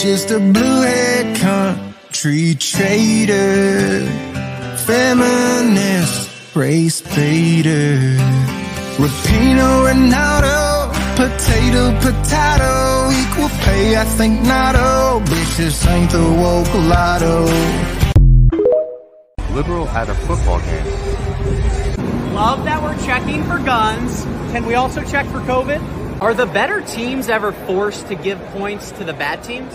She's just a blue-head country trader, feminist, race baiter. Rapinoe, Ronaldo, potato, potato, equal pay, I think not, oh, bitch, this ain't the woke lotto. Liberal at a football game. Love that we're checking for guns. Can we also check for COVID? Are the better teams ever forced to give points to the bad teams?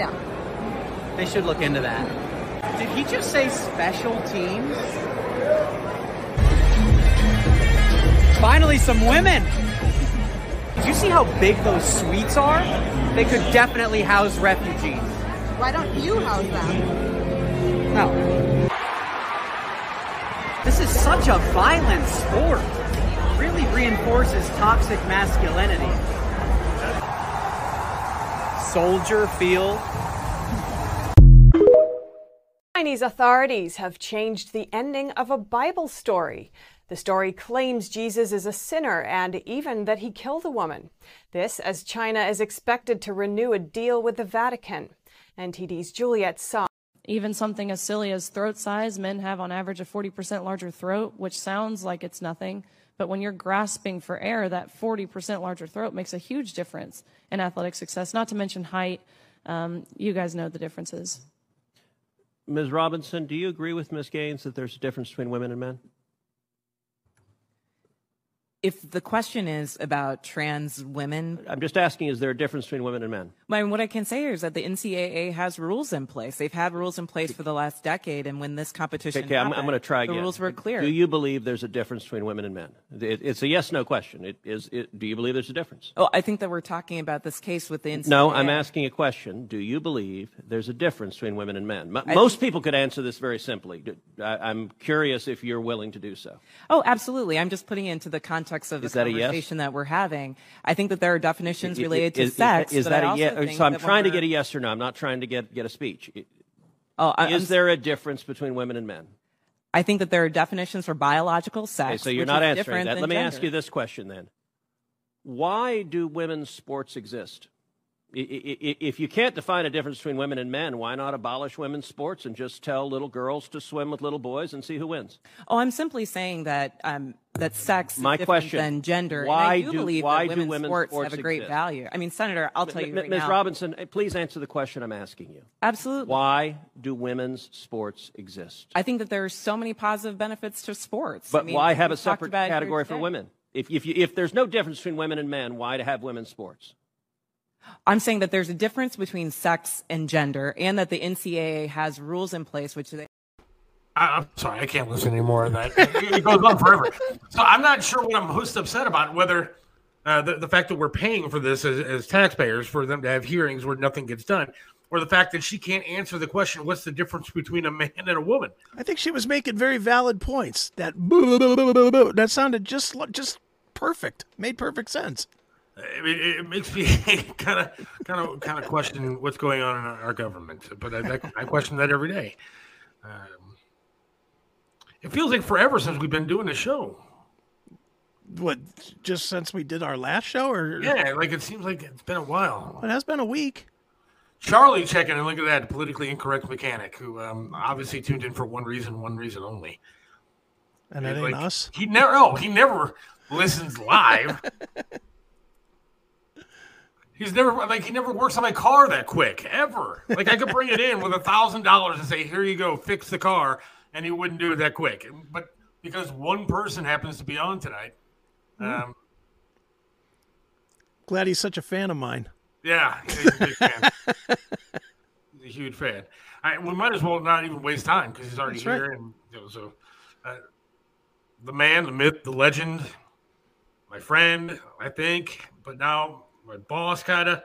No. They should look into that. Did he just say special teams? Finally, some women. Did you see how big those suites are? They could definitely house refugees. Why don't you house them? No. This is such a violent sport. It really reinforces toxic masculinity. Soldier Field. Chinese authorities have changed the ending of a Bible story. The story claims Jesus is a sinner and even that he killed a woman. This as China is expected to renew a deal with the Vatican. NTD's Juliet Saw. Even something as silly as throat size, men have on average a 40% larger throat, which sounds like it's nothing. But when you're grasping for air, that 40% larger throat makes a huge difference in athletic success, not to mention height. Um, you guys know the differences. Ms. Robinson, do you agree with Ms. Gaines that there's a difference between women and men? If the question is about trans women, I'm just asking, is there a difference between women and men? I mean, what I can say here is that the NCAA has rules in place. They've had rules in place for the last decade, and when this competition Okay, I'm, I'm going to try again. the rules were clear. Do you believe there's a difference between women and men? It, it's a yes/no question. It is. It, do you believe there's a difference? Oh, I think that we're talking about this case with the NCAA. No, I'm asking a question. Do you believe there's a difference between women and men? M- most people could answer this very simply. I, am curious if you're willing to do so. Oh, absolutely. I'm just putting it into the context of the that a yes? that we're having. I think that there are definitions I- I- related to is, sex. Is, that I a yes? Uh, so I'm trying to get a yes or no. I'm not trying to get get a speech. Oh, I- is I'm- there a difference between women and men? I think that there are definitions for biological sex. Okay, so you're not answering that. Let me ask you this question then. Why do women's sports exist? If you can't define a difference between women and men, why not abolish women's sports and just tell little girls to swim with little boys and see who wins? Oh, I'm simply saying that um, that sex My is question, than gender. why and I do, do- believe why that do women's, women's sports, sports have a great exist? value. I mean, Senator, I'll tell you M- right Ms. now. Robinson, eh, please answer the question I'm asking you. Absolutely. Why do women's sports exist? I think that there are so many positive benefits to sports. But I mean, why have a separate about it here category for women? If, if, you, if there's no difference between women and men, why to have women's sports? I'm saying that there's a difference between sex and gender, and that the NCAA has rules in place which they. I, I'm sorry, I can't listen anymore. of That it goes on forever. So I'm not sure what I'm most upset about. Whether uh, the the fact that we're paying for this as, as taxpayers for them to have hearings where nothing gets done, or the fact that she can't answer the question, "What's the difference between a man and a woman?" I think she was making very valid points. That boo, boo, boo, boo, boo, that sounded just li- just perfect. Made perfect sense. I mean, it makes me kind of, kind of, kind of question what's going on in our, our government. But I, I, I question that every day. Um, it feels like forever since we've been doing the show. What? Just since we did our last show, or Yeah, like it seems like it's been a while. it has been a week. Charlie checking and look at that politically incorrect mechanic who um, obviously tuned in for one reason, one reason only. And that ain't like- us. He never. Oh, he never listens live. He's never like he never works on my car that quick ever. Like I could bring it in with a thousand dollars and say, "Here you go, fix the car," and he wouldn't do it that quick. But because one person happens to be on tonight, um, Glad he's such a fan of mine. yeah, he's a big fan. a huge fan. I, we might as well not even waste time because he's already That's right. here, and you know, so uh, the man, the myth, the legend, my friend, I think, but now my boss, kind of.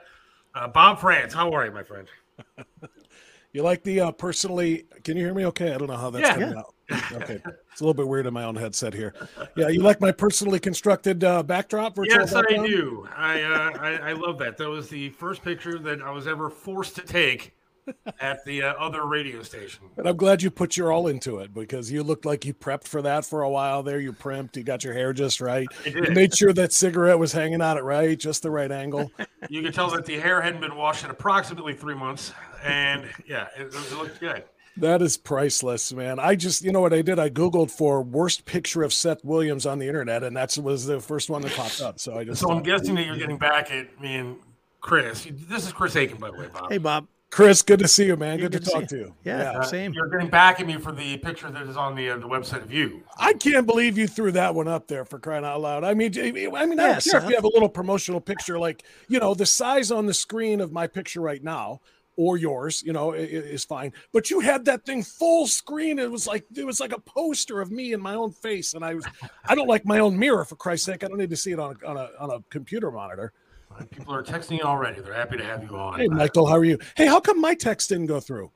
Uh, Bob Frantz, how are you, my friend? You like the uh, personally? Can you hear me? Okay, I don't know how that's Yeah. coming out. Okay, it's a little bit weird in my own headset here. Yeah, you like my personally constructed uh, backdrop? Virtual Yes, I do. I, uh, I I love that. That was the first picture that I was ever forced to take at the uh, other radio station. And I'm glad you put your all into it because you looked like you prepped for that for a while there. You primped, you got your hair just right. I You did. made sure that cigarette was hanging on it right, just the right angle. You could tell that the hair hadn't been washed in approximately three months, and yeah, it, it looked good. That is priceless, man. I just, you know what I did? I Googled for worst picture of Seth Williams on the internet, and that was the first one that popped up. So I just. So I'm guessing that you're getting back at me and Chris. This is Chris Aiken, by the way, Bob. Hey, Bob. Chris, good to see you, man. Good, good to to see talk to you. Yeah, Uh, same. You're getting back at me for the picture that is on the uh, the website of you. I can't believe you threw that one up there for crying out loud. I mean, I mean, I don't Yeah, care if you have a little promotional picture, like you know, the size on the screen of my picture right now or yours, you know, i- i- is fine. But you had that thing full screen. It was like it was like a poster of me in my own face, and I was, I don't like my own mirror for Christ's sake. I don't need to see it on a on a on a computer monitor. People are texting you already. They're happy to have you on. Hey, Michael, how are you? Hey, how come my text didn't go through?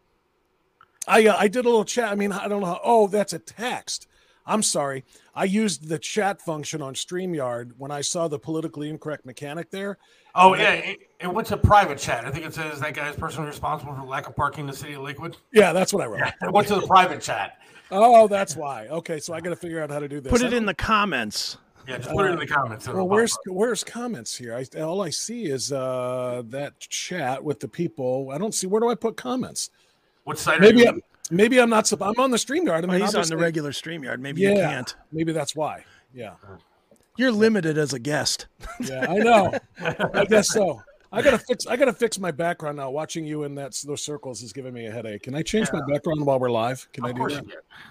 I uh, I did a little chat. I mean, I don't know. How, oh, that's a text. I'm sorry. I used the chat function on StreamYard when I saw the politically incorrect mechanic there. Oh yeah, it, it went to private chat. I think it says that guy's personally responsible for lack of parking in the city of Lakewood. Yeah, that's what I wrote. Yeah, it went to the private chat. Oh, that's why. Okay, so I got to figure out how to do this. Put it in the comments. Yeah, just put it in the comments. Well, where's where's comments here? I all I see is uh that chat with the people. I don't see where do I put comments? What site? Maybe are you I'm, maybe I'm not. supp- I'm on the Streamyard. I Oh, he's on the obviously- regular StreamYard. Maybe yeah, you can't. Maybe that's why. Yeah. You're limited as a guest. Yeah, I know. I guess so. I gotta fix. I gotta fix my background now. Watching you in that those circles is giving me a headache. Can I change my background while we're live? Can I do that?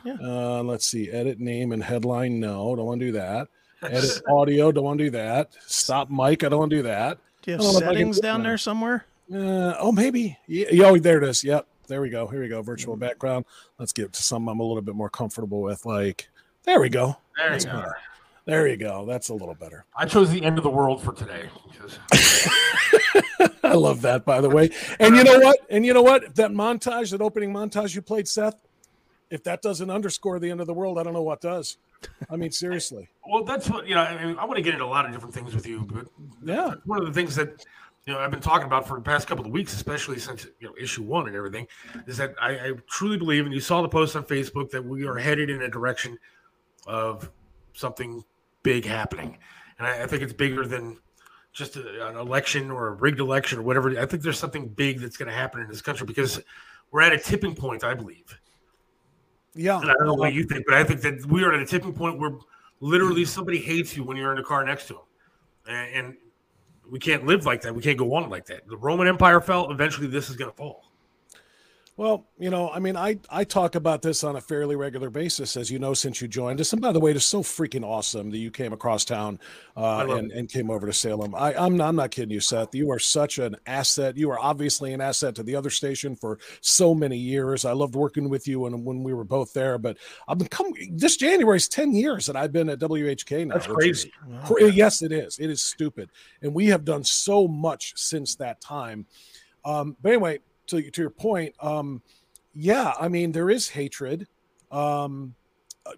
you can. Uh, let's see. Edit name and headline. No, don't want to do that. Edit audio. Don't want to do that. Stop mic. I don't want to do that. Do you have don't know if I can settings down that. there somewhere? Uh, oh, maybe. Yeah, oh, there it is. Yep. There we go. Here we go. Virtual background. Let's get to something I'm a little bit more comfortable with. Like, there we go. There That's you go. There you go. That's a little better. I chose the end of the world for today. I love that, by the way. And you know what? And you know what? If that montage, that opening montage you played, Seth, if that doesn't underscore the end of the world, I don't know what does. I mean, seriously. Well, that's what you know. I, mean, I want to get into a lot of different things with you, but Yeah. one of the things that you know I've been talking about for the past couple of weeks, especially since you know issue one and everything, is that I, I truly believe, and you saw the post on Facebook, that we are headed in a direction of something big happening, and I, I think it's bigger than just a, an election or a rigged election or whatever. I think there's something big that's going to happen in this country because we're at a tipping point. I believe. Yeah. And I don't know what you think, but I think that we are at a tipping point where literally somebody hates you when you're in the car next to them. And, and we can't live like that. We can't go on like that. The Roman Empire fell. Eventually, this is going to fall. Well, you know, I mean, I I talk about this on a fairly regular basis, as you know, since you joined us. And by the way, it is so freaking awesome that you came across town uh, and, and came over to Salem. I, I'm not, I'm not kidding you, Seth. You are such an asset. You are obviously an asset to the other station for so many years. I loved working with you when when we were both there. But I've been coming. This January is ten years that I've been at WHK now. That's which is crazy. Yes, it is. It is stupid, and we have done so much since that time. Um, but anyway, to to your point, um, yeah, I mean there is hatred um,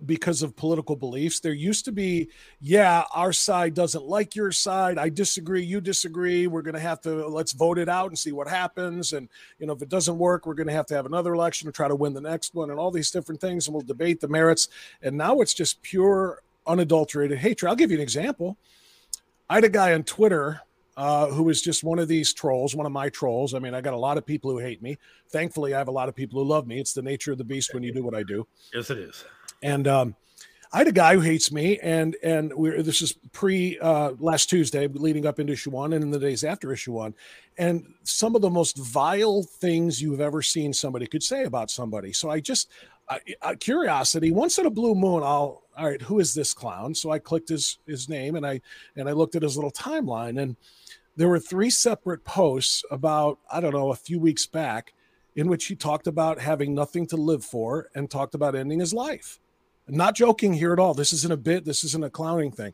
because of political beliefs. There used to be, yeah, our side doesn't like your side. I disagree. You disagree. We're going to have to let's vote it out and see what happens. And you know, if it doesn't work, we're going to have to have another election to try to win the next one, and all these different things. And we'll debate the merits. And now it's just pure, unadulterated hatred. I'll give you an example. I had a guy on Twitter uh, who just one of these trolls, one of my trolls. I mean, I got a lot of people who hate me. Thankfully, I have a lot of people who love me. It's the nature of the beast when you do what I do. Yes, it is. And um, I had a guy who hates me, and and we're this is pre uh, last Tuesday, leading up into issue one, and in the days after issue one, and some of the most vile things you've ever seen somebody could say about somebody. So I just uh, uh, curiosity. Once in a blue moon, I'll all right. Who is this clown? So I clicked his his name, and I and I looked at his little timeline, and there were three separate posts about I don't know a few weeks back in which he talked about having nothing to live for and talked about ending his life. I'm not joking here at all. This isn't a bit. This isn't a clowning thing.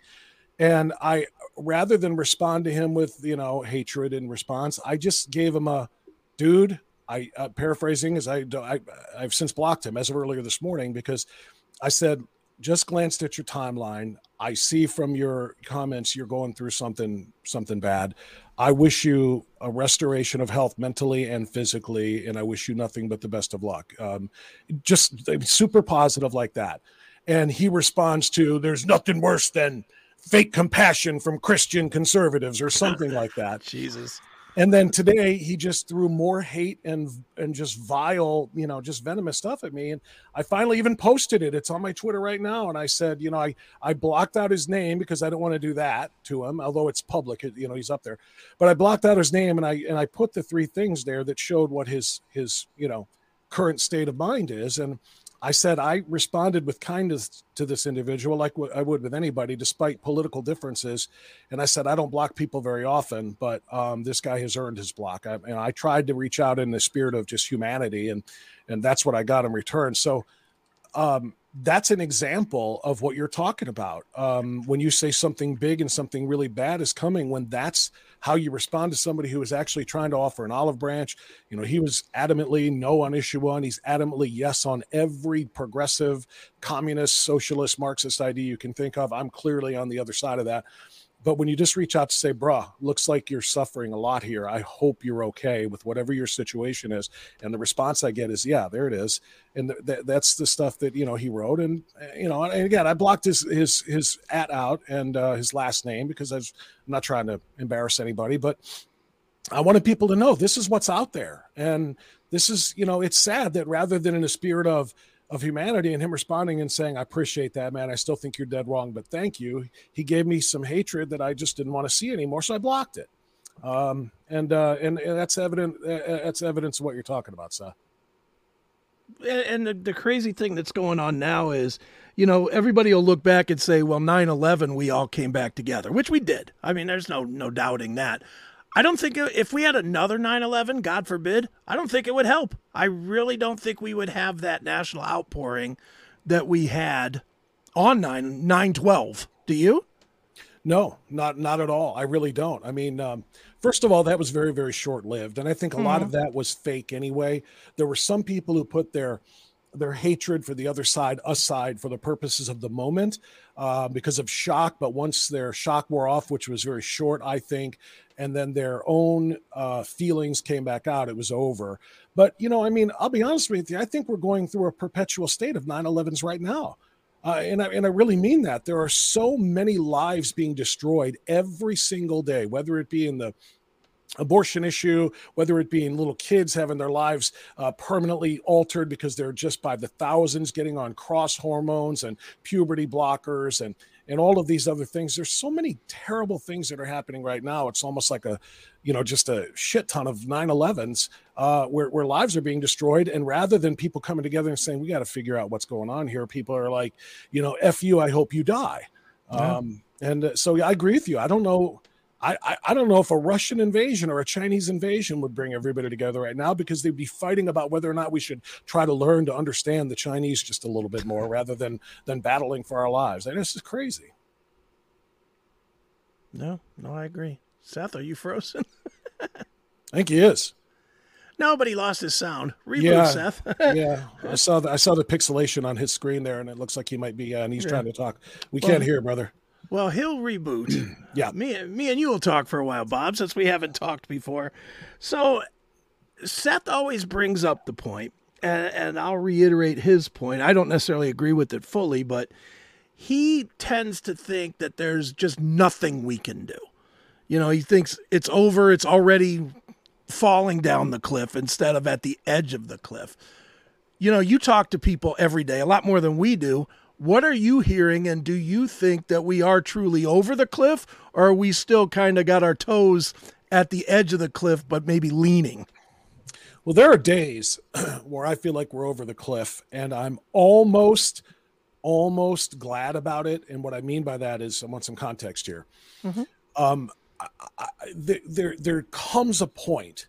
And I, rather than respond to him with you know hatred in response, I just gave him a, dude. I uh, paraphrasing as I, I I've since blocked him as of earlier this morning because I said just glanced at your timeline. I see from your comments you're going through something something bad. I wish you a restoration of health mentally and physically, and I wish you nothing but the best of luck. Um, just super positive like that. And he responds to, There's nothing worse than fake compassion from Christian conservatives or something like that. Jesus. And then today he just threw more hate and and just vile, you know, just venomous stuff at me. And I finally even posted it. It's on my Twitter right now. And I said, you know, I I blocked out his name because I don't want to do that to him, although it's public, you know, he's up there. But I blocked out his name and I and I put the three things there that showed what his his, you know, current state of mind is. And I said I responded with kindness to this individual, like I would with anybody, despite political differences. And I said I don't block people very often, but um, this guy has earned his block. I, and I tried to reach out in the spirit of just humanity, and and that's what I got in return. So um, that's an example of what you're talking about. Um, when you say something big and something really bad is coming, when that's how you respond to somebody who is actually trying to offer an olive branch. You know, he was adamantly no on issue one. He's adamantly yes on every progressive, communist, socialist, Marxist idea you can think of. I'm clearly on the other side of that. But when you just reach out to say, bruh, looks like you're suffering a lot here. I hope you're okay with whatever your situation is. And the response I get is, yeah, there it is. And th- th- that's the stuff that, you know, he wrote. And, you know, and again, I blocked his, his, his at out and uh, his last name because I was, I'm not trying to embarrass anybody, but I wanted people to know this is what's out there. And this is, you know, it's sad that rather than in a spirit of, of humanity and him responding and saying, I appreciate that, man. I still think you're dead wrong, but thank you. He gave me some hatred that I just didn't want to see anymore. So I blocked it. Um, and, uh, and, and that's evident. Uh, uh that's evidence of what you're talking about, Seth. And the, the crazy thing that's going on now is, you know, everybody will look back and say, well, 9 11, we all came back together, which we did. I mean, there's no, no doubting that. I don't think if we had another 9 11, God forbid, I don't think it would help. I really don't think we would have that national outpouring that we had on 9 9 12. Do you? No, not not at all. I really don't. I mean, um, first of all, that was very very short lived, and I think a mm-hmm. lot of that was fake anyway. There were some people who put their their hatred for the other side aside for the purposes of the moment uh, because of shock. But once their shock wore off, which was very short, I think, and then their own uh, feelings came back out, it was over. But, you know, I mean, I'll be honest with you, I think we're going through a perpetual state of 9 11s right now. Uh, and, I, and I really mean that. There are so many lives being destroyed every single day, whether it be in the abortion issue, whether it be in little kids having their lives uh, permanently altered because they're just by the thousands getting on cross hormones and puberty blockers and and all of these other things. There's so many terrible things that are happening right now. It's almost like a, you know, just a shit ton of 9/11s uh, where where lives are being destroyed. And rather than people coming together and saying we got to figure out what's going on here, people are like, you know, f you. I hope you die. Yeah. Um, and uh, so yeah, I agree with you. I don't know I, I, don't know if a Russian invasion or a Chinese invasion would bring everybody together right now because they'd be fighting about whether or not we should try to learn to understand the Chinese just a little bit more rather than than battling for our lives. And this is crazy. No, no, I agree. Seth, are you frozen? I think he is. No, but he lost his sound. Reboot, yeah, Seth. yeah, I saw the I saw the pixelation on his screen there, and it looks like he might be. Uh, and he's yeah. trying to talk. We well, can't hear, brother. Well, he'll reboot. yeah. Me, me and you will talk for a while, Bob, since we haven't talked before. So Seth always brings up the point, and, and I'll reiterate his point. I don't necessarily agree with it fully, but he tends to think that there's just nothing we can do. You know, he thinks it's over, it's already falling down the cliff instead of at the edge of the cliff. You know, you talk to people every day, a lot more than we do. What are you hearing, and do you think that we are truly over the cliff, or are we still kind of got our toes at the edge of the cliff, but maybe leaning? Well, there are days where I feel like we're over the cliff, and I'm almost, almost glad about it. And what I mean by that is, I want some context here. Mm-hmm. Um, I, I, there, there comes a point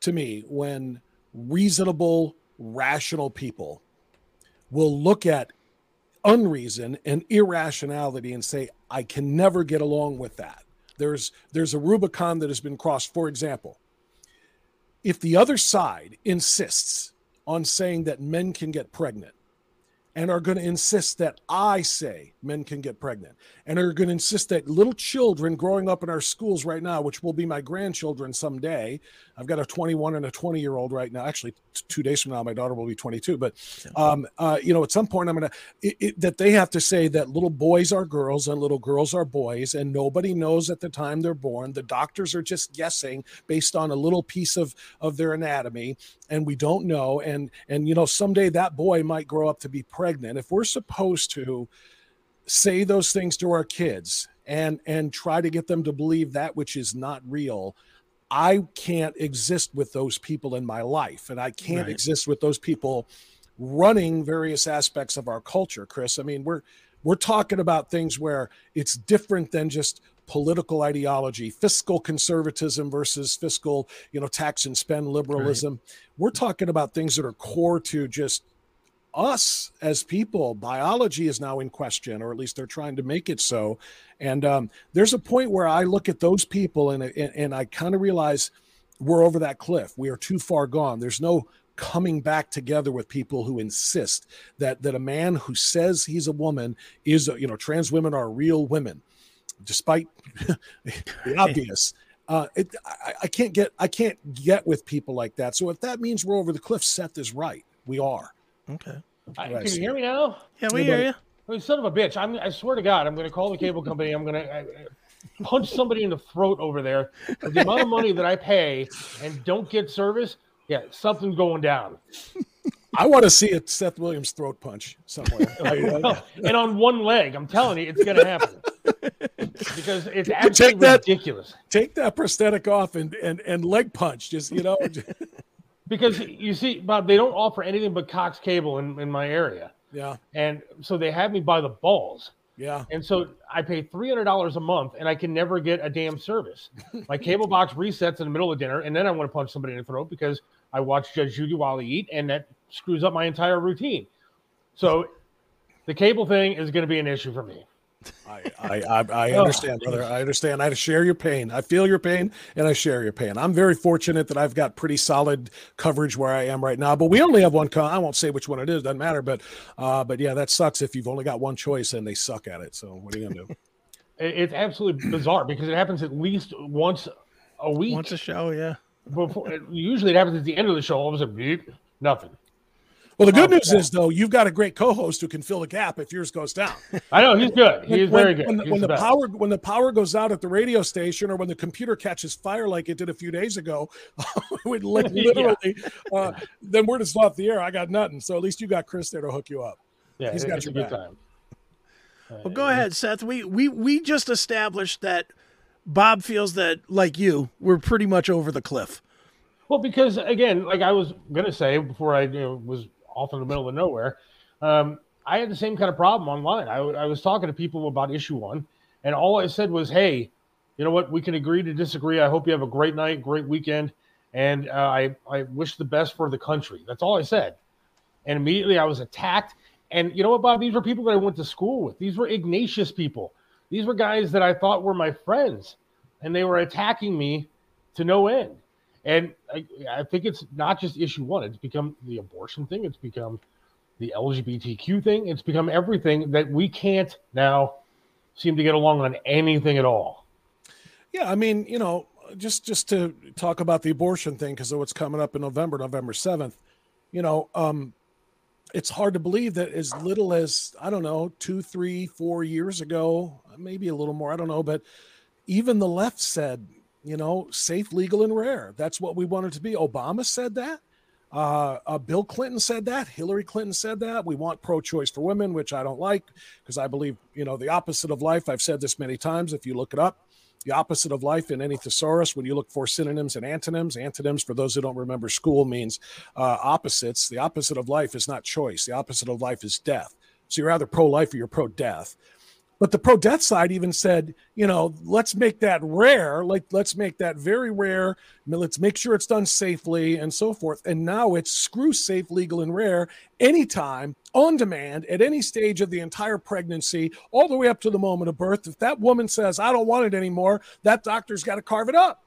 to me when reasonable, rational people will look at unreason and irrationality and say i can never get along with that there's there's a rubicon that has been crossed for example if the other side insists on saying that men can get pregnant and are going to insist that I say men can get pregnant and are going to insist that little children growing up in our schools right now, which will be my grandchildren someday. I've got a 21 and a 20 year old right now. Actually, two days from now, my daughter will be 22. But, um, uh, you know, at some point, I'm going to, that they have to say that little boys are girls and little girls are boys, and nobody knows at the time they're born. The doctors are just guessing based on a little piece of, of their anatomy, and we don't know. And, and, you know, someday that boy might grow up to be pregnant pregnant, if we're supposed to say those things to our kids and and try to get them to believe that which is not real, I can't exist with those people in my life, and I can't right. exist with those people running various aspects of our culture. Chris, I mean, we're we're talking about things where it's different than just political ideology, fiscal conservatism versus fiscal, you know, tax and spend liberalism. Right. We're talking about things that are core to just us as people. Biology is now in question, or at least they're trying to make it so. And um, there's a point where I look at those people and, and, and I kind of realize we're over that cliff. We are too far gone. There's no coming back together with people who insist that that a man who says he's a woman is a, you know trans women are real women despite the obvious uh, it, I, I, can't get I can't get with people like that. So if that means we're over the cliff, Seth is right. We are. Okay. I, can you hear me now? Yeah, we hear you. I mean, son of a bitch! I'm, I swear to God, I'm going to call the cable company. I'm going to punch somebody in the throat over there. The amount of money that I pay and don't get service, yeah, something's going down. I want to see a Seth Williams throat punch somewhere. well, and on one leg, I'm telling you, it's going to happen because it's absolutely take that, ridiculous. Take that prosthetic off and and and leg punch. Just you know because you see, Bob, they don't offer anything but Cox cable in, in my area. Yeah. And so they had me by the balls. Yeah. And so I pay three hundred dollars a month, and I can never get a damn service. My cable box resets in the middle of dinner, and then I want to punch somebody in the throat because I watch Judge Judy while I eat, and that screws up my entire routine. So the cable thing is going to be an issue for me. I, I, I, I understand, brother. I understand. I share your pain. I feel your pain and I share your pain. I'm very fortunate that I've got pretty solid coverage where I am right now, but we only have one. Con- I won't say which one it is. Doesn't matter. But, uh, but yeah, that sucks if you've only got one choice and they suck at it. So what are you going to do? It's absolutely bizarre because it happens at least once a week. Once a show. Yeah. Before, usually it happens at the end of the show. All of a sudden, beep, nothing. Well, the good news is though you've got a great co-host who can fill the gap if yours goes down. I know he's good. He is when, very good. When, the, when the power when the power goes out at the radio station or when the computer catches fire like it did a few days ago, would like literally. yeah. uh, then we're just off the air. I got nothing. So at least you got Chris there to hook you up. Yeah, he's got your good time. Well, go ahead, Seth. We we we just established that Bob feels that, like you, we're pretty much over the cliff. Well, because again, like I was gonna say before I you know, was off in the middle of nowhere. Um, I had the same kind of problem online. I, I was talking to people about issue one, and all I said was, "Hey, you know what? We can agree to disagree. I hope you have a great night, great weekend, and uh, I I wish the best for the country." That's all I said. And immediately I was attacked. And you know what, Bob? These were people that I went to school with. These were Ignatius people. These were guys that I thought were my friends, and they were attacking me to no end. And I, I, think it's not just issue one, it's become the abortion thing, it's become the LGBTQ thing, it's become everything that we can't now seem to get along on anything at all. Yeah, I mean, you know, just just to talk about the abortion thing because of what's coming up in November, November 7th, you know, um, it's hard to believe that as little as I don't know, two, three, four years ago, maybe a little more, I don't know, but even the left said you know, safe, legal, and rare. That's what we wanted to be. Obama said that. Uh, uh, Bill Clinton said that. Hillary Clinton said that. We want pro choice for women, which I don't like because I believe, you know, the opposite of life. I've said this many times. If you look it up, the opposite of life in any thesaurus, when you look for synonyms and antonyms, antonyms, for those who don't remember school, means uh, opposites. The opposite of life is not choice, the opposite of life is death. So you're either pro life or you're pro death. But the pro death side even said, you know, let's make that rare. Like, let's make that very rare. Let's make sure it's done safely and so forth. And now it's screw safe, legal, and rare anytime, on demand, at any stage of the entire pregnancy, all the way up to the moment of birth. If that woman says, I don't want it anymore, that doctor's got to carve it up.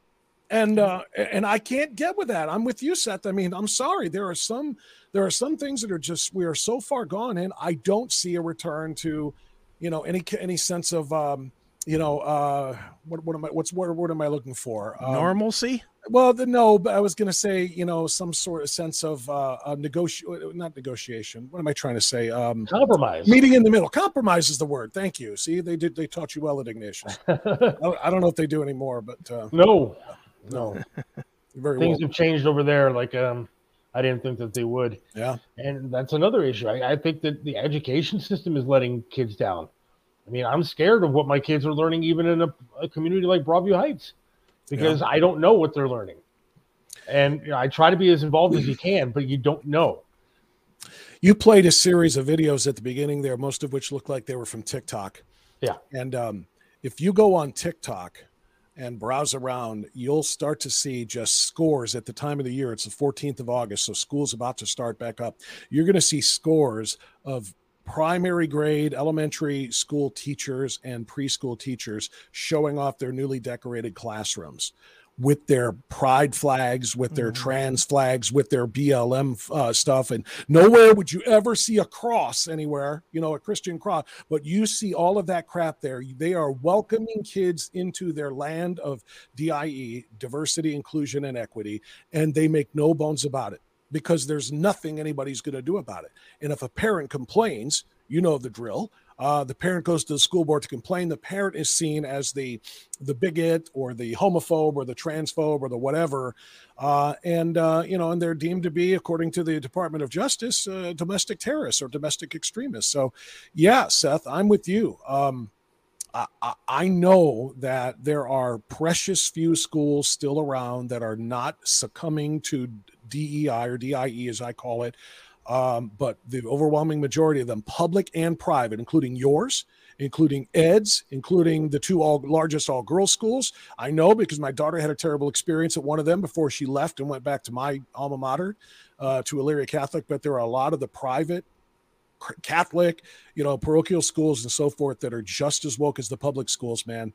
and uh and i can't get with that i'm with you seth i mean i'm sorry there are some there are some things that are just we are so far gone and i don't see a return to you know any any sense of um you know uh what, what am i what's what word am i looking for? Um, Normalcy? well the, no but i was going to say you know some sort of sense of uh, uh negotiate not negotiation. What am i trying to say? Um Compromise. meeting in the middle. Compromise is the word. Thank you. See they did they taught you well at ignatius. I, don't, I don't know if they do anymore but uh No, no. Very things well. have changed over there. Like um, I didn't think that they would. yeah And that's another issue. I, I think that the education system is letting kids down. I mean, I'm scared of what my kids are learning, even in a, a community like Broadview Heights, because I don't know what they're learning. And you know, I try to be as involved as you can, but you don't know. you played a series of videos at the beginning there most of which looked like they were from tiktok Yeah. and um if you go on tiktok and browse around, you'll start to see just scores at the time of the year. It's the 14th of August, so school's about to start back up. You're going to see scores of primary grade elementary school teachers and preschool teachers showing off their newly decorated classrooms with their pride flags, with their trans flags, with their BLM uh, stuff. And nowhere would you ever see a cross anywhere, you know, a Christian cross, but you see all of that crap there. They are welcoming kids into their land of DIE, diversity, inclusion, and equity, and they make no bones about it because there's nothing anybody's going to do about it. And if a parent complains, you know the drill. Uh, the parent goes to the school board to complain. The parent is seen as the the bigot or the homophobe or the transphobe or the whatever, uh, and uh, you know, and they're deemed to be, according to the Department of Justice, uh, domestic terrorists or domestic extremists. So, yeah, Seth, I'm with you. Um, I, know that there are precious few schools still around that are not succumbing to DEI or DIE, as I call it. Um, but the overwhelming majority of them, public and private, including yours, including Ed's, including the two all largest all girls schools. I know because my daughter had a terrible experience at one of them before she left and went back to my alma mater, uh, to Elyria Catholic. But there are a lot of the private Catholic, you know, parochial schools and so forth that are just as woke as the public schools, man.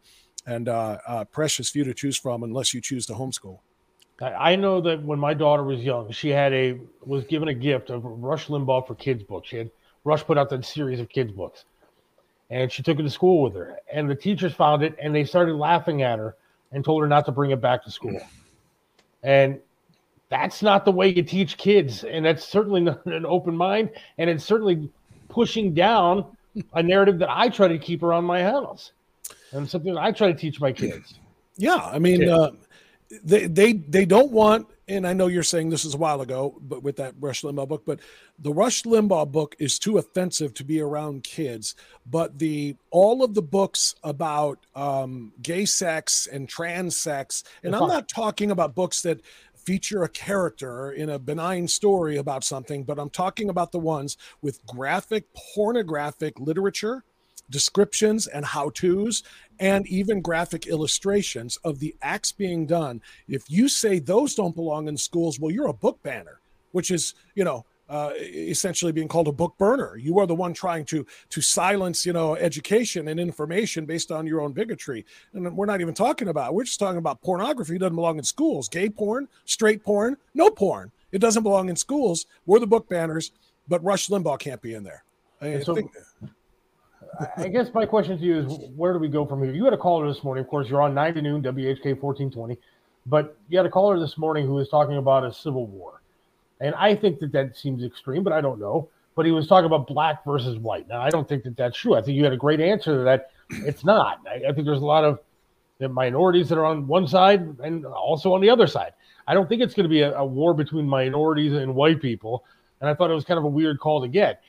And uh, uh, precious few to choose from unless you choose to homeschool. I I know that when my daughter was young, she had a was given a gift of Rush Limbaugh for kids books. She had Rush put out that series of kids books, and she took it to school with her. And the teachers found it, and they started laughing at her and told her not to bring it back to school. And that's not the way you teach kids, and that's certainly not an open mind, and it's certainly pushing down a narrative that I try to keep around my house, and something that I try to teach my kids. Yeah, I mean, Yeah. uh, they they they don't want, and I know you're saying this is a while ago, but with that Rush Limbaugh book, but the Rush Limbaugh book is too offensive to be around kids. But the all of the books about um, gay sex and trans sex, and I'm not talking about books that feature a character in a benign story about something, but I'm talking about the ones with graphic pornographic literature descriptions and how to's and even graphic illustrations of the acts being done. If you say those don't belong in schools, well, you're a book banner, which is, you know, uh, essentially being called a book burner. You are the one trying to to silence, you know, education and information based on your own bigotry. And we're not even talking about. We're just talking about pornography. It doesn't belong in schools. Gay porn, straight porn, no porn. It doesn't belong in schools. We're the book banners, but Rush Limbaugh can't be in there. I so- think- I guess my question to you is where do we go from here? You had a caller this morning. Of course, you're on 9 to noon, WHK 1420. But you had a caller this morning who was talking about a civil war. And I think that that seems extreme, but I don't know. But he was talking about black versus white. Now, I don't think that that's true. I think you had a great answer to that. It's not. I, I think there's a lot of the minorities that are on one side and also on the other side. I don't think it's going to be a, a war between minorities and white people. And I thought it was kind of a weird call to get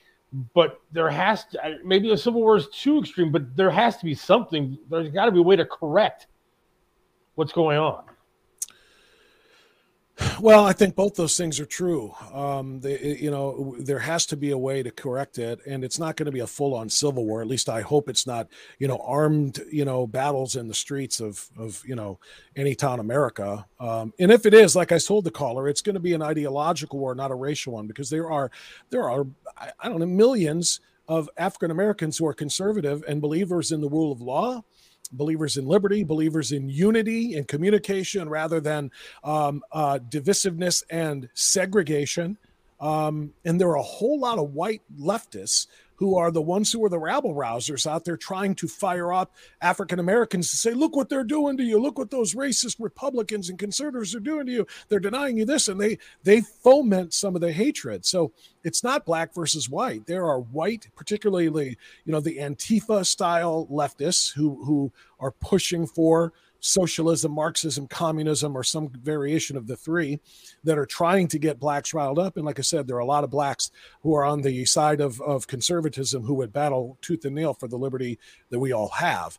but there has to maybe a civil war is too extreme, but there has to be something. There's got to be a way to correct what's going on. Well, I think both those things are true. Um, they, you know, there has to be a way to correct it, and it's not going to be a full-on civil war. At least I hope it's not, you know, armed, you know, battles in the streets of, of you know, any town America. Um, and if it is, like I told the caller, it's going to be an ideological war, not a racial one, because there are, there are, I, I don't know, millions of African Americans who are conservative and believers in the rule of law believers in liberty, believers in unity and communication rather than um, uh, divisiveness and segregation. Um, and there are a whole lot of white leftists who are the ones who are the rabble rousers out there trying to fire up African Americans to say, look what they're doing to you. Look what those racist Republicans and conservatives are doing to you. They're denying you this. And they they foment some of the hatred. So it's not black versus white. There are white, particularly, you know, the Antifa style leftists who who are pushing for socialism, Marxism, communism, or some variation of the three that are trying to get blacks riled up. And like I said, there are a lot of blacks who are on the side of, of conservatism who would battle tooth and nail for the liberty that we all have.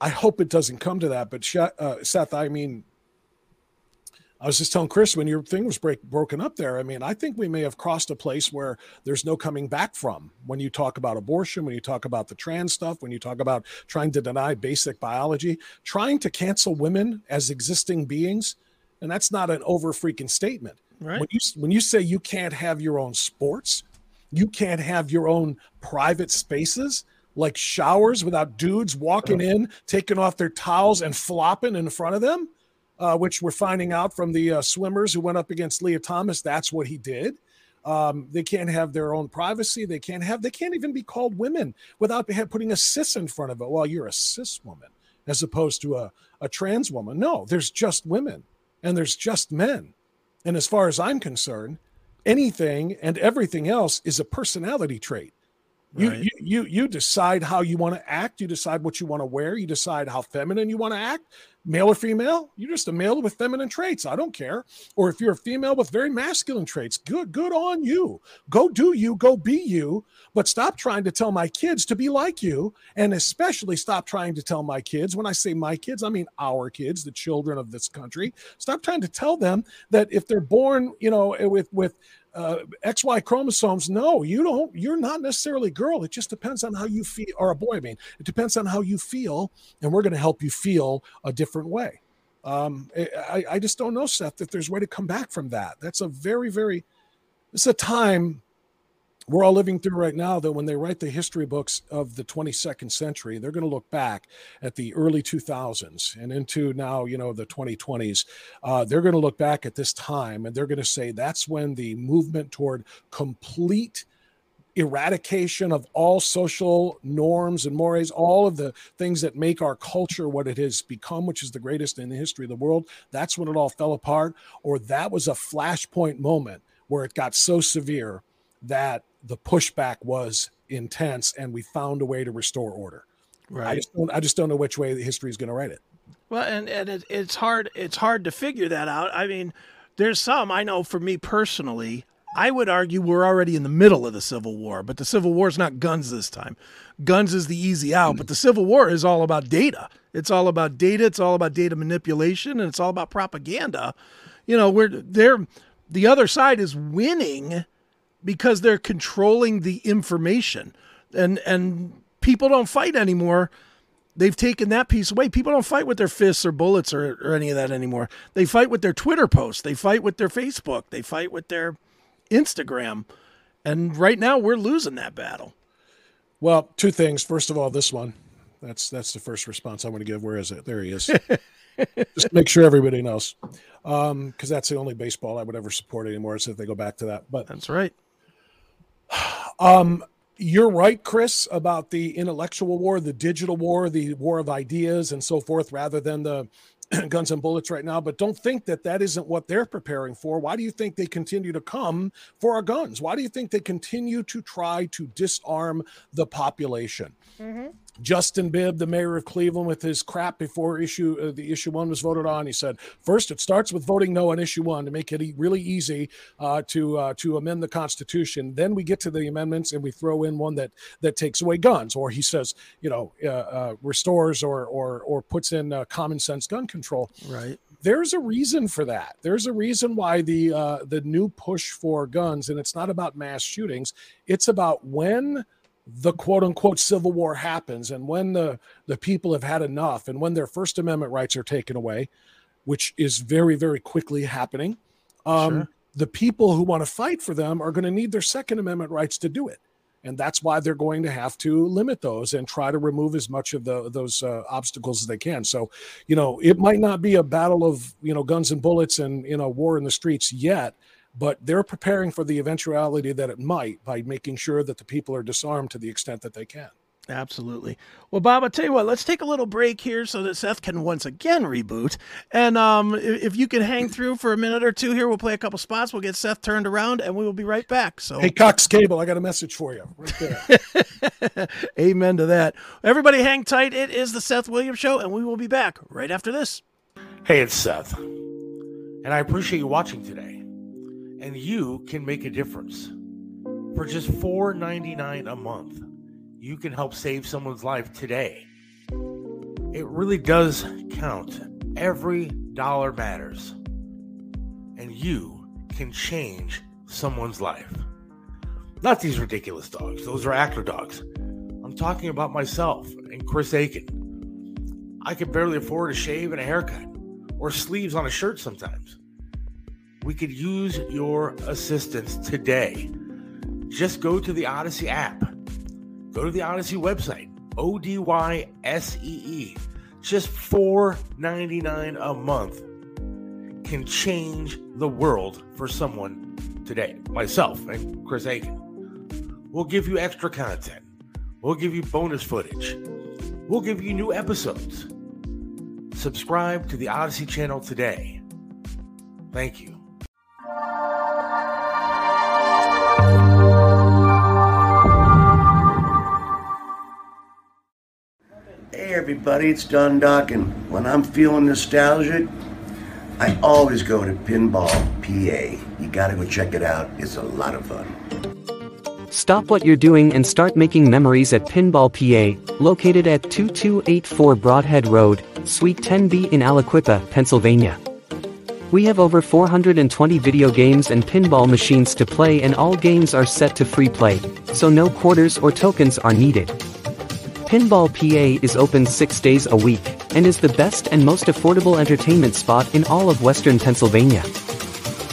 I hope it doesn't come to that. But uh, Seth, I mean, I was just telling Chris when your thing was break, broken up there. I mean, I think we may have crossed a place where there's no coming back from when you talk about abortion, when you talk about the trans stuff, when you talk about trying to deny basic biology, trying to cancel women as existing beings. And that's not an over freaking statement. Right. When you, when you say you can't have your own sports, you can't have your own private spaces like showers without dudes walking in, taking off their towels and flopping in front of them uh, which we're finding out from the uh, swimmers who went up against Lia Thomas. That's what he did. Um, they can't have their own privacy. They can't have. They can't even be called women without putting a cis in front of it. Well, you're a cis woman as opposed to a, a trans woman. No, there's just women and there's just men. And as far as I'm concerned, anything and everything else is a personality trait. You, Right. you you you decide how you want to act. You decide what you want to wear. You decide how feminine you want to act, male or female. You're just a male with feminine traits. I don't care. Or if you're a female with very masculine traits, good good on you. Go do you. Go be you. But stop trying to tell my kids to be like you, and especially stop trying to tell my kids. When I say my kids, I mean our kids, the children of this country. Stop trying to tell them that if they're born, you know, with with uh, XY chromosomes. No, you don't. You're not necessarily a girl. It just depends on how you feel, or a boy. I mean, it depends on how you feel, and we're going to help you feel a different way. Um, I, I just don't know, Seth, that there's way to come back from that. That's a very, very. It's a time we're all living through right now that when they write the history books of the 22nd century, they're going to look back at the early 2000s and into now, you know, the 2020s. Uh, they're going to look back at this time and they're going to say that's when the movement toward complete eradication of all social norms and mores, all of the things that make our culture what it has become, which is the greatest in the history of the world. That's when it all fell apart, or that was a flashpoint moment where it got so severe that the pushback was intense and we found a way to restore order. I Right. just don't, I just don't know which way the history is going to write it. Well, and and it, it's hard it's hard to figure that out. I mean, there's some I know for me personally. I would argue we're already in the middle of the Civil War, but the Civil War is not guns this time. Guns is the easy out, mm-hmm. but the Civil War is all about data. It's all about data. It's all about data manipulation, and it's all about propaganda. You know, we're they're the other side is winning because they're controlling the information, and and people don't fight anymore they've taken that piece away. People don't fight with their fists or bullets or, or any of that anymore. They fight with their Twitter posts. They fight with their Facebook. They fight with their Instagram. And right now we're losing that battle. Well, two things. First of all, this one. That's that's the first response I want to give. Where is it? There he is. Just make sure everybody knows, um, because that's the only baseball I would ever support anymore. So if they go back to that, but that's right. Um, you're right, Chris, about the intellectual war, the digital war, the war of ideas, and so forth, rather than the guns and bullets right now. But don't think that that isn't what they're preparing for. Why do you think they continue to come for our guns? Why do you think they continue to try to disarm the population? Justin Bibb, the mayor of Cleveland, with his crap before issue uh, the issue one was voted on, he said, first it starts with voting no on issue one to make it e- really easy uh, to uh, to amend the Constitution. Then we get to the amendments and we throw in one that that takes away guns, or he says, you know, uh, uh, restores or or or puts in uh, common sense gun control. Right. There's a reason for that. There's a reason why the uh, the new push for guns, and it's not about mass shootings. It's about when the quote unquote civil war happens and when the the people have had enough and when their first amendment rights are taken away which is very very quickly happening um Sure. the people who want to fight for them are going to need their second amendment rights to do it and that's why they're going to have to limit those and try to remove as much of the those uh, obstacles as they can. So, you know, it might not be a battle of you know guns and bullets and you know war in the streets yet, but they're preparing for the eventuality that it might by making sure that the people are disarmed to the extent that they can. Absolutely. Well, Bob, I'll tell you what, let's take a little break here so that Seth can once again reboot. And um, if, you can hang through for a minute or two here, we'll play a couple spots. We'll get Seth turned around and we will be right back. So, hey, Cox Cable, I got a message for you right there. Amen to that. Everybody hang tight. It is the Seth Williams Show, and we will be back right after this. Hey, it's Seth. And I appreciate you watching today. And you can make a difference. For just $4.99 a month you can help save someone's life today. It really does count. Every dollar matters. And you can change someone's life. Not these ridiculous dogs, those are actor dogs. I'm talking about myself and Chris Aiken. I can barely afford a shave and a haircut or sleeves on a shirt sometimes. We could use your assistance today. Just go to the Odysee app Go to the Odysee website, O D Y S E E. Just $4.99 a month can change the world for someone today. Myself and Chris Aiken. We'll give you extra content. We'll give you bonus footage. We'll give you new episodes. Subscribe to the Odysee channel today. Thank you. Everybody, it's Don Dokken. When I'm feeling nostalgic, I always go to Pinball PA. You gotta go check it out, it's a lot of fun. Stop what you're doing and start making memories at Pinball PA, located at 2284 Brodhead Road, Suite 10B in Aliquippa, Pennsylvania. We have over 420 video games and pinball machines to play and all games are set to free play, so no quarters or tokens are needed. Pinball PA is open six days a week, and is the best and most affordable entertainment spot in all of western Pennsylvania.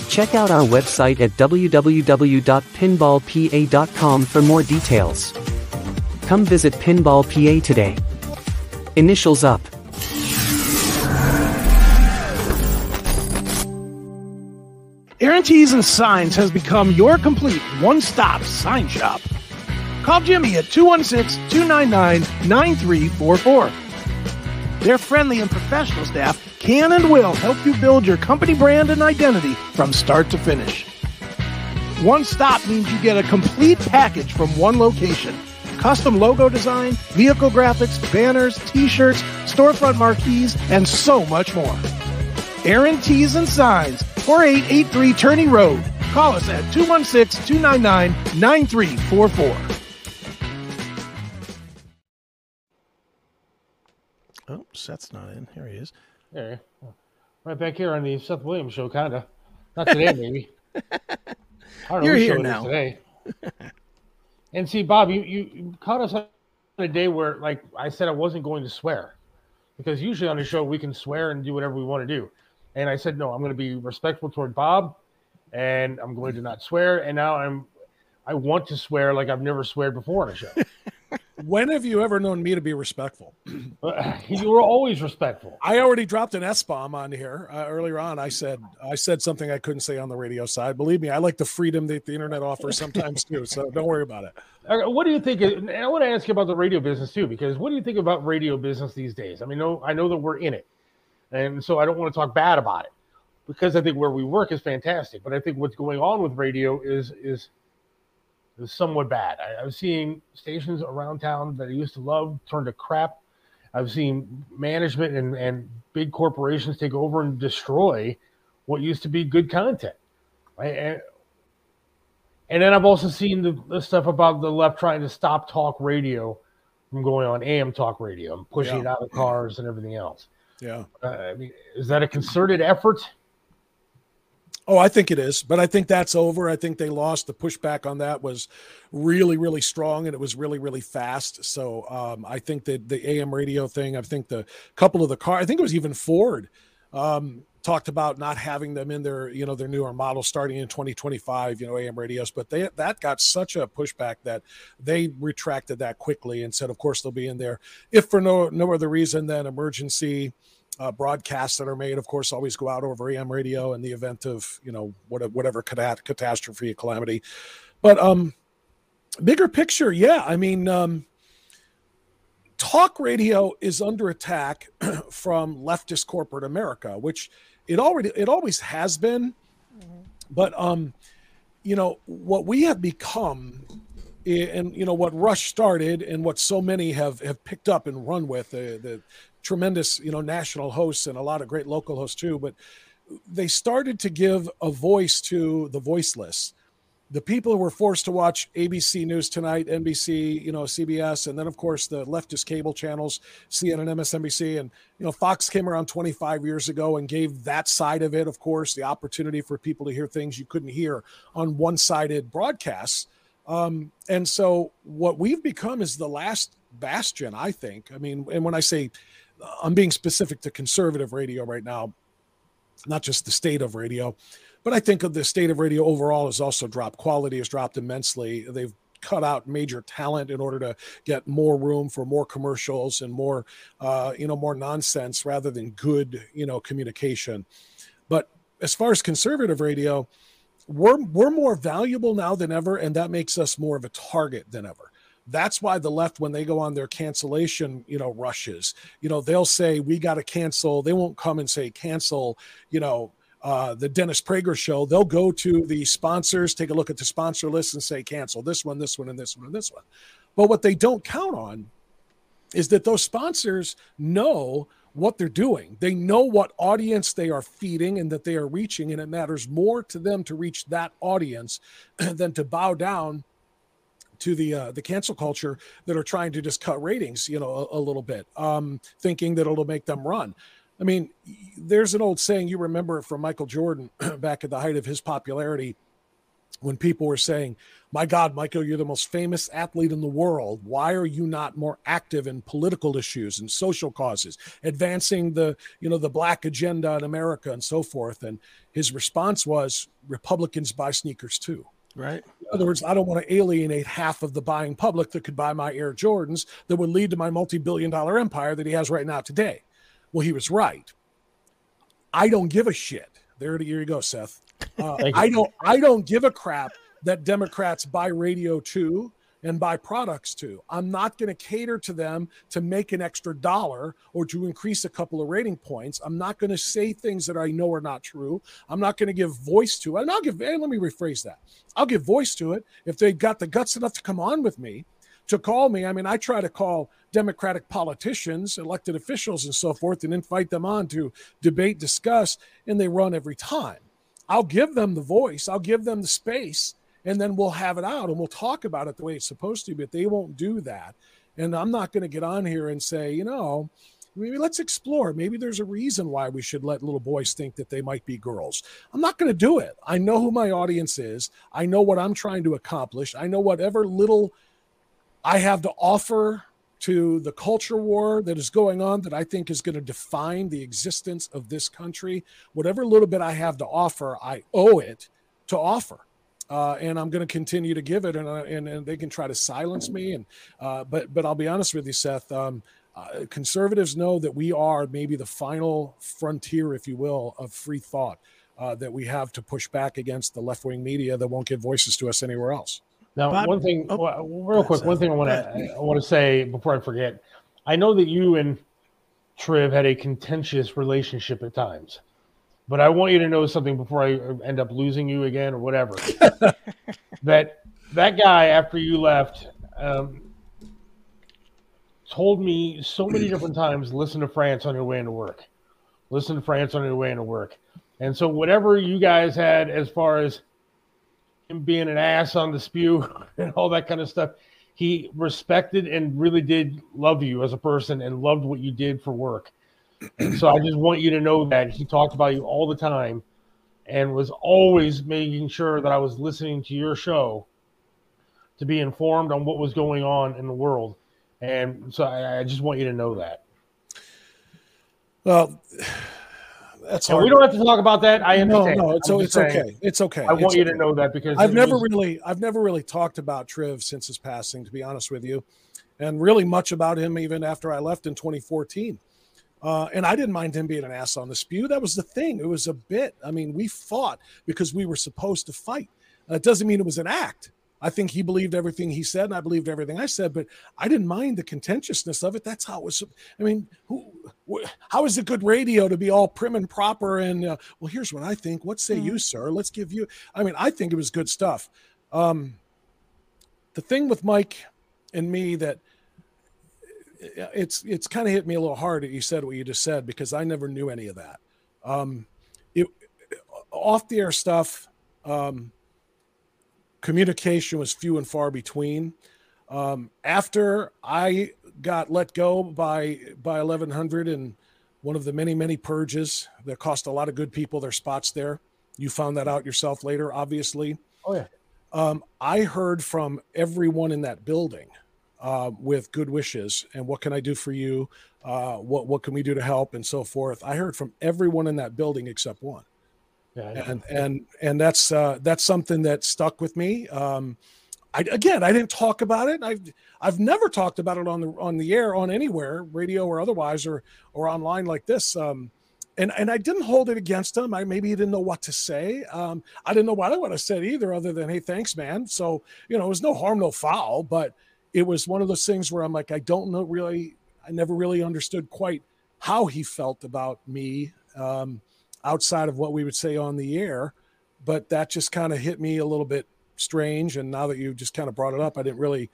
Check out our website at www.pinballpa.com for more details. Come visit Pinball PA today. Initials up. Aaron Tees and Signs has become your complete one-stop sign shop. Call Jimmy at 216 299 9344. Their friendly and professional staff can and will help you build your company brand and identity from start to finish. One stop means you get a complete package from one location. Custom logo design, vehicle graphics, banners, t-shirts, storefront marquees, and so much more. Aaron Tees and Signs, 4883 Turney Road. Call us at 216-299-9344. Oh, Seth's not in. Here he is. There. Right back here on the Seth Williams show, kind of. Not today, maybe. I don't You're here now. Today. and see, Bob, you, you caught us on a day where, like I said, I wasn't going to swear because usually on the show we can swear and do whatever we want to do. And I said, no, I'm going to be respectful toward Bob, and I'm going to not swear. And now I'm, I want to swear like I've never sweared before on a show. when have you ever known me to be respectful? you were always respectful. I already dropped an S bomb on here uh, earlier on. I said I said something I couldn't say on the radio side. Believe me, I like the freedom that the internet offers sometimes too. So don't worry about it. What do you think? And I want to ask you about the radio business too, because what do you think about radio business these days? I mean, no, I know that we're in it, and so I don't want to talk bad about it because I think where we work is fantastic. But I think what's going on with radio is is is somewhat bad. I, I've seen stations around town that I used to love turn to crap. I've seen management and, and big corporations take over and destroy what used to be good content. Right? And, and then I've also seen the, the, stuff about the left trying to stop talk radio from going on AM talk radio and pushing yeah. it out of cars and everything else. Yeah. Uh, I mean, is that a concerted effort? Oh, I think it is, but I think that's over. I think they lost. The pushback on that was really, really strong, and it was really, really fast. So um, I think that the AM radio thing. I think the couple of the car. I think it was even Ford. Um, talked about not having them in their you know their newer models starting in 2025 you know am radios but they that got such a pushback that they retracted that quickly and said of course they'll be in there. If for no no other reason than emergency uh, broadcasts that are made of course always go out over am radio in the event of you know what, whatever cat- catastrophe calamity. But um bigger picture yeah i mean um talk radio is under attack from leftist corporate America, which it already it always has been. But um, you know what we have become, and you know what Rush started, and what so many have have picked up and run with the, the tremendous you know national hosts and a lot of great local hosts too. But they started to give a voice to the voiceless the people who were forced to watch ABC News Tonight, NBC, you know, CBS, and then of course the leftist cable channels, CNN, MSNBC, and you know, Fox came around 25 years ago and gave that side of it, of course, the opportunity for people to hear things you couldn't hear on one-sided broadcasts. Um, and so what we've become is the last bastion, I think. I mean, and when I say I'm being specific to conservative radio right now, not just the state of radio but I think of the state of radio overall has also dropped. Quality has dropped immensely. They've cut out major talent in order to get more room for more commercials and more, uh, you know, more nonsense rather than good, you know, communication. But as far as conservative radio, we're we're more valuable now than ever, and that makes us more of a target than ever that's why the left when they go on their cancellation you know rushes you know they'll say we got to cancel they won't come and say cancel you know uh, the Dennis Prager show, they'll go to the sponsors, take a look at the sponsor list, and say cancel this one, this one, and this one, and this one. But what they don't count on is that those sponsors know what they're doing. They know what audience they are feeding and that they are reaching, and it matters more to them to reach that audience than to bow down to the uh, the cancel culture that are trying to just cut ratings, you know, a, a little bit, um, thinking that it'll make them run. I mean, there's an old saying you remember from Michael Jordan back at the height of his popularity when people were saying, My God, Michael, you're the most famous athlete in the world. Why are you not more active in political issues and social causes, advancing the, you know, the black agenda in America and so forth? And his response was, Republicans buy sneakers too. Right. In other words, I don't want to alienate half of the buying public that could buy my Air Jordans that would lead to my multi billion dollar empire that he has right now today. Well, he was right. I don't give a shit. There, here you go, Seth. Uh, I don't. I don't give a crap that Democrats buy radio too and buy products too. I'm not going to cater to them to make an extra dollar or to increase a couple of rating points. I'm not going to say things that I know are not true. I'm not going to give voice to it. And I'll give. Hey, let me rephrase that. I'll give voice to it if they got the guts enough to come on with me to call me. I mean, I try to call Democratic politicians, elected officials, and so forth, and invite them on to debate, discuss, and they run every time. I'll give them the voice, I'll give them the space, and then we'll have it out and we'll talk about it the way it's supposed to, but they won't do that. And I'm not going to get on here and say, you know, maybe let's explore. Maybe there's a reason why we should let little boys think that they might be girls. I'm not going to do it. I know who my audience is. I know what I'm trying to accomplish. I know whatever little I have to offer to the culture war that is going on that I think is going to define the existence of this country. Whatever little bit I have to offer, I owe it to offer. Uh, and I'm going to continue to give it, and, uh, and, and they can try to silence me. And uh, but but I'll be honest with you, Seth. Um, uh, conservatives know that we are maybe the final frontier, if you will, of free thought uh, that we have to push back against the left wing media that won't give voices to us anywhere else. Now, Bob, one thing, oh, real quick, one thing I want to I want to say before I forget. I know that you and Triv had a contentious relationship at times, but I want you to know something before I end up losing you again or whatever. that that guy after you left um, told me so many different times, "Listen to Frantz on your way into work. Listen to Frantz on your way into work." And so, whatever you guys had as far as him being an ass on the spew and all that kind of stuff. He respected and really did love you as a person and loved what you did for work. So I just want you to know that he talked about you all the time and was always making sure that I was listening to your show to be informed on what was going on in the world. And so I, I just want you to know that. Well, That's And hard. we don't have to talk about that. I No, understand. no, it's I'm it's saying, okay. It's okay. I want It's you to know that because I've never really I've never really talked about Triv since his passing, to be honest with you, and really much about him even after I left in 2014. Uh, and I didn't mind him being an ass on the spew. That was the thing. It was a bit. I mean, we fought because we were supposed to fight. It doesn't mean it was an act. I think he believed everything he said, and I believed everything I said. But I didn't mind the contentiousness of it. That's how it was. I mean, who, wh- how is it good radio to be all prim and proper? And uh, well, here's what I think. What say you, sir? Let's give you. I mean, I think it was good stuff. Um, the thing with Mike and me that it's it's kind of hit me a little hard that you said what you just said because I never knew any of that. Um, it, off the air stuff, um, communication was few and far between. Um, after I got let go by by 1100 and one of the many many purges that cost a lot of good people their spots there. You found that out yourself later, obviously. Oh yeah. Um, I heard from everyone in that building uh, with good wishes and what can I do for you? Uh, what what can we do to help and so forth. I heard from everyone in that building except one, And and and that's uh, that's something that stuck with me. Um, I, again, I didn't talk about it. I've I've never talked about it on the on the air, on anywhere, radio or otherwise, or or online like this. Um, and and I didn't hold it against him. I maybe he didn't know what to say. Um, I didn't know what I would have said either, other than "Hey, thanks, man." So you know, it was no harm, no foul. But it was one of those things where I'm like, I don't know really. I never really understood quite how he felt about me um, outside of what we would say on the air. But that just kind of hit me a little bit strange. And now that you just kind of brought it up, I didn't really,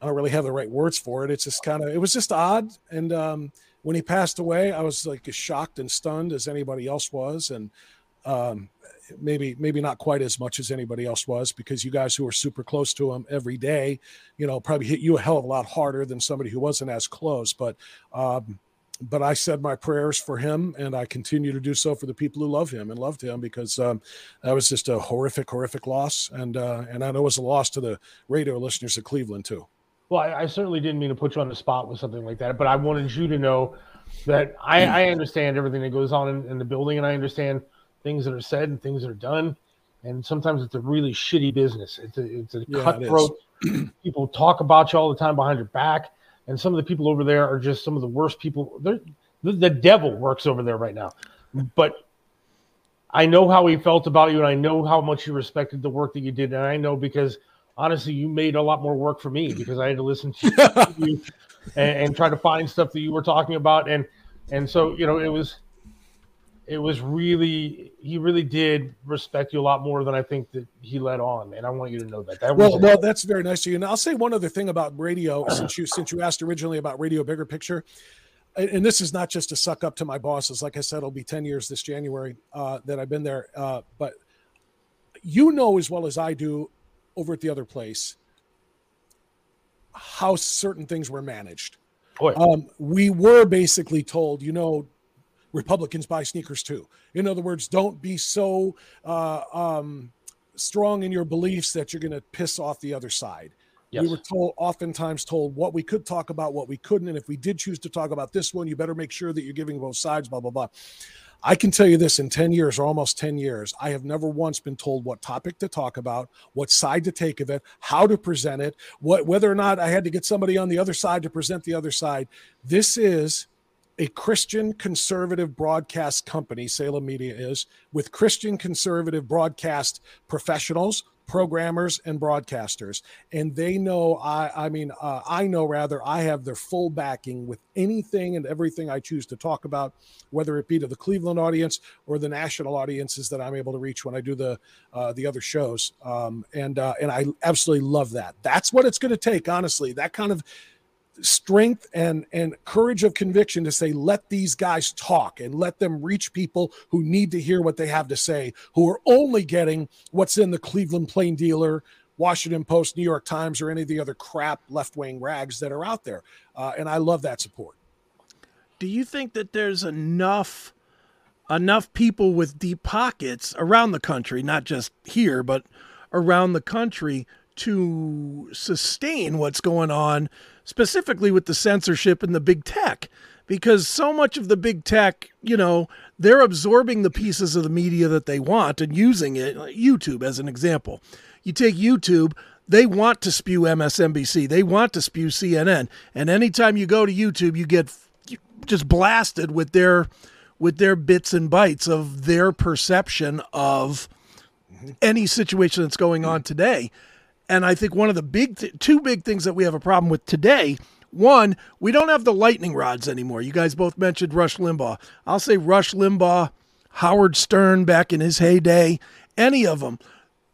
I don't really have the right words for it. It's just kind of, it was just odd. And um, when he passed away, I was like as shocked and stunned as anybody else was. And um, maybe, maybe not quite as much as anybody else was because you guys who are super close to him every day, you know, probably hit you a hell of a lot harder than somebody who wasn't as close. But, um, but I said my prayers for him, and I continue to do so for the people who love him and loved him because um, that was just a horrific, horrific loss, and uh, and I know it was a loss to the radio listeners of Cleveland too. Well, I, I certainly didn't mean to put you on the spot with something like that, but I wanted you to know that I, I understand everything that goes on in, in the building, and I understand things that are said and things that are done. And sometimes it's a really shitty business. It's a, it's a Yeah, it cutthroat. people talk about you all the time behind your back, and some of the people over there are just some of the worst people. They're, the, the devil works over there right now. But I know how he felt about you, and I know how much he respected the work that you did, and I know because honestly, you made a lot more work for me because I had to listen to you and, and try to find stuff that you were talking about, and and so you know it was it was really he really did respect you a lot more than I think that he let on, and I want you to know that. That was Well, well, that's very nice of you. And I'll say one other thing about radio, since you since you asked originally about radio bigger picture, and and this is not just to suck up to my bosses. Like I said, it'll be ten years this January uh, that I've been there. Uh, but you know as well as I do over at the other place how certain things were managed. Um, we were basically told, you know, Republicans buy sneakers too. In other words, don't be so uh, um, strong in your beliefs that you're going to piss off the other side. We were told, oftentimes told, what we could talk about, what we couldn't, and if we did choose to talk about this one, you better make sure that you're giving both sides. Blah blah blah. I can tell you this in 10 years or almost 10 years, I have never once been told what topic to talk about, what side to take of it, how to present it, what whether or not I had to get somebody on the other side to present the other side. This is a Christian conservative broadcast company, Salem Media is, with Christian conservative broadcast professionals, programmers, and broadcasters. And they know, I, I mean, uh, I know rather, I have their full backing with anything and everything I choose to talk about, whether it be to the Cleveland audience or the national audiences that I'm able to reach when I do the uh, the other shows. Um, and uh, and I absolutely love that. That's what it's going to take, honestly. That kind of strength and and courage of conviction to say let these guys talk and let them reach people who need to hear what they have to say who are only getting what's in the Cleveland Plain Dealer Washington Post New York Times or any of the other crap left-wing rags that are out there. Uh, and I love that support. Do you think that there's enough enough people with deep pockets around the country, not just here, but around the country to sustain what's going on specifically with the censorship and the big tech? because so much of the big tech, you know, they're absorbing the pieces of the media that they want and using it. YouTube, as an example, you take YouTube, they want to spew MSNBC, they want to spew CNN, and anytime you go to YouTube, you get just blasted with their with their bits and bytes of their perception of mm-hmm. any situation that's going on today. And I think one of the big, th- two big things that we have a problem with today one, we don't have the lightning rods anymore. You guys both mentioned Rush Limbaugh. I'll say Rush Limbaugh, Howard Stern back in his heyday, any of them.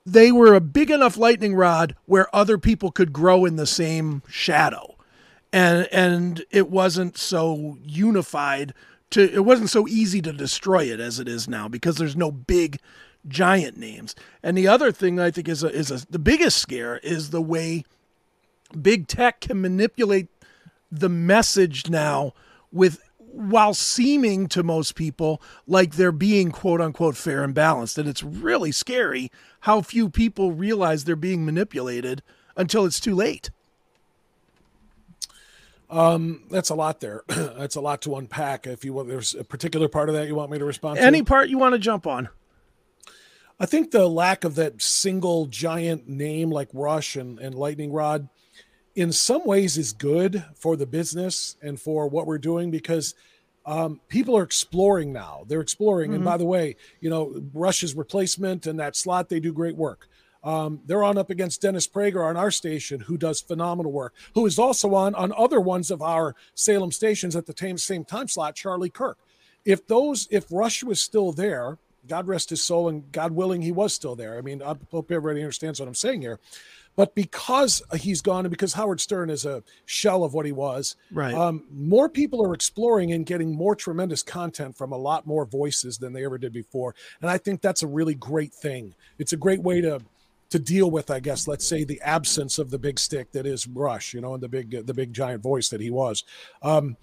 They were a big enough lightning rod where other people could grow in the same shadow. And and it wasn't so unified to it wasn't so easy to destroy it as it is now because there's no big giant names. And the other thing I think is a, is a, the biggest scare is the way big tech can manipulate the message now with while seeming to most people like they're being quote unquote fair and balanced. And it's really scary how few people realize they're being manipulated until it's too late. Um that's a lot there. That's a lot to unpack. If you want there's a particular part of that you want me to respond any to? Any part you want to jump on i think the lack of that single giant name like rush and, and lightning rod in some ways is good for the business and for what we're doing because um, people are exploring now. They're exploring. Mm-hmm. And by the way, you know, Rush's replacement and that slot, they do great work. Um, they're on up against Dennis Prager on our station, who does phenomenal work, who is also on on other ones of our Salem stations at the same, same time slot, Charlie Kirk. If those, if Rush was still there, God rest his soul, and God willing, he was still there. I mean, I hope everybody understands what I'm saying here. But because he's gone and because Howard Stern is a shell of what he was, right? Um, more people are exploring and getting more tremendous content from a lot more voices than they ever did before, and I think that's a really great thing. It's a great way to to deal with, I guess, let's say the absence of the big stick that is Rush, you know, and the big the big giant voice that he was. Um,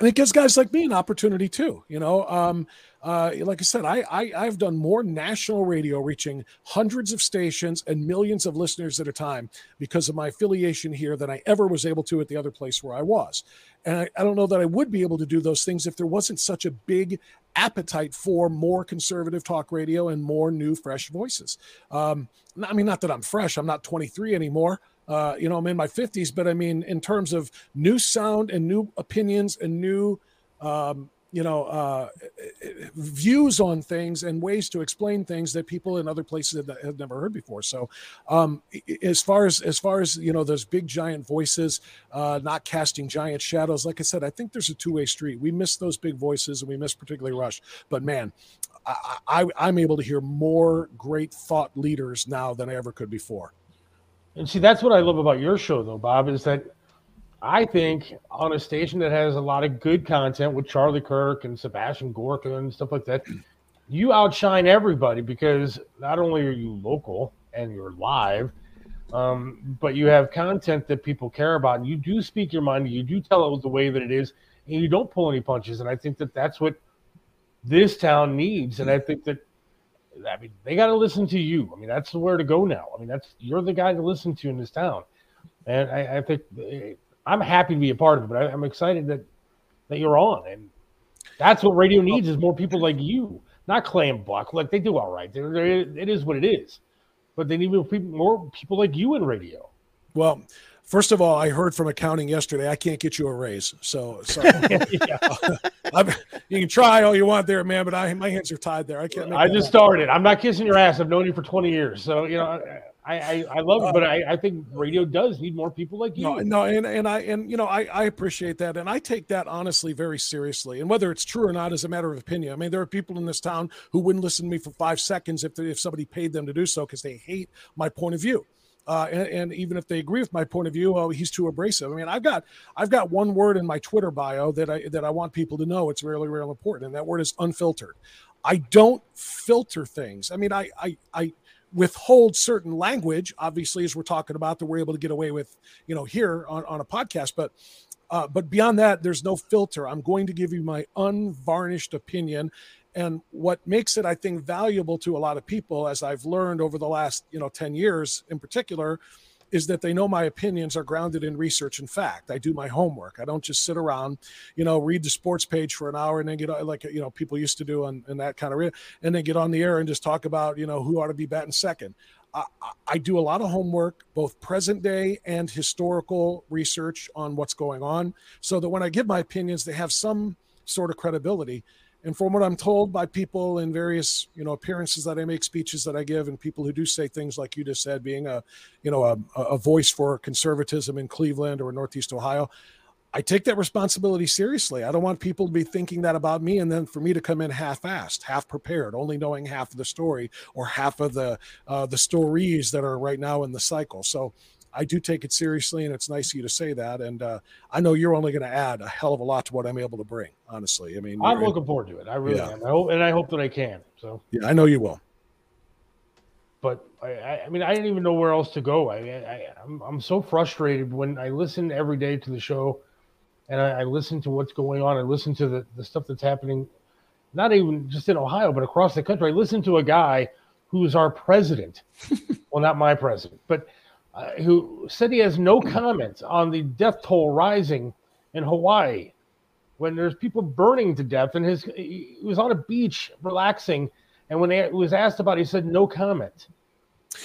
and it gives guys like me an opportunity too. You know, um, uh, like I said, I, I I've done more national radio, reaching hundreds of stations and millions of listeners at a time because of my affiliation here than I ever was able to at the other place where I was. And I, I don't know that I would be able to do those things if there wasn't such a big appetite for more conservative talk radio and more new, fresh voices. Um, I mean, not that I'm fresh; I'm not 23 anymore. Uh, you know, I'm in my 50s, but I mean, in terms of new sound and new opinions and new, um, you know, uh, views on things and ways to explain things that people in other places have never heard before. So, um, as far as as far as you know, those big giant voices uh, not casting giant shadows. Like I said, I think there's a two way street. We miss those big voices, and we miss particularly Rush. But man, I, I, I'm able to hear more great thought leaders now than I ever could before. And see, that's what I love about your show, though, Bob, is that I think on a station that has a lot of good content with Charlie Kirk and Sebastian Gorka and stuff like that, you outshine everybody because not only are you local and you're live, um, but you have content that people care about. And you do speak your mind. You do tell it the way that it is, and you don't pull any punches. And I think that that's what this town needs. And I think that I mean, they got to listen to you. I mean, that's where to go now. I mean, that's you're the guy to listen to in this town, and I, I think eh, I'm happy to be a part of it. But I, am excited that that you're on, and that's what radio needs is more people like you, not Clay and Buck. Like they do all right. They're, they're, it is what it is, but they need more people, more people like you in radio. Well, First of all, I heard from accounting yesterday. I can't get you a raise, so so you can try all you want there, man. But I my hands are tied there. I can't. I just started. I'm not kissing your ass. I've known you for 20 years, so you know. I, I, I love it, but I, I think radio does need more people like you. No, no, and, and I and you know I, I appreciate that, and I take that honestly very seriously. And whether it's true or not is a matter of opinion. I mean, there are people in this town who wouldn't listen to me for five seconds if if somebody paid them to do so because they hate my point of view. Uh, and, and, even if they agree with my point of view, oh, he's too abrasive. I mean, I've got I've got one word in my Twitter bio that I that I want people to know. It's really really important, and that word is unfiltered. I don't filter things. I mean, I I, I withhold certain language, obviously, as we're talking about that we're able to get away with, you know, here on, on a podcast, but. Uh, but beyond that, there's no filter. I'm going to give you my unvarnished opinion, and what makes it i think valuable to a lot of people as i've learned over the last you know 10 years in particular is that they know my opinions are grounded in research and fact. I do my homework. I don't just sit around, you know, read the sports page for an hour and then get like you know people used to do on and that kind of and then get on the air and just talk about you know who ought to be batting second. I, I do a lot of homework, both present day and historical research on what's going on, so that when I give my opinions, they have some sort of credibility. And from what I'm told by people in various, you know, appearances that I make, speeches that I give, and people who do say things like you just said, being a, you know, a, a voice for conservatism in Cleveland or Northeast Ohio, I take that responsibility seriously. I don't want people to be thinking that about me and then for me to come in half-assed, half prepared, only knowing half of the story or half of the uh, the stories that are right now in the cycle. So I do take it seriously, and it's nice of you to say that. And uh, I know you're only going to add a hell of a lot to what I'm able to bring. Honestly, I mean, I'm looking forward to it. I really Yeah. am. I hope, and I hope that I can. So, yeah, I know you will. but I, I, I mean, I didn't even know where else to go. I, I, I'm, I'm so frustrated when I listen every day to the show, and I, I listen to what's going on. I listen to the, the stuff that's happening, not even just in Ohio, but across the country. I listen to a guy who is our president. well, not my president, but uh, who said he has no comment on the death toll rising in Hawaii when there's people burning to death and his he was on a beach relaxing and when he was asked about it, he said no comment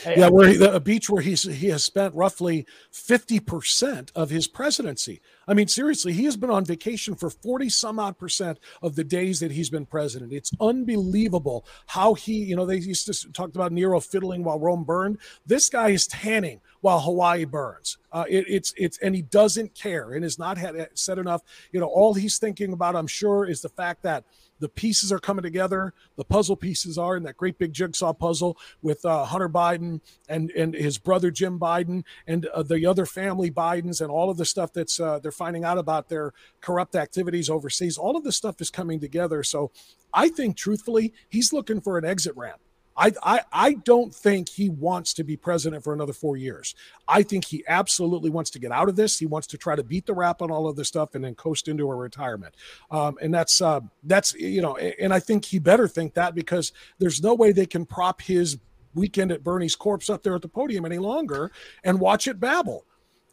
Yeah, where he, a beach where he's he has spent roughly fifty percent of his presidency. I mean, seriously, he has been on vacation for forty some odd percent of the days that he's been president. It's unbelievable how he, you know, they used to talk about Nero fiddling while Rome burned. This guy is tanning while Hawaii burns. Uh, it, it's it's and he doesn't care and has not had said enough. You know, all he's thinking about, I'm sure, is the fact that the pieces are coming together. The puzzle pieces are in that great big jigsaw puzzle with uh, Hunter Biden and and his brother Jim Biden and uh, the other family Bidens and all of the stuff that's uh, they're finding out about their corrupt activities overseas. All of this stuff is coming together. So I think, truthfully, he's looking for an exit ramp. I, I I don't think he wants to be president for another four years. I think he absolutely wants to get out of this. He wants to try to beat the rap on all of this stuff and then coast into a retirement. Um, and that's uh, that's you know, and I think he better think that because there's no way they can prop his weekend at Bernie's corpse up there at the podium any longer and watch it babble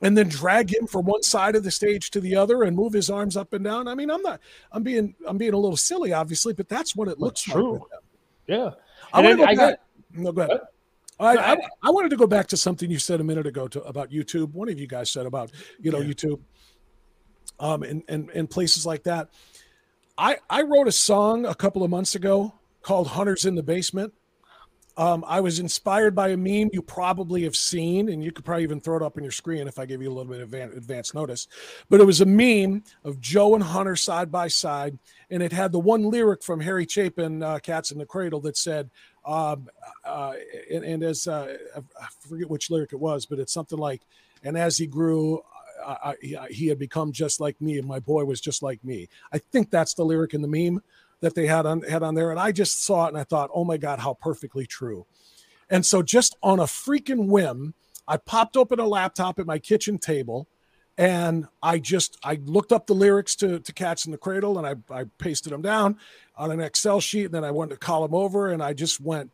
and then drag him from one side of the stage to the other and move his arms up and down. I mean, I'm not I'm being I'm being a little silly, obviously, but that's what it looks like. true. yeah I want to go I back. no, go ahead. I, I, I- wanted to go back to something you said a minute ago to, about YouTube. One of you guys said about you know YouTube, um, and, and and places like that. I I wrote a song a couple of months ago called "Hunters in the Basement." Um, I was inspired by a meme you probably have seen, and you could probably even throw it up on your screen if I give you a little bit of advan- advance notice. But it was a meme of Joe and Hunter side by side, and it had the one lyric from Harry Chapin, uh, "Cats in the Cradle," that said, um, uh, and, and as uh, I forget which lyric it was, but it's something like, "And as he grew, I, I, he had become just like me, and my boy was just like me." I think that's the lyric in the meme that they had on had on there, and I just saw it and I thought, "Oh my God, how perfectly true!" And so, just on a freaking whim, I popped open a laptop at my kitchen table and I just I looked up the lyrics to, to Cats in the Cradle and I, I pasted them down on an Excel sheet. And then I went to call them over and I just went,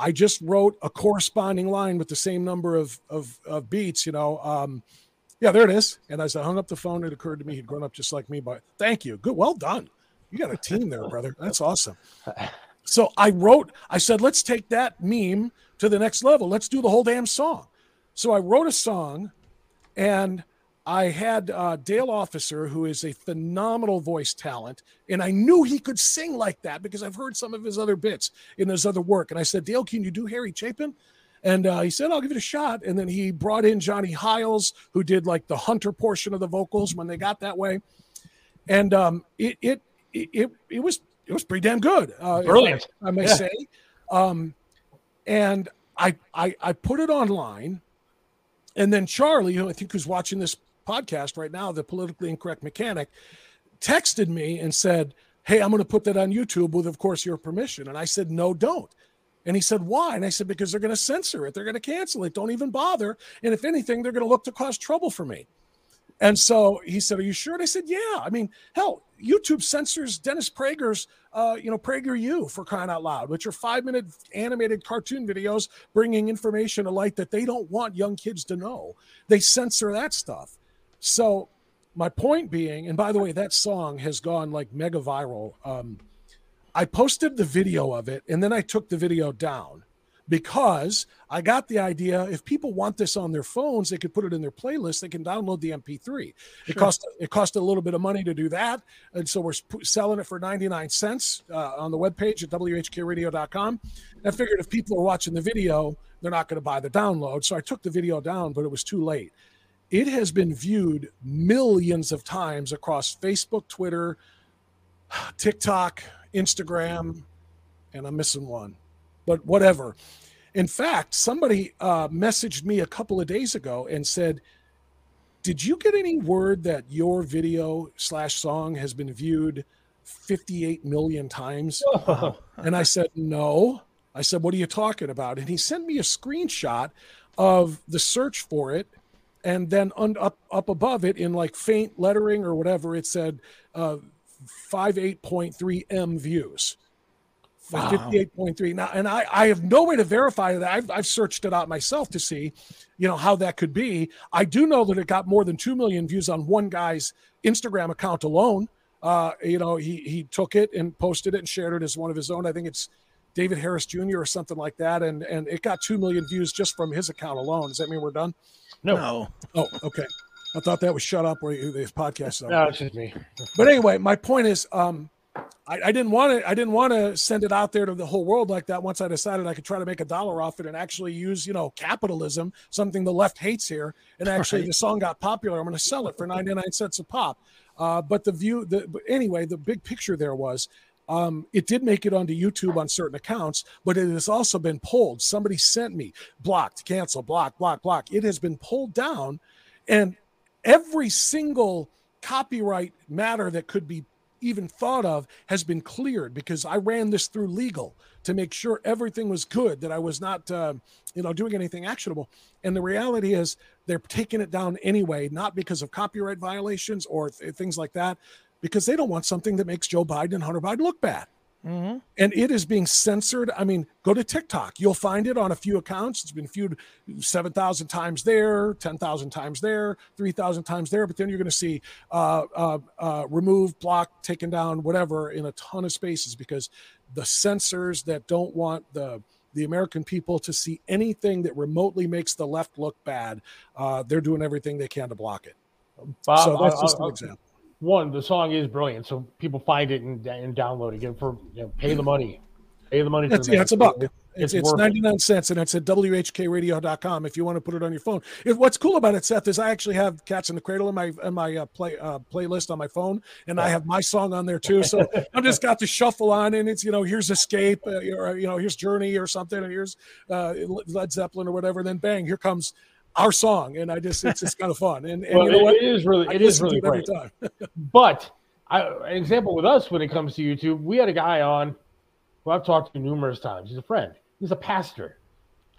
I just wrote a corresponding line with the same number of, of, of beats, you know. Um, yeah, there it is. And as I hung up the phone, it occurred to me he'd grown up just like me. But thank you. Good. Well done. You got a team there, brother. That's awesome. So I wrote, I said, let's take that meme to the next level. Let's do the whole damn song. So I wrote a song and I had uh, Dale Officer, who is a phenomenal voice talent, and I knew he could sing like that because I've heard some of his other bits in his other work. And I said, Dale, can you do Harry Chapin? And uh, he said, I'll give it a shot. And then he brought in Johnny Hiles, who did like the Hunter portion of the vocals when they got that way. And um, it, it, it, it, it was, it was pretty damn good. Uh, if I- I may Yeah. say. Um, and I, I, I put it online and then Charlie, who I think who's watching this podcast right now, the politically incorrect mechanic, texted me and said, Hey, I'm going to put that on YouTube with, of course, your permission. And I said, No, don't. And he said, Why? And I said, Because they're going to censor it. They're going to cancel it. Don't even bother. And if anything, they're going to look to cause trouble for me. And so he said, Are you sure? And I said, Yeah. I mean, hell, YouTube censors Dennis Prager's, uh, you know, Prager U for crying out loud, which are five minute animated cartoon videos bringing information to light that they don't want young kids to know. They censor that stuff. So, my point being, and by the way, that song has gone like mega viral. Um, I posted the video of it and then I took the video down because I got the idea if people want this on their phones, they could put it in their playlist. They can download the MP3. It cost it cost a little bit of money to do that, and so we're selling it for 99 cents uh, on the webpage at whkradio.com. And I figured if people are watching the video, they're not going to buy the download, so I took the video down, but it was too late. It has been viewed millions of times across Facebook, Twitter, TikTok, Instagram, and I'm missing one, but whatever. In fact, somebody uh, messaged me a couple of days ago and said, "Did you get any word that your video slash song has been viewed 58 million times?" and I said, "No." I said, "What are you talking about?" And he sent me a screenshot of the search for it, and then un- up up above it in like faint lettering or whatever, it said uh, 58.3 m views. Wow. 58.3 now and I, I have no way to verify that. I've, I've searched it out myself to see you know how that could be. I do know that it got more than 2 million views on one guy's instagram account alone. Uh, you know he he took it and posted it and shared it as one of his own. I think it's david harris jr or something like that. And and it got 2 million views just from his account alone. Does that mean we're done? No. No. oh okay. I thought that was shut up where you- this podcast No, it's just me. but anyway, my point is, um, I, I didn't want to. I didn't want to send it out there to the whole world like that. Once I decided I could try to make a dollar off it and actually use, you know, capitalism, something the left hates here, and actually Right. the song got popular. I'm going to sell it for 99 cents a pop. Uh, but the view, the but anyway, the big picture there was. Um, it did make it onto YouTube on certain accounts, but it has also been pulled. Somebody sent me blocked, cancel, block, block, block. It has been pulled down, and every single copyright matter that could be even thought of has been cleared because I ran this through legal to make sure everything was good, that I was not, uh, you know, doing anything actionable. And the reality is they're taking it down anyway, not because of copyright violations or th- things like that, because they don't want something that makes Joe Biden and Hunter Biden look bad Mm-hmm. and it is being censored. I mean, go to TikTok. You'll find it on a few accounts. It's been viewed 7,000 times there, 10,000 times there, 3,000 times there. But then you're going to see uh, uh, uh, removed, blocked, taken down, whatever, in a ton of spaces because the censors that don't want the the American people to see anything that remotely makes the left look bad, uh, they're doing everything they can to block it. Bob, so that's just an I- example. One, the song is brilliant, so people find it and, and download it. Get for you know, pay the money, pay the money. That's, yeah, it's a buck. It- It's, it's it's worth it. 99 cents and it's at whkradio.com if you want to put it on your phone. If, what's cool about it, Seth, is I actually have Cats in the Cradle in my in my uh, play uh, playlist on my phone, and I have my song on there too. So I've just got the shuffle on, and it's you know here's Escape, uh, or you know here's Journey or something, and here's uh, Led Zeppelin or whatever. Then bang, here comes our song, and I just it's just kind of fun. And, and Well, you know it- what? it is really I it is really great. but I, an example with us when it comes to YouTube, we had a guy on who I've talked to numerous times. He's a friend. He's a pastor,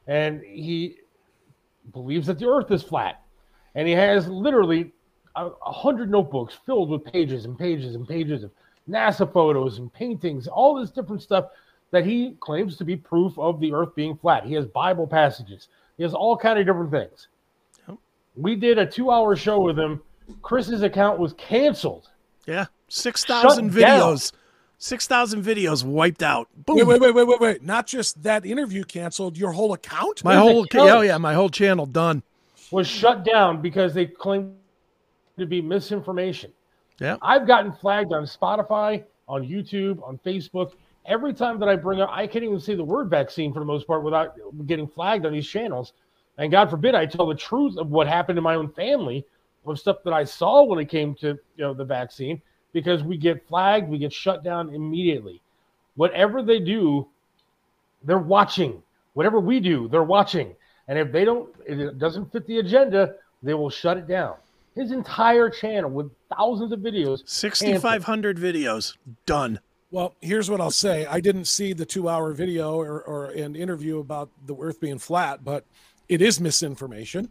and he believes that the Earth is flat, and he has literally a, a hundred notebooks filled with pages and pages and pages of NASA photos and paintings, all this different stuff that he claims to be proof of the Earth being flat. He has Bible passages. He has all kind of different things. We did a two-hour show with him. Chris's account was canceled. Yeah, six thousand Shut down. videos, six thousand videos wiped out. Boom. Wait, wait, wait, wait, wait, wait! Not just that interview canceled, your whole account. My whole oh yeah, my whole channel done. was shut down because they claimed to be misinformation. Yeah. I've gotten flagged on Spotify, on YouTube, on Facebook. Every time that I bring up, I can't even say the word vaccine for the most part without getting flagged on these channels. And God forbid I tell the truth of what happened in my own family of stuff that I saw when it came to you know the vaccine because we get flagged, we get shut down immediately. Whatever they do, they're watching. Whatever we do, they're watching. And if they don't, if it doesn't fit the agenda, they will shut it down. His entire channel with thousands of videos. Sixty five hundred videos done. Well, here's what I'll say. I didn't see the two-hour video or, or an interview about the Earth being flat, but it is misinformation.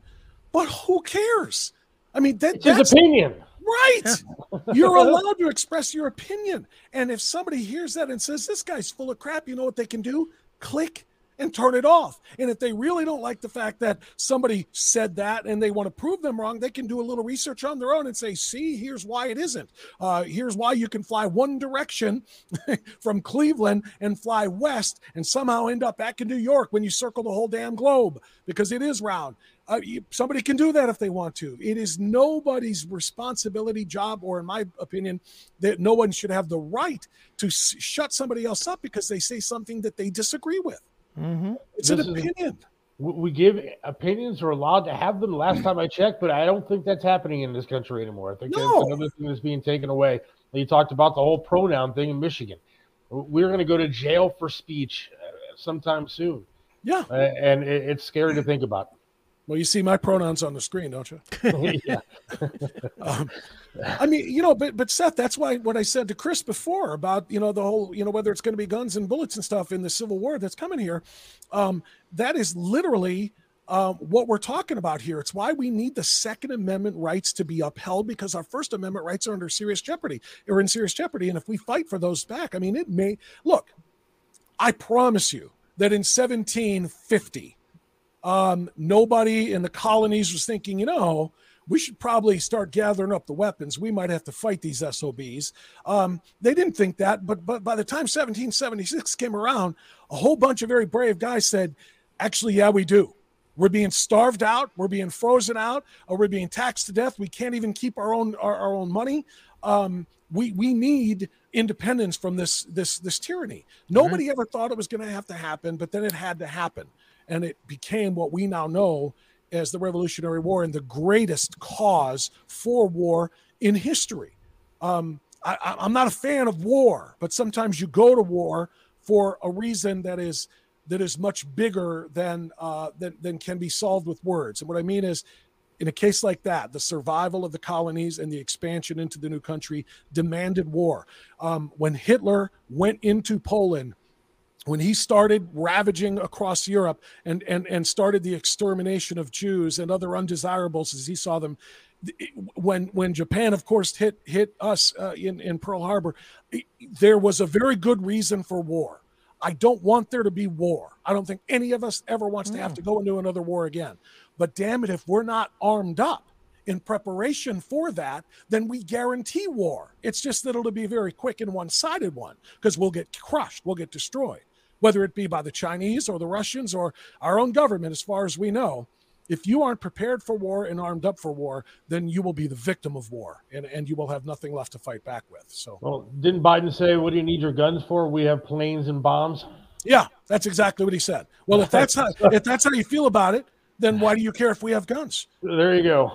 But who cares? I mean, that, It's his that's opinion. right? You're allowed to express your opinion. And if somebody hears that and says, this guy's full of crap, you know what they can do? Click and turn it off. And if they really don't like the fact that somebody said that and they want to prove them wrong, they can do a little research on their own and say, see, here's why it isn't. Uh, here's why you can fly one direction from Cleveland and fly west and somehow end up back in New York when you circle the whole damn globe because it is round. Uh, you, somebody can do that if they want to. It is nobody's responsibility, job, or in my opinion, that no one should have the right to s- shut somebody else up because they say something that they disagree with. Mm-hmm. It's This an opinion. we we give opinions are allowed to have them. Last time I checked, but I don't think that's happening in this country anymore. I think No. that's another thing that's being taken away. You talked about the whole pronoun thing in Michigan. We're going to go to jail for speech uh, sometime soon. Yeah, uh, and it, it's scary to think about. Well, you see my pronouns on the screen, don't you? yeah. um, I mean, you know, but but Seth, that's why what I said to Chris before about you know the whole you know whether it's going to be guns and bullets and stuff in the Civil War that's coming here, um, that is literally um, what we're talking about here. It's why we need the Second Amendment rights to be upheld because our First Amendment rights are under serious jeopardy. Or in serious jeopardy, and if we fight for those back, I mean, it may look. I promise you that in 1750 um, nobody in the colonies was thinking, you know, we should probably start gathering up the weapons. We might have to fight these SOBs. Um, they didn't think that, but but by the time 1776 came around, a whole bunch of very brave guys said, actually, yeah, we do. We're being starved out. We're being frozen out. Or we're being taxed to death. We can't even keep our own our, our own money. Um, we we need independence from this this this tyranny. Nobody ever thought it was going to have to happen, but then it had to happen, and it became what we now know as the Revolutionary War and the greatest cause for war in history. Um, I, I'm not a fan of war, but sometimes you go to war for a reason that is that is much bigger than uh, than, than can be solved with words. And what I mean is, in a case like that, the survival of the colonies and the expansion into the new country demanded war. Um, when Hitler went into Poland, when he started ravaging across Europe and, and, and started the extermination of Jews and other undesirables as he saw them, when when Japan, of course, hit hit us uh, in in Pearl Harbor, there was a very good reason for war. I don't want there to be war. I don't think any of us ever wants to have to go into another war again. But damn it, if we're not armed up in preparation for that, then we guarantee war. It's just that it'll be a very quick and one sided one because we'll get crushed, we'll get destroyed, whether it be by the Chinese or the Russians or our own government, as far as we know. If you aren't prepared for war and armed up for war, then you will be the victim of war and, and you will have nothing left to fight back with. So, Well, didn't Biden say, "What do you need your guns for? We have planes and bombs." yeah, that's exactly what he said. Well, if that's how if that's how you feel about it, then why do you care if we have guns? There you go.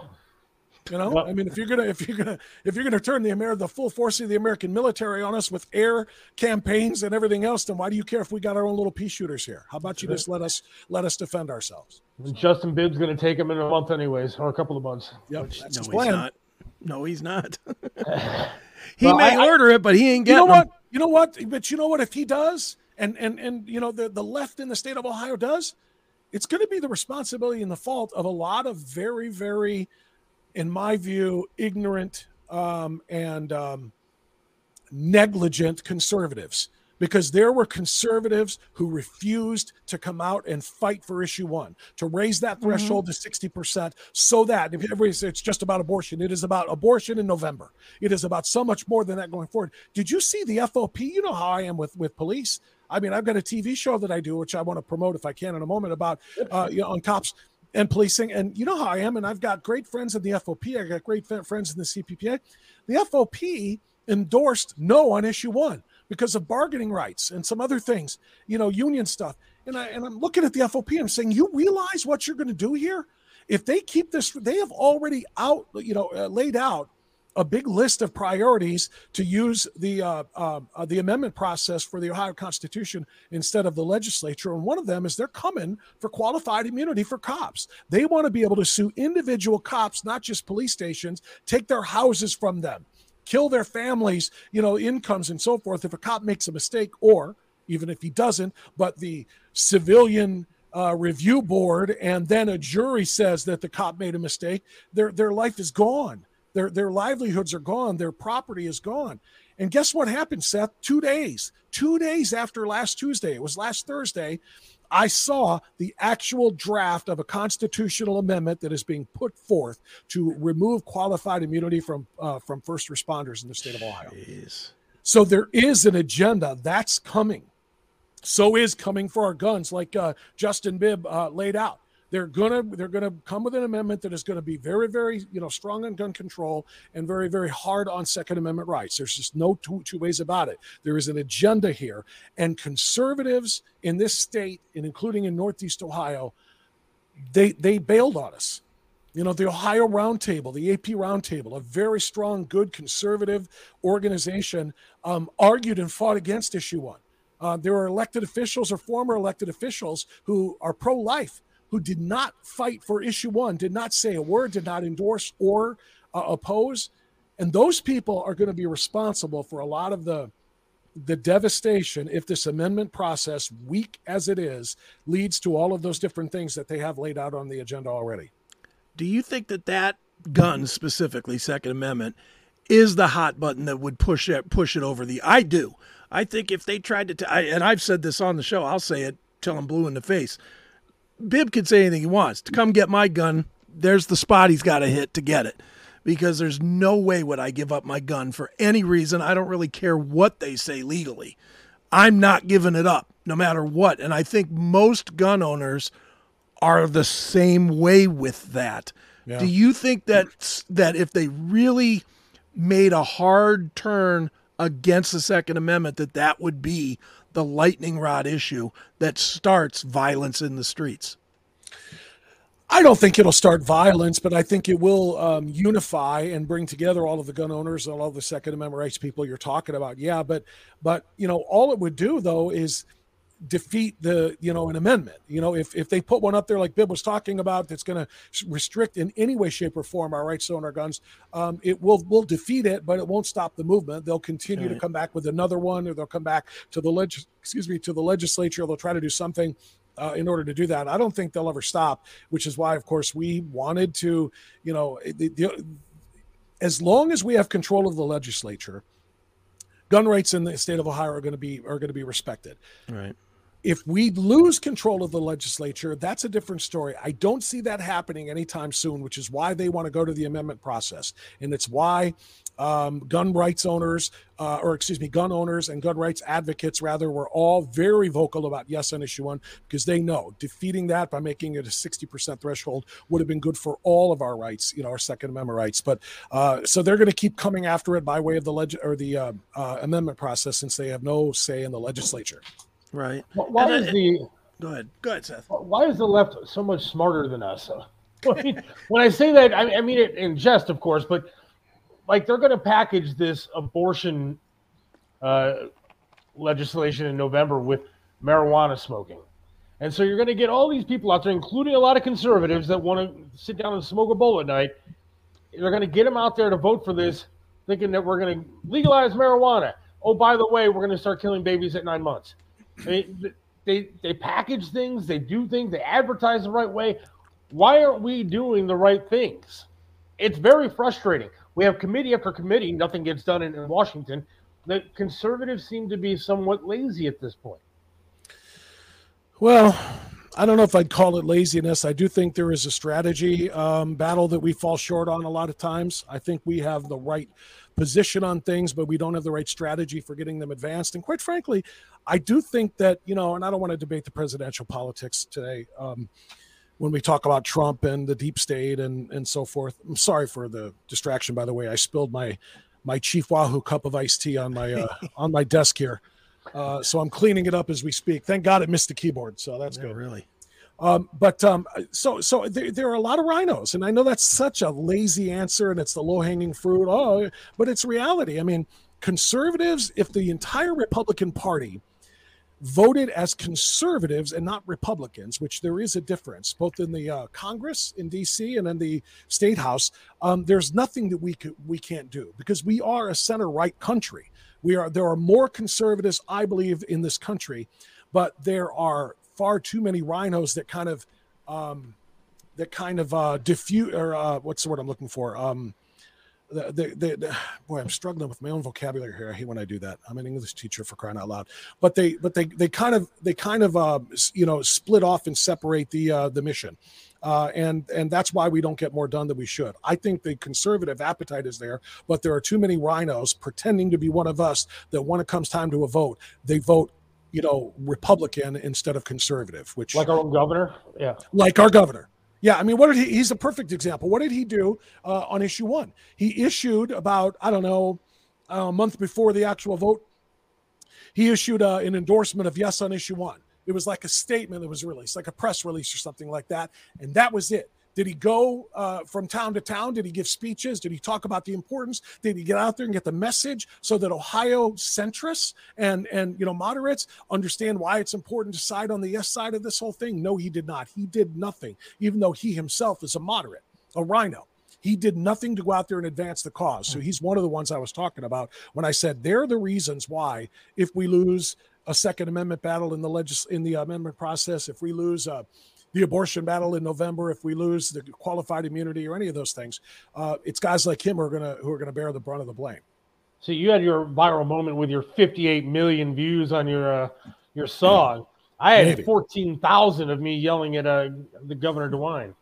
You know, Well- I mean, if you're gonna if you're gonna if you're gonna turn the Amer the full force of the American military on us with air campaigns and everything else, then why do you care if we got our own little pea shooters here? How about you just let us let us defend ourselves? And Justin Bibb's going to take him in a month, anyways, or a couple of months. Yep, that's no, his he's plan. not. No, he's not. he Well, may I- I- order it, but he ain't You know them. what? You know what? But you know what? If he does, and and and you know the the left in the state of Ohio does, it's going to be the responsibility and the fault of a lot of very very, in my view, ignorant um, and um, negligent conservatives. Because there were conservatives who refused to come out and fight for issue one, to raise that threshold to 60%, so that if everybody says it's just about abortion, it is about abortion in November. It is about so much more than that going forward. Did you see the FOP? You know how I am with with police. I mean, I've got a TV show that I do, which I want to promote if I can in a moment about uh, you know on cops and policing. And you know how I am, and I've got great friends in the FOP. I got great friends in the CPPA. The FOP endorsed no on issue one because of bargaining rights and some other things, you know, union stuff. And I and I'm looking at the FOP. I'm saying, you realize what you're going to do here? If they keep this, they have already out, you know, uh, laid out a big list of priorities to use the uh, uh, uh, the amendment process for the Ohio Constitution instead of the legislature. And one of them is they're coming for qualified immunity for cops. They want to be able to sue individual cops, not just police stations, take their houses from them, kill their families, you know, incomes and so forth if a cop makes a mistake, or even if he doesn't, but the civilian uh, review board and then a jury says that the cop made a mistake, their their life is gone. Their their livelihoods are gone. Their property is gone. And guess what happened, Seth? Two days, two days after last Tuesday, it was last Thursday, I saw the actual draft of a constitutional amendment that is being put forth to remove qualified immunity from uh, from first responders in the state of Ohio. Jeez. So there is an agenda that's coming. So is coming for our guns, like uh, Justin Bibb uh, laid out. They're gonna they're gonna come with an amendment that is going to be very very you know strong on gun control and very very hard on Second Amendment rights. There's just no two two ways about it. There is an agenda here, and conservatives in this state, and including in Northeast Ohio, they they bailed on us. You know, the Ohio Roundtable, the AP Roundtable, a very strong, good conservative organization, um, argued and fought against issue one. Uh, there are elected officials or former elected officials who are pro life who did not fight for issue one, did not say a word, did not endorse or uh, oppose. And those people are going to be responsible for a lot of the the devastation if this amendment process, weak as it is, leads to all of those different things that they have laid out on the agenda already. Do you think that that gun specifically, Second Amendment, is the hot button that would push it push it over the? I do. I think if they tried to, t- I, and I've said this on the show, I'll say it till I'm blue in the face. Bibb can say anything he wants. To come get my gun, there's the spot he's got to hit to get it. Because there's no way would I give up my gun for any reason. I don't really care what they say legally. I'm not giving it up no matter what. And I think most gun owners are the same way with that. Yeah. Do you think that that if they really made a hard turn against the Second Amendment, that that would be the lightning rod issue that starts violence in the streets? I don't think it'll start violence, but I think it will um, unify and bring together all of the gun owners and all of the Second Amendment rights people you're talking about. Yeah, but but you know, all it would do though is defeat the you know an amendment. You know if, if they put one up there like bibb was talking about that's going to restrict in any way shape or form our rights to own our guns um, it will will defeat it but it won't stop the movement. They'll continue Right. to come back with another one or they'll come back to the leg excuse me to the legislature. They'll try to do something uh, in order to do that. I don't think they'll ever stop which is why of course we wanted to you know the, the, as long as we have control of the legislature gun rights in the state of ohio are going to be are going to be respected. Right. If we lose control of the legislature, that's a different story. I don't see that happening anytime soon, which is why they want to go to the amendment process. And it's why um, gun rights owners, uh, or excuse me, gun owners and gun rights advocates, rather, were all very vocal about yes on issue one because they know defeating that by making it a 60% threshold would have been good for all of our rights, you know, our Second Amendment rights. But uh, so they're going to keep coming after it by way of the leg- or the uh, uh, amendment process since they have no say in the legislature. Right. Why And is I- the Go ahead. Go ahead, Seth. why is the left so much smarter than us? I mean, when I say that, I, I mean it in jest, of course, but like they're going to package this abortion uh, legislation in November with marijuana smoking. And so you're going to get all these people out there, including a lot of conservatives that want to sit down and smoke a bowl at night. They're going to get them out there to vote for this, thinking that we're going to legalize marijuana. Oh, by the way, we're going to start killing babies at nine months. Mean, they they package things, they do things, they advertise the right way. Why aren't we doing the right things? It's very frustrating. We have committee after committee, nothing gets done in, in Washington. The conservatives seem to be somewhat lazy at this point. Well, I don't know if I'd call it laziness. I do think there is a strategy um, battle that we fall short on a lot of times. I think we have the right position on things, but we don't have the right strategy for getting them advanced. And quite frankly, I do think that, you know, and I don't want to debate the presidential politics today um, when we talk about Trump and the deep state and, and so forth. I'm sorry for the distraction, by the way. I spilled my my Chief Wahoo cup of iced tea on my uh, on my desk here. Uh, so I'm cleaning it up as we speak. Thank God it missed the keyboard, so that's good. Really. Um, but um, so so there, there are a lot of RINOs, and I know that's such a lazy answer, and it's the low hanging fruit. Oh, but it's reality. I mean, conservatives, if the entire Republican Party voted as conservatives and not Republicans, which there is a difference both in the uh, Congress in D.C. and in the state house. Um, there's nothing that we could we can't do because we are a center right country. We are there are more conservatives, I believe, in this country, but there are far too many RINOs that kind of um, that kind of uh, diffuse or uh, what's the word I'm looking for? Um, the, the, the, boy, I'm struggling with my own vocabulary here. I hate when I do that. I'm an English teacher for crying out loud. But they, but they, they kind of, they kind of, uh, you know, split off and separate the, uh, the mission, uh, and and that's why we don't get more done than we should. I think the conservative appetite is there, but there are too many RINOs pretending to be one of us that when it comes time to a vote, they vote, you know, Republican instead of conservative, which Like our own governor. Yeah. like our governor. Yeah, I mean, what did he? He's a perfect example. What did he do uh, on issue one? He issued about I don't know a month before the actual vote. He issued uh, an endorsement of yes on issue one. It was like a statement that was released, like a press release or something like that, and that was it. Did he go uh, from town to town? Did he give speeches? Did he talk about the importance? Did he get out there and get the message so that Ohio centrists and and you know moderates understand why it's important to side on the yes side of this whole thing? No, he did not. He did nothing, even though he himself is a moderate, a RINO. He did nothing to go out there and advance the cause. So he's one of the ones I was talking about when I said they're the reasons why if we lose a Second Amendment battle in the legis- in the amendment process, if we lose uh, the abortion battle in November, if we lose the qualified immunity or any of those things, uh, it's guys like him who are gonna who are gonna bear the brunt of the blame. So you had your viral moment with your 58 million views on your uh, your song. I had Maybe. 14,000 of me yelling at uh, the Governor DeWine.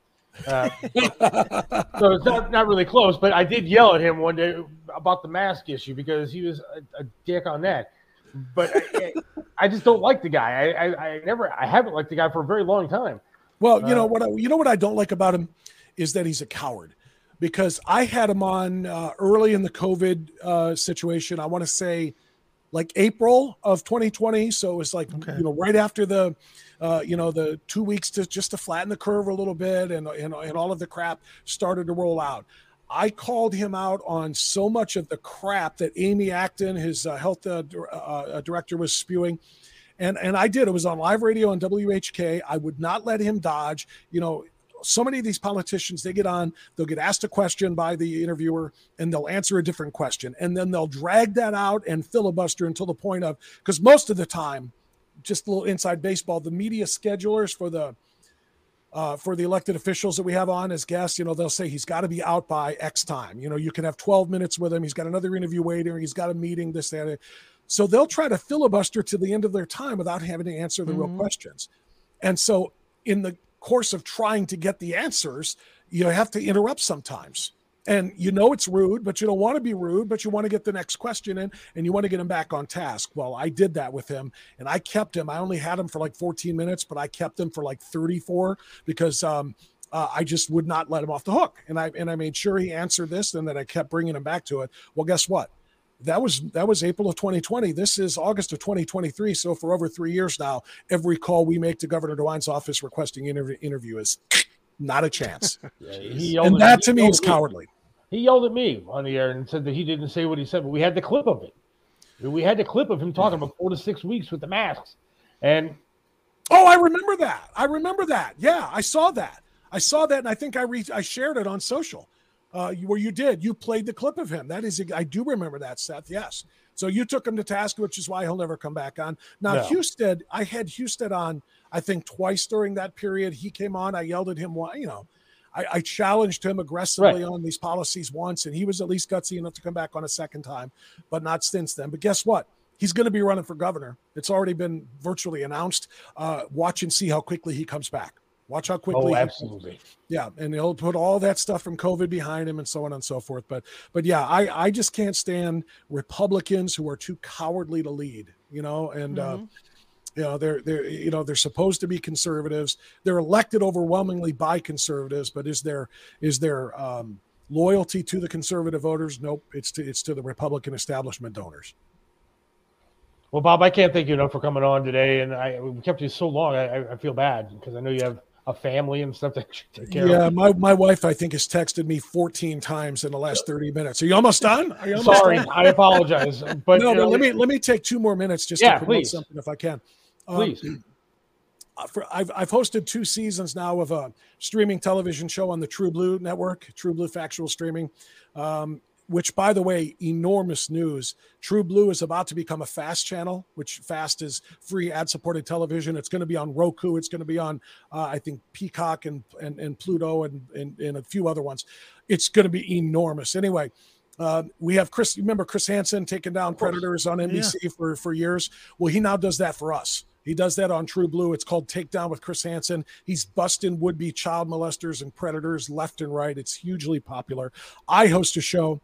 Uh, so it's not, not really close, but I did yell at him one day about the mask issue because he was a, a dick on that. But I, I just don't like the guy. I, I, I never, I haven't liked the guy for a very long time. Well, you Uh, know what? I, you know what I don't like about him is that he's a coward. Because I had him on uh, early in the COVID uh, situation. I want to say like April of 2020. So it was like you know right after the uh, you know the two weeks to just to flatten the curve a little bit, and and, and all of the crap started to roll out. I called him out on so much of the crap that Amy Acton, his uh, health uh, uh, director, was spewing and and I did. It was on live radio on WHK. I would not let him dodge. You know, so many of these politicians they get on, they'll get asked a question by the interviewer, and they'll answer a different question, and then they'll drag that out and filibuster until the point of because most of the time, just a little inside baseball, the media schedulers for the uh, for the elected officials that we have on as guests, you know, they'll say he's got to be out by X time. You know, you can have 12 minutes with him. He's got another interview waiting. He's got a meeting, this, that. So they'll try to filibuster to the end of their time without having to answer the real questions. And so, in the course of trying to get the answers, you have to interrupt sometimes. And you know it's rude, but you don't want to be rude, but you want to get the next question in and you want to get him back on task. Well, I did that with him and I kept him. I only had him for like 14 minutes, but I kept him for like 34 because um, uh, I just would not let him off the hook. And I and I made sure he answered this and that I kept bringing him back to it. Well, guess what? That was that was April of 2020. This is August of 2023. So for over three years now, every call we make to Governor DeWine's office requesting interview, interview is not a chance. He yelled and that to me is cowardly. He yelled at me on the air and said that he didn't say what he said, but we had the clip of it. We had the clip of him talking about four to six weeks with the masks. And Oh, I remember that. I remember that. Yeah, I saw that. I saw that, and I think I re- I shared it on social. Uh, where you did, you played the clip of him. That is, I do remember that, Seth. Yes. So you took him to task, which is why he'll never come back on. Now, No. Husted, I had Husted on, I think twice during that period. He came on. I yelled at him. Why, you know, I, I challenged him aggressively Right. on these policies once, and he was at least gutsy enough to come back on a second time, but not since then. But guess what? He's going to be running for governor. It's already been virtually announced. Uh, watch and see how quickly he comes back. Watch how quickly. oh, he- absolutely. yeah, and he'll put all that stuff from COVID behind him and so on and so forth. But but yeah, I I just can't stand Republicans who are too cowardly to lead. You know, and uh, you know they're they're you know they're supposed to be conservatives. They're elected overwhelmingly by conservatives, but is there is there um, loyalty to the conservative voters? Nope. It's to it's to the Republican establishment donors. Well, Bob, I can't thank you enough for coming on today. And I we kept you so long. I, I- I feel bad because I know you have a family and stuff that take care Yeah, of. my, my wife I think has texted me 14 times in the last 30 minutes. Are you almost done? Are you almost Sorry, done? I apologize. But no, but know, let me let me take two more minutes just Yeah, to promote please. something if I can. Um, Please. uh, for, I've I've hosted two seasons now of a streaming television show on the TruBlu network, TruBlu Factual Streaming, um, which, by the way, enormous news. TruBlu is about to become a fast channel, which fast is free ad supported television. It's going to be on Roku. It's going to be on, uh, I think, Peacock and and, and Pluto and, and and a few other ones. It's going to be enormous. Anyway, Uh, we have Chris. Remember Chris Hansen taking down predators on NBC for for years. Well, he now does that for us. He does that on TruBlu. It's called Takedown with Chris Hansen. He's busting would be child molesters and predators left and right. It's hugely popular. I host a show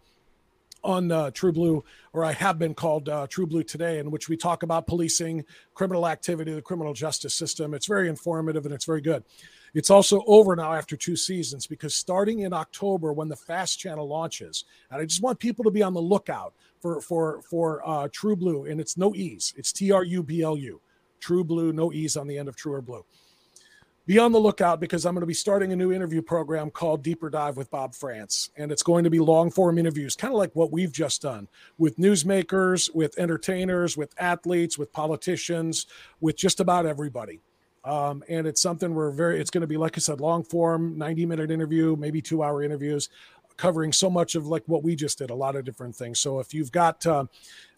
on uh, TruBlu, or I have been called uh, TruBlu Today, in which we talk about policing, criminal activity, the criminal justice system. It's very informative and it's very good. It's also over now after two seasons because starting in October, when the Fast Channel launches, and I just want people to be on the lookout for for for uh, TruBlu, and it's no ease. It's T R U B L U. TruBlu, no ease on the end of True or Blue. Be on the lookout because I'm going to be starting a new interview program called Deeper Dive with Bob Frantz. And it's going to be long form interviews, kind of like what we've just done with newsmakers, with entertainers, with athletes, with politicians, with just about everybody. Um, and it's something we're very, it's going to be, like I said, long form, 90 minute interview, maybe two hour interviews covering so much of like what we just did, a lot of different things. So if you've got, uh,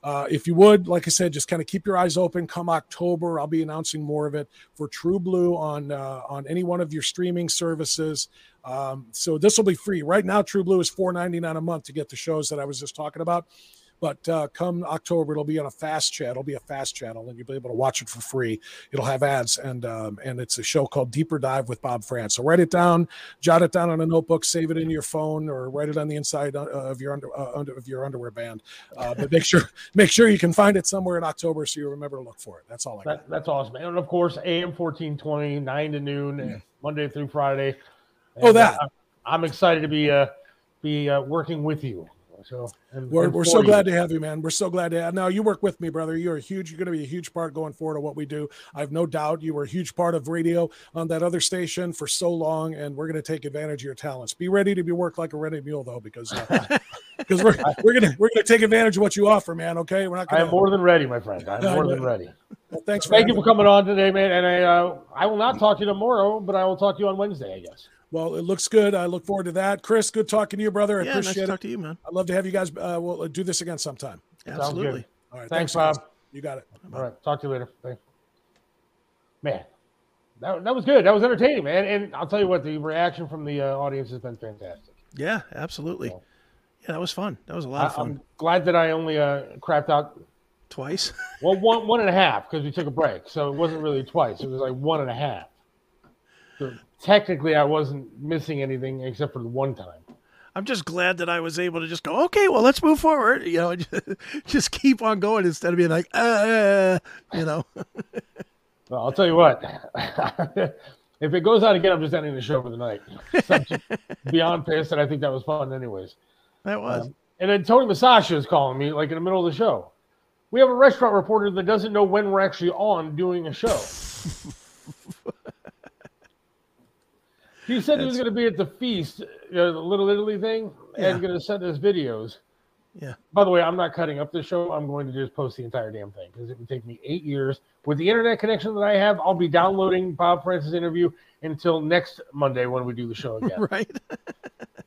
uh, if you would, like I said, just kind of keep your eyes open. Come October, I'll be announcing more of it for TruBlu on uh, on any one of your streaming services. Um, so this will be free. Right now, TruBlu is four ninety nine a month to get the shows that I was just talking about. But uh, come October, it'll be on a fast channel. It'll be a fast channel, and you'll be able to watch it for free. It'll have ads, and um, and it's a show called Deeper Dive with Bob Frantz. So write it down, jot it down on a notebook, save it in your phone, or write it on the inside uh, of your under, uh, under of your underwear band. Uh, but make sure make sure you can find it somewhere in October so you remember to look for it. That's all I got. That, that's awesome. And of course, AM fourteen twenty, nine to noon, Monday through Friday. Oh, that. uh, I'm excited to be uh, be uh, working with you. So and, We're, and we're so glad to have you, man. We're so glad to have. Now you work with me, brother. You're a huge. You're going to be a huge part going forward of what we do. I have no doubt. You were a huge part of radio on that other station for so long, and we're going to take advantage of your talents. Be ready to be worked like a ready mule, though, because uh, because we're we're gonna we're gonna take advantage of what you offer, man. Okay, we're not. I Gonna, I'm more than ready, my friend. I'm more than ready. Well, thanks. For Thank you for coming on today, man. And I uh, I will not talk to you tomorrow, but I will talk to you on Wednesday, I guess. Well, it looks good. I look forward to that. Chris, good talking to you, brother. I Yeah, nice to appreciate talk to you, man. I'd love to have you guys. Uh, we'll do this again sometime. Absolutely. All right. Thanks, guys. Bob. You got it. All right. Talk to you later. Thanks. Man, that, that was good. That was entertaining, man. And I'll tell you what, the reaction from the uh, audience has been fantastic. Yeah, absolutely. Yeah, that was fun. That was a lot I, of fun. am glad that I only uh, crapped out twice. well, one one and a half because we took a break, so it wasn't really twice. It was like one and a half. So technically, I wasn't missing anything except for the one time. I'm just glad that I was able to just go, okay, well, let's move forward. You know, just keep on going instead of being like, uh, you know. Well, I'll tell you what. if it goes out again, I'm just ending the show for the night. So I'm just beyond pissed, and I think that was fun, anyways. That was. Um, and then Tony Masasha is calling me like in the middle of the show. We have a restaurant reporter that doesn't know when we're actually on doing a show. He said he was going to be at the feast, you know, the Little Italy thing, Yeah. and going to send us videos. Yeah. By the way, I'm not cutting up the show. I'm going to just post the entire damn thing because it would take me eight years. With the internet connection that I have, I'll be downloading Bob Frantz's interview until next Monday when we do the show again. right.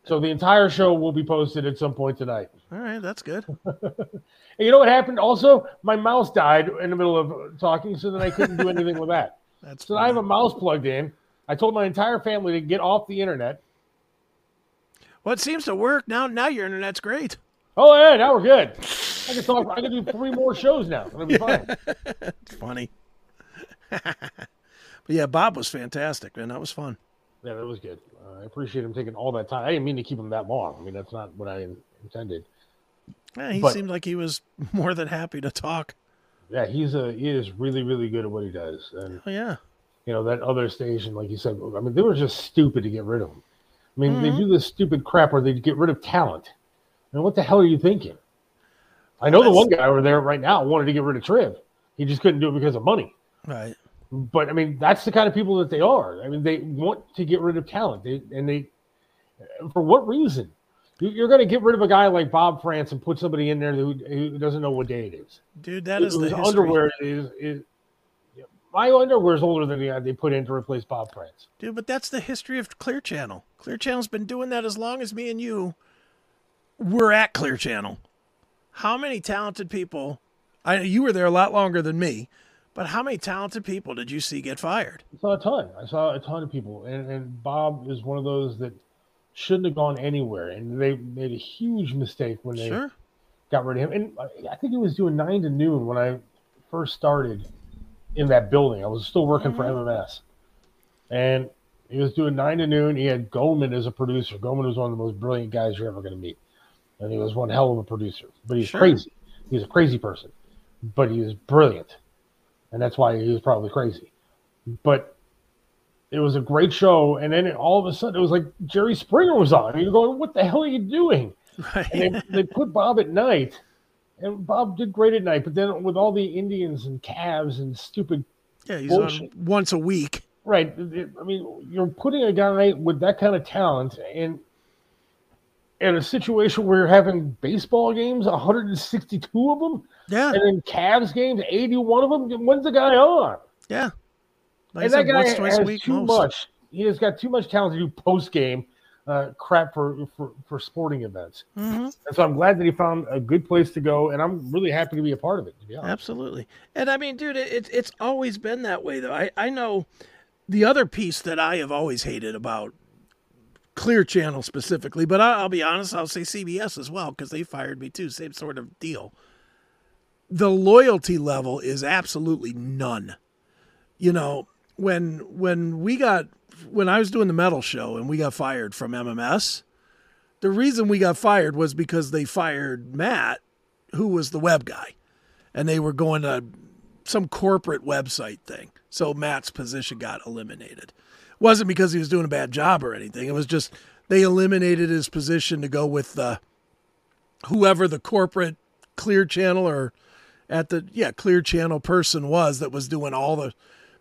So the entire show will be posted at some point tonight. All right, that's good. And you know what happened? Also, my mouse died in the middle of talking, so then I couldn't do anything with that. That's so I have a mouse plugged in. I told my entire family to get off the internet. Well, it seems to work now. Now your internet's great. Oh yeah, now we're good. I can talk. I can do three more shows now. It'll be fine. it's funny. but yeah, Bob was fantastic, man. That was fun. Yeah, that was good. Uh, I appreciate him taking all that time. I didn't mean to keep him that long. I mean, that's not what I intended. Yeah, he But- seemed like he was more than happy to talk. Yeah, he's a he is really really good at what he does. And Oh yeah. You know that other station, like you said, I mean, they were just stupid to get rid of them. I mean, they Mhm. do this stupid crap where they get rid of talent. I mean, what the hell are you thinking? I know the one guy over there right now wanted to get rid of Triv. He just couldn't do it because of money. Right. But I mean, that's the kind of people that they are. I mean, they want to get rid of talent, they, and they, for what reason? You- You're going to get rid of a guy like Bob Frantz and put somebody in there who, who doesn't know what day it is. Dude, that is the underwear is, is my underwear is older than the they put in to replace Bob Frantz. Dude, but that's the history of Clear Channel. Clear Channel's been doing that as long as me and you were at Clear Channel. How many talented people? I you were there a lot longer than me, but how many talented people did you see get fired? I saw a ton. I saw a ton of people, and, and Bob is one of those that shouldn't have gone anywhere, and they made a huge mistake when they Sure. got rid of him. And I- I think he was doing nine to noon when I first started in that building. I was still working for mm-hmm. MMS, and he was doing nine to noon. He had Goldman as a producer. Goldman was one of the most brilliant guys you're ever going to meet, and he was one hell of a producer. But he's Sure. crazy. He's a crazy person, but he was brilliant, and that's why he was probably crazy. But it was a great show, and then it, all of a sudden it was like Jerry Springer was on. And you're going, "What the hell are you doing?" Right. And they, they put Bob at night, and Bob did great at night. But then with all the Indians and Cavs and stupid, Yeah, he's bullshit. on once a week. right? I mean, you're putting a guy with that kind of talent in in a situation where you're having baseball games, 162 of them, Yeah, and then Cavs games, 81 of them. When's the guy on? yeah. Like and that said, guy once, twice a has too most. much. He has got too much talent to do post game uh, crap for, for for sporting events. Mhm. And so I'm glad that he found a good place to go, and I'm really happy to be a part of it. To. Absolutely. And I mean, dude, it, it's it's always been that way, though. I, I know the other piece that I have always hated about Clear Channel specifically, but I, I'll be honest, I'll say CBS as well because they fired me too. Same sort of deal. The loyalty level is absolutely none. You know, when when we got when I was doing the metal show and we got fired from MMS, the reason we got fired was because they fired Matt, who was the web guy and they were going to some corporate website thing. So Matt's position got eliminated. It wasn't because he was doing a bad job or anything. It was just they eliminated his position to go with the whoever the corporate clear channel or at the yeah clear channel person was that was doing all the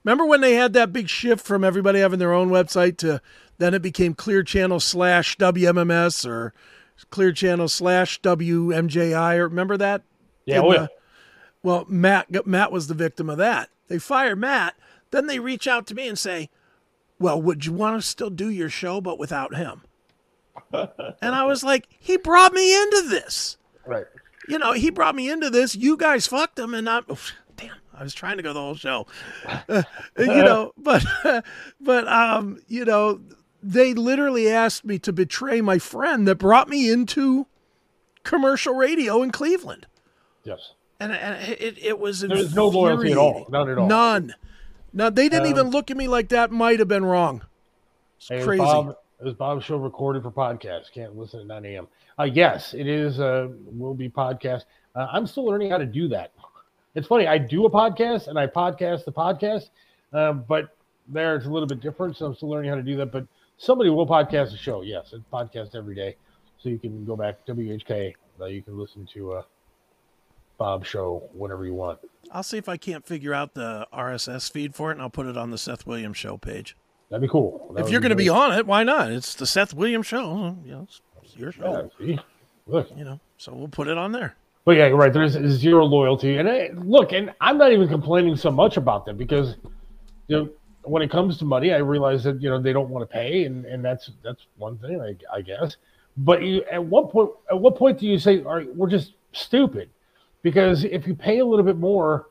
remember when they had that big shift from everybody having their own website to then it became clear channel slash wmms or clear channel slash wmji or remember that Yeah, oh, the- uh, well, Matt Matt was the victim of that. They fire Matt, then they reach out to me and say, "Well, would you want to still do your show but without him?" and I was like, "He brought me into this. Right. You know, he brought me into this. You guys fucked him, and I'm. I was trying to go the whole show, Uh, you know, but but um, you know, they literally asked me to betray my friend that brought me into commercial radio in Cleveland." Yes. and, and it, it was There was no loyalty at all. None at all. None. No, they didn't Um, even look at me like that. Might have been wrong. It's Hey, crazy. Bob, is Bob's show recorded for podcast? Can't listen at 9 a.m. Uh, yes, it is. Uh, will be podcast. Uh, I'm still learning how to do that. It's funny. I do a podcast and I podcast the podcast, uh, but there it's a little bit different. So I'm still learning how to do that. But somebody will podcast the show. Yes, it's podcast every day, so you can go back WHK. Uh, you can listen to uh, Bob's show whenever you want. I'll see if I can't figure out the RSS feed for it, and I'll put it on the Seth Williams show page. That'd be cool. That if you're going to be on it, why not? It's the Seth Williams show. You know, it's, it's your show. Yeah, see? Look. You know, so we'll put it on there. But yeah, right. There's zero loyalty, and I, look, and I'm not even complaining so much about them because, you know, when it comes to money, I realize that you know they don't want to pay, and, and that's that's one thing, I, I guess. But you, at what point? At what point do you say, "All right, we're just stupid"? Because if you pay a little bit more,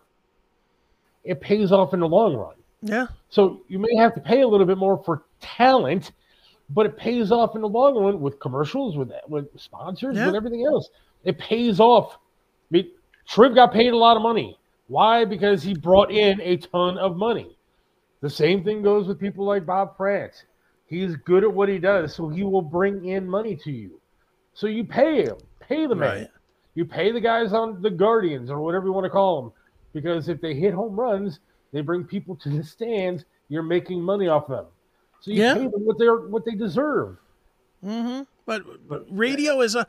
it pays off in the long run. Yeah. So you may have to pay a little bit more for talent, but it pays off in the long run with commercials, with with sponsors, Yeah. with everything else. It pays off. I mean, Triv got paid a lot of money. Why? Because he brought in a ton of money. The same thing goes with people like Bob Frantz. He's good at what he does, so he will bring in money to you. So you pay him, pay the man. Right. You pay the guys on the Guardians or whatever you want to call them, because if they hit home runs, they bring people to the stands. You're making money off them, so you Yeah. pay them what they're what they deserve. Mm-hmm. But, radio is a.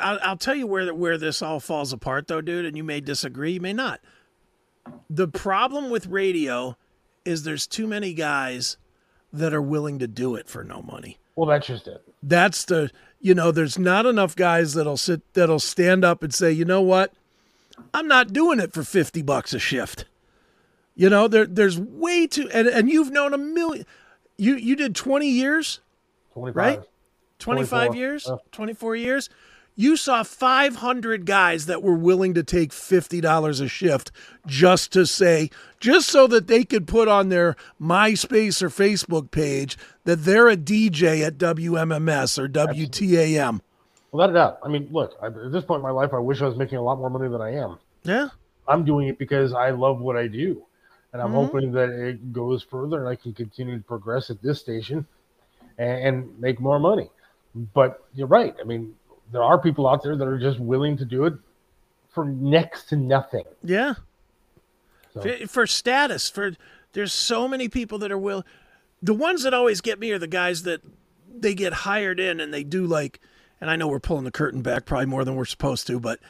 I'll, I'll tell you where where this all falls apart, though, dude. And you may disagree, you may not. The problem with radio is there's too many guys that are willing to do it for no money. Well, that's just it. That's the you know. There's not enough guys that'll sit that'll stand up and say, you know what, I'm not doing it for fifty bucks a shift. You know, there there's way too and and you've known a million. You you did twenty years, 25. right? 25 years, yeah. 24 years. you saw 500 guys that were willing to take $50 a shift just to say, just so that they could put on their MySpace or Facebook page that they're a DJ at WMMS or WTAM. Without a doubt. I mean, look, I, at this point in my life, I wish I was making a lot more money than I am. Yeah. I'm doing it because I love what I do. And I'm Mhm. hoping that it goes further and I can continue to progress at this station and, and make more money. But you're right. I mean, there are people out there that are just willing to do it for next to nothing. Yeah. So- For, for status, for there's so many people that are will. The ones that always get me are the guys that they get hired in and they do like, and I know we're pulling the curtain back probably more than we're supposed to, but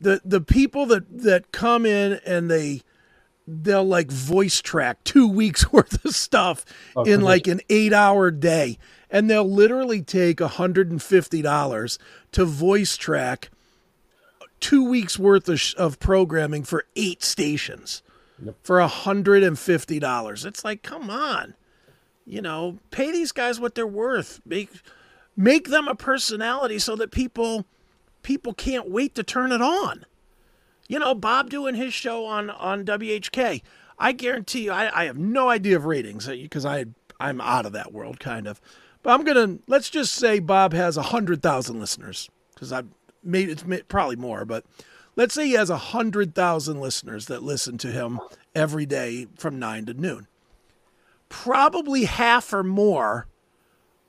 the the people that that come in and they they'll like voice track two weeks worth of stuff Oh, in like an eight hour day, and they'll literally take hundred and fifty dollars to voice track two weeks worth of, sh- of programming for eight stations for a hundred and fifty dollars. It's like, come on, you know, pay these guys what they're worth. Make make them a personality so that people people can't wait to turn it on. You know, Bob doing his show on on WHK. I guarantee you, I, I have no idea of ratings uh, because I I'm out of that world kind of. But I'm gonna let's just say Bob has a hundred thousand listeners because I made it's probably more, but let's say he has a hundred thousand listeners that listen to him every day from nine to noon. Probably half or more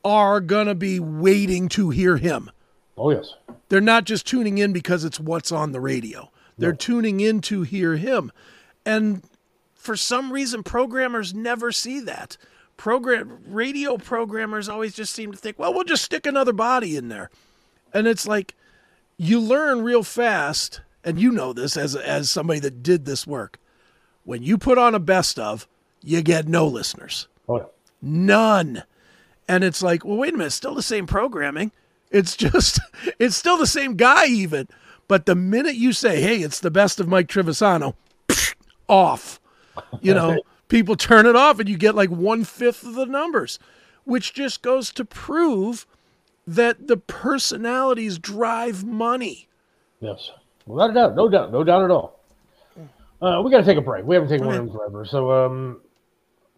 are gonna be waiting to hear him. Oh, yes. They're not just tuning in because it's what's on the radio. They're tuning in to hear him. And for some reason, programmers never see that. Program radio programmers always just seem to think, well, we'll just stick another body in there. And it's like you learn real fast, and you know this as as somebody that did this work. When you put on a best of, you get no listeners. Oh, yeah. None. And it's like, well, wait a minute, still the same programming. It's just, it's still the same guy, even. But the minute you say, hey, it's the best of Mike Trivisano, off. You know, people turn it off and you get like one fifth of the numbers, which just goes to prove that the personalities drive money. Yes. Without a doubt. No doubt. No doubt at all. Uh, we got to take a break. We haven't taken one of them forever. So, um,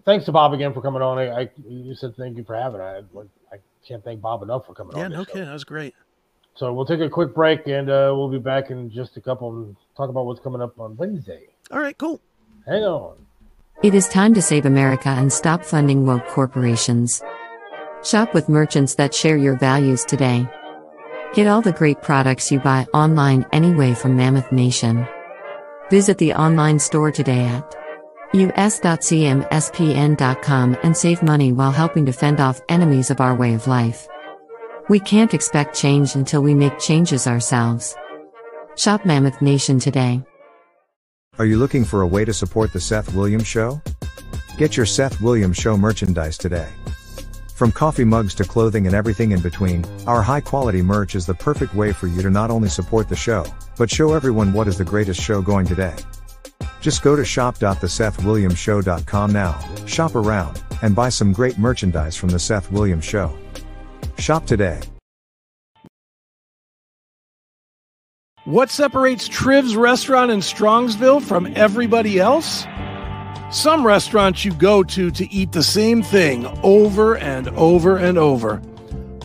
thanks to Bob again for coming on. I, I you said thank you for having. I I can't thank Bob enough for coming Yeah, on. no this show. kidding. That was great. So we'll take a quick break and uh, we'll be back in just a couple and talk about what's coming up on Wednesday. All right, cool. Hang on. It is time to save America and stop funding woke corporations. Shop with merchants that share your values today. Get all the great products you buy online anyway from Mammoth Nation. Visit the online store today at us.cmspn.com and save money while helping to fend off enemies of our way of life. We can't expect change until we make changes ourselves. Shop Mammoth Nation today. Are you looking for a way to support The Seth Williams Show? Get your Seth Williams Show merchandise today. From coffee mugs to clothing and everything in between, our high quality merch is the perfect way for you to not only support the show, but show everyone what is the greatest show going today. Just go to shop.thesethwilliamsshow.com now, shop around, and buy some great merchandise from The Seth Williams Show. Shop today. What separates Triv's restaurant in Strongsville from everybody else? Some restaurants you go to to eat the same thing over and over and over.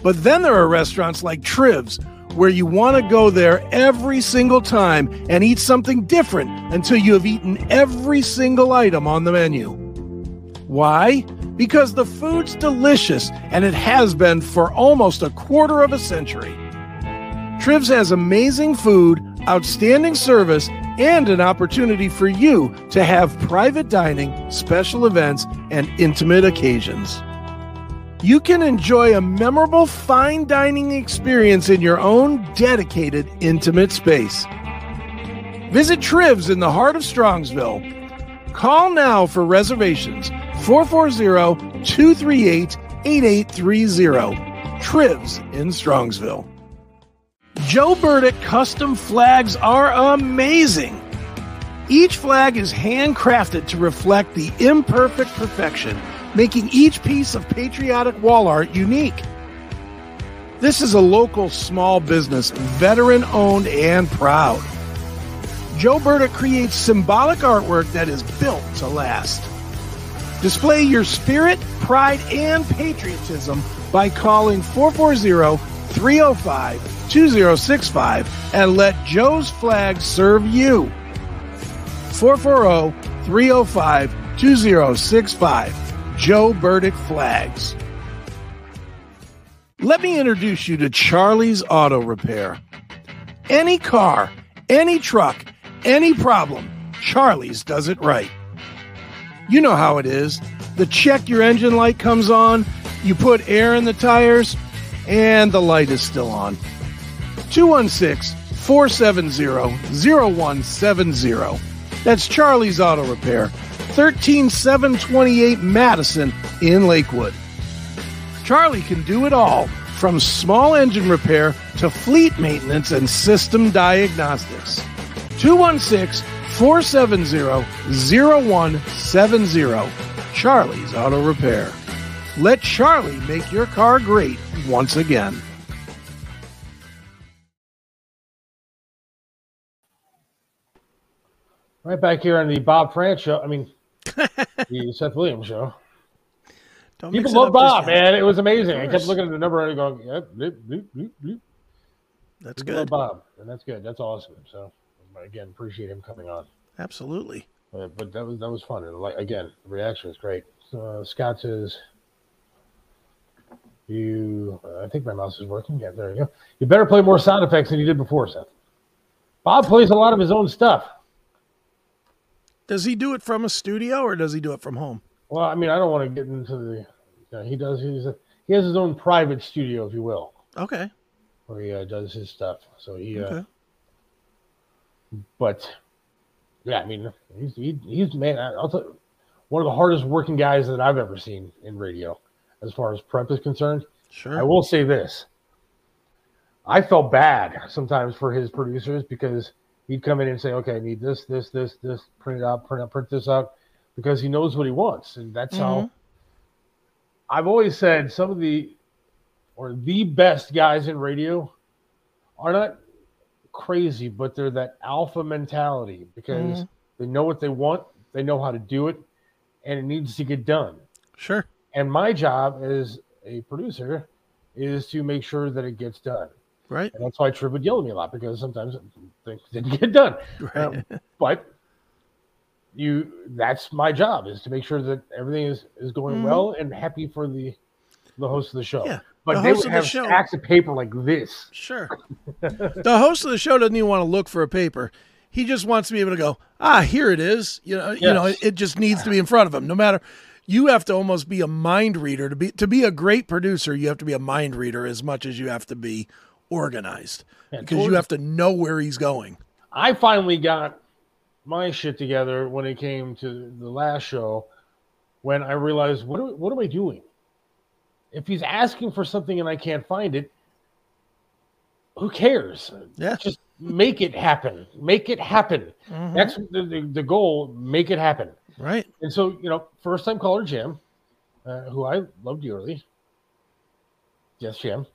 But then there are restaurants like Triv's where you want to go there every single time and eat something different until you have eaten every single item on the menu. Why? Because the food's delicious and it has been for almost a quarter of a century. Trivs has amazing food, outstanding service, and an opportunity for you to have private dining, special events, and intimate occasions. You can enjoy a memorable fine dining experience in your own dedicated, intimate space. Visit Trivs in the heart of Strongsville. Call now for reservations 440 238 8830. Trivs in Strongsville. Joe Burdick custom flags are amazing. Each flag is handcrafted to reflect the imperfect perfection, making each piece of patriotic wall art unique. This is a local small business, veteran owned and proud. Joe Burdick creates symbolic artwork that is built to last. Display your spirit, pride, and patriotism by calling 440 305 2065 and let Joe's flag serve you. 440 305 2065. Joe Burdick Flags. Let me introduce you to Charlie's Auto Repair. Any car, any truck, any problem, Charlie's does it right. You know how it is. The check your engine light comes on, you put air in the tires, and the light is still on. 216 470 0170. That's Charlie's Auto Repair, 13728 Madison in Lakewood. Charlie can do it all from small engine repair to fleet maintenance and system diagnostics. 216 470 0170. Charlie's Auto Repair. Let Charlie make your car great once again. Right back here on the Bob Frantz show. I mean, the Seth Williams show. Don't People love Bob, man. It was amazing. I kept looking at the number and going, yep, bloop, bloop, bloop, bloop. That's People love good. Bob, and that's good. That's awesome. So, again, appreciate him coming on. Absolutely. Uh, but that was that was fun. And like again, the reaction was great. Uh, Scott says, "You, uh, I think my mouse is working. Yeah, there you go. You better play more sound effects than you did before, Seth." Bob plays a lot of his own stuff. Does he do it from a studio or does he do it from home? Well, I mean, I don't want to get into the. You know, he does. He's a, he has his own private studio, if you will, Okay. where he uh, does his stuff. So he. Uh, Okay. but yeah, I mean, he's he, he's man. I'll tell you, one of the hardest working guys that I've ever seen in radio, as far as prep is concerned. Sure. I will say this: I felt bad sometimes for his producers because he'd come in and say, "Okay, I need this, this, this, this. Print it out, print out, print this out," because he knows what he wants, and that's how. Mhm. I've always said some of the or the best guys in radio are not crazy, but they're that alpha mentality because Mhm. they know what they want, they know how to do it, and it needs to get done. Sure. And my job as a producer is to make sure that it gets done. Right. And that's why Triv would yell at me a lot because sometimes things didn't get done. Um, but you that's my job is to make sure that everything is, is going Mhm. well and happy for the the host of the show. Yeah, But the they would of the have show- stacks of paper like this. Sure. the host of the show doesn't even want to look for a paper. He just wants to be able to go, ah, here it is. You know, you know, it, it just needs to be in front of him. No matter you have to almost be a mind reader to be to be a great producer, you have to be a mind reader as much as you have to be organized. Yeah, because you have to know where he's going. I finally got my shit together when it came to the last show when I realized what am, what am I doing? If he's asking for something and I can't find it, who cares? Yeah. Just make it happen. Make it happen. Mhm. That's the, the, the goal. Make it happen. Right. And so, you know, first time caller Jim, uh, who I love dearly, yes, Jim,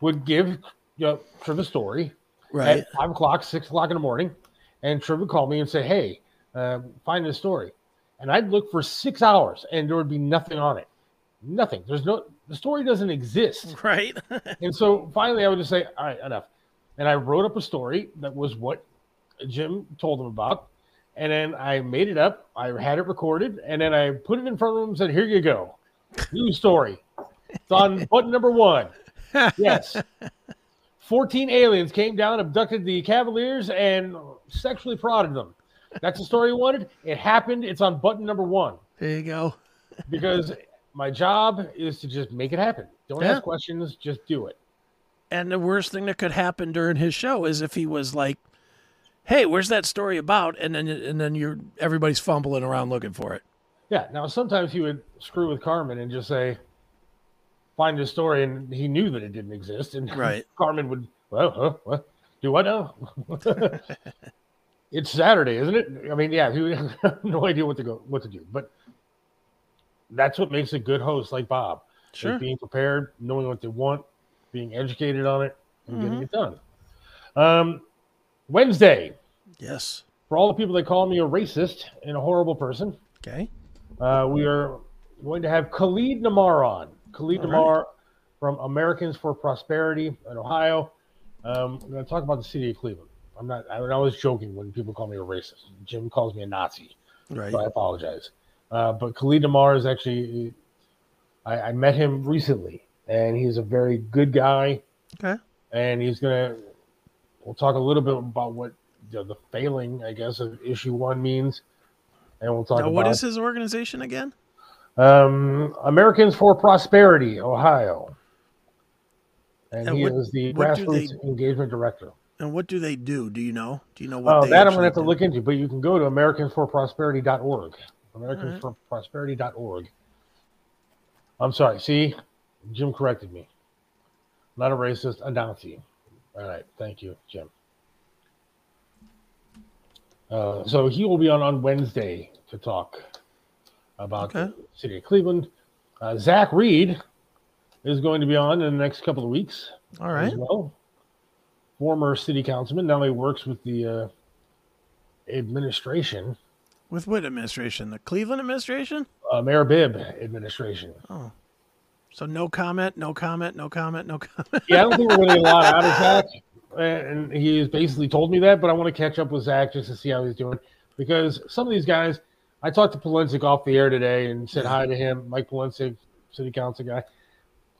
would give you know, Triv a story Right. at five o'clock, six o'clock in the morning, and Triv would call me and say, "Hey, um, find this story," and I'd look for six hours, and there would be nothing on it, nothing. There's no the story doesn't exist, right? and so finally, I would just say, "All right, enough," and I wrote up a story that was what Jim told him about, and then I made it up. I had it recorded, and then I put it in front of him and said, "Here you go, new story. It's on button number one." Yes. 14 aliens came down, abducted the Cavaliers, and sexually prodded them. That's the story you wanted. It happened. It's on button number one. There you go. Because my job is to just make it happen. Don't Yeah. ask questions, just do it. And the worst thing that could happen during his show is if he was like, "Hey, where's that story about?" and then and then you're everybody's fumbling around looking for it. Yeah. Now, sometimes he would screw with Carmen and just say, find the story, and he knew that it didn't exist. And Right. Carmen would, well, huh, what? Do I know? it's Saturday, isn't it? I mean, yeah, he would no idea what to go, what to do. But that's what makes a good host like Bob. Sure. being prepared, knowing what they want, being educated on it and getting Mhm. it done. Um, Wednesday, Yes. for all the people that call me a racist and a horrible person, Okay. uh, we are going to have Khalid Namar on. Khalid All Namar from Americans for Prosperity in Ohio. Um, I'm going to talk about the city of Cleveland. I'm not. I, I was joking when people call me a racist. Jim calls me a Nazi. Right. So I apologize. Uh, but Khalid Namar is actually. I, I met him recently, and he's a very good guy. Okay. And he's gonna. We'll talk a little bit about what the, the failing, I guess, of issue one means, and we'll talk Now, about what is his organization again? Um, Americans for Prosperity, Ohio. And, And he what- is the grassroots they- engagement director. And what do they do? Do you know? Do you know what they that I'm going to have to do? look into, but you can go to AmericansForProsperity.org. AmericansForProsperity.org. I'm sorry. See, Jim corrected me. Not a racist, a Nazi. All right. Thank you, Jim. Uh, so he will be on on Wednesday to talk about the city of Cleveland. Uh, Zach Reed is going to be on in the next couple of weeks. All right. Well. Former city councilman. Now he works with the uh, administration, With what administration? The Cleveland administration? uh, Mayor Bibb administration. Oh. So no comment, no comment, no comment, no comment. Yeah, I don't think we're going to get a lot out of Zach. And he has basically told me that, but I want to catch up with Zach just to see how he's doing. Because some of these guys, I talked to Polensek off the air today and said hi to him, Mike Polensek, city council guy.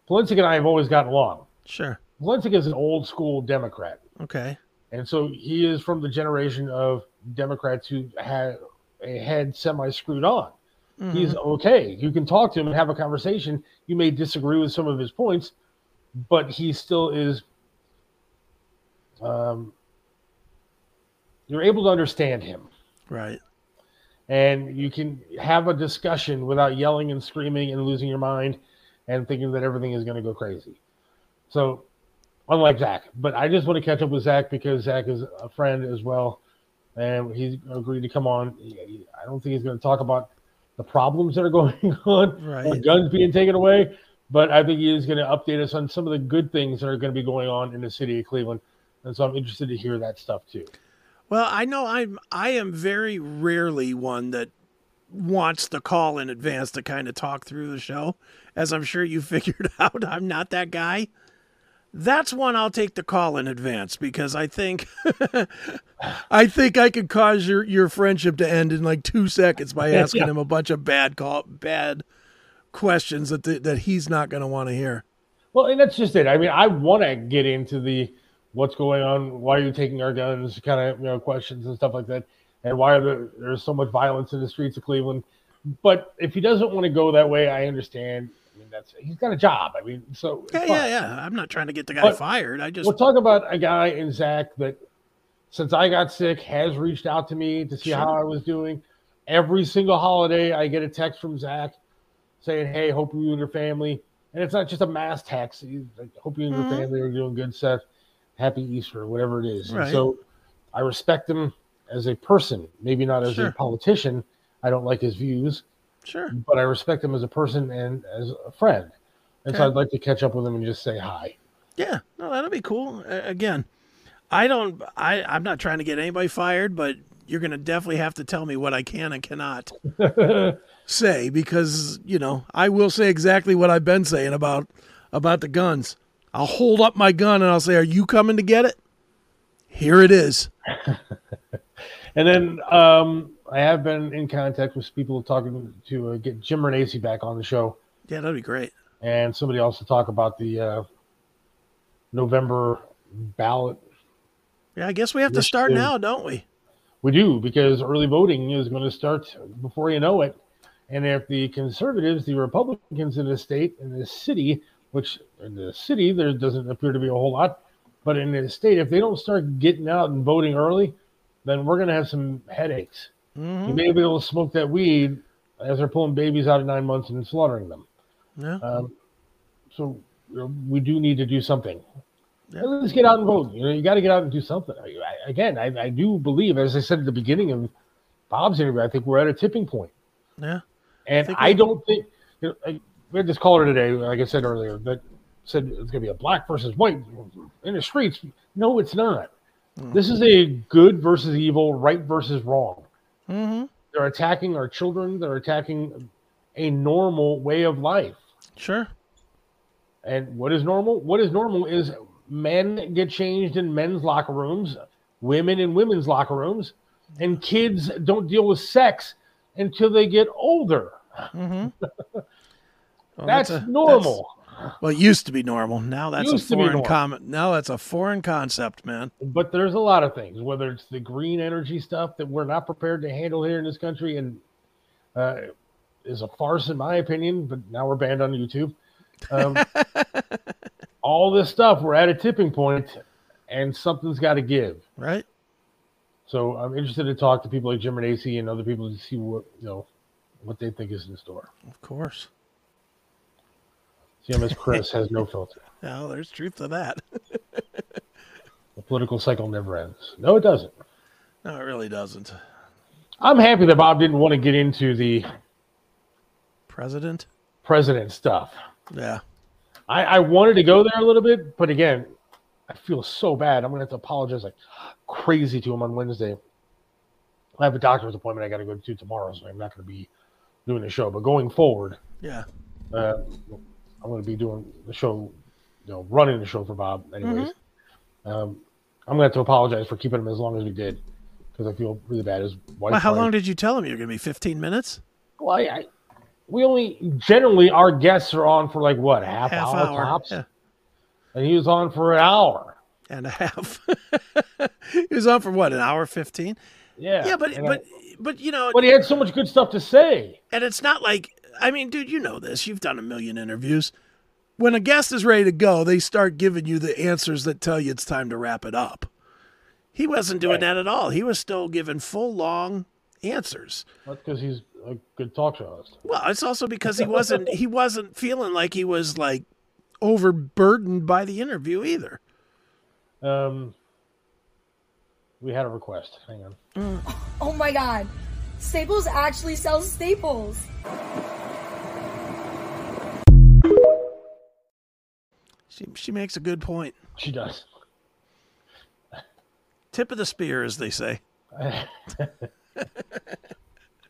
Polensek and I have always gotten along. Sure. Polensek is an old school Democrat. Okay. And so he is from the generation of Democrats who had a head semi screwed on. He's Mhm. okay. You can talk to him and have a conversation. You may disagree with some of his points, but he still is. Um, you're able to understand him, Right. And you can have a discussion without yelling and screaming and losing your mind and thinking that everything is going to go crazy. So, unlike Zach, but I just want to catch up with Zach because Zach is a friend as well, and he's agreed to come on. I don't think he's going to talk about the problems that are going on, Right. guns being taken away, but I think he is going to update us on some of the good things that are going to be going on in the city of Cleveland, and so I'm interested to hear that stuff too. Well, I know I'm I am very rarely one that wants the call in advance to kind of talk through the show. As I'm sure you figured out, I'm not that guy. That's one I'll take the call in advance because I think I think I could cause your your friendship to end in like 2 seconds by asking Yeah. him a bunch of bad call bad questions that the, that he's not going to want to hear. Well, and that's just it. I mean, I want to get into the what's going on, why are you taking our guns, kind of you know questions and stuff like that, and why are there, there's so much violence in the streets of Cleveland. But if he doesn't want to go that way, I understand. I mean, that's he's got a job. I mean, so Yeah, yeah, yeah. I'm not trying to get the guy But fired. I just We'll talk about a guy in Zach that, since I got sick, has reached out to me to see how I was doing. Every single holiday, I get a text from Zach saying, "Hey, hope you and your family." And it's not just a mass text. He's like, "Hope you and your mm-hmm. family are doing good, Seth. Happy Easter, whatever it is." And so, I respect him as a person, maybe not as a politician. I don't like his views, Sure. but I respect him as a person and as a friend. And so, I'd like to catch up with him and just say hi. Yeah, no, that'll be cool. Uh, again, I don't. I I'm not trying to get anybody fired, but you're gonna definitely have to tell me what I can and cannot say because you know I will say exactly what I've been saying about about the guns. I'll hold up my gun and I'll say, "Are you coming to get it?" Here it is. And then um, I have been in contact with people talking to uh, get Jim Renacci back on the show, Yeah, that'd be great. and somebody else to talk about the uh, November ballot. Yeah, I guess we have to start Initiative. now, don't we? We do because early voting is going to start before you know it. And if the conservatives, the Republicans in the state, and the city, which in the city there doesn't appear to be a whole lot, but in the state, if they don't start getting out and voting early, then we're going to have some headaches. Mhm. You may be able to smoke that weed as they're pulling babies out of nine months and slaughtering them. Yeah. Um, so you know, we do need to do something. Let's get out and vote. You know, you got to get out and do something. I, I, again, I, I do believe, as I said at the beginning of Bob's interview, I think we're at a tipping point. Yeah. And think I don't think you know, I, we had this caller today, like I said earlier, that said it's going to be a black versus white in the streets. No, it's not. This is a good versus evil, right versus wrong. Mm-hmm. They're attacking our children. They're attacking a normal way of life. Sure. And what is normal? What is normal is men get changed in men's locker rooms, women in women's locker rooms, and kids don't deal with sex until they get older. Mm-hmm. Well, that's, a- normal. Well, it used to be normal. Now that's a foreign comment. Now that's a foreign concept, man. But there's a lot of things, whether it's the green energy stuff that we're not prepared to handle here in this country, and uh, is a farce in my opinion. But now we're banned on YouTube. Um, all this stuff, we're at a tipping point, and something's got to give. Right. So I'm interested to talk to people like Jim Renacci and other people to see what you know what they think is in store. Of course. CMS Chris has no filter. Well, there's truth to that. The political cycle never ends. No, it doesn't. no, it really doesn't. I'm happy that Bob didn't want to get into the President. president stuff. Yeah. I, I wanted to go there a little bit, but again, I feel so bad. I'm gonna have to apologize like crazy to him on Wednesday. I have a doctor's appointment I got to go to tomorrow, so I'm not going to be doing the show. But going forward, Yeah. uh, I'm going to be doing the show, you know, running the show for Bob. Anyways, um, I'm going to have to apologize for keeping him as long as we did because I feel really bad. His wife. Well, how died. long did you tell him you're going to be 15 minutes? Well, I, I, we only generally our guests are on for like what a half, Half hour, hour, tops, yeah. and he was on for an hour. and a half. he was on for what, an hour 15? Yeah, Yeah, but and I- but but you know, but he had so much good stuff to say. and it's not like I mean, dude, you know this. You've done a million interviews. When a guest is ready to go, they start giving you the answers that tell you it's time to wrap it up. He wasn't doing that at all. He was still giving full long answers. That's because he's a good talk show host. Well, it's also because he wasn't he wasn't feeling like he was like overburdened by the interview either. Um, we had a request. Hang on. Oh my god. Staples actually sells staples. She she makes a good point. She does. Tip of the spear, as they say. I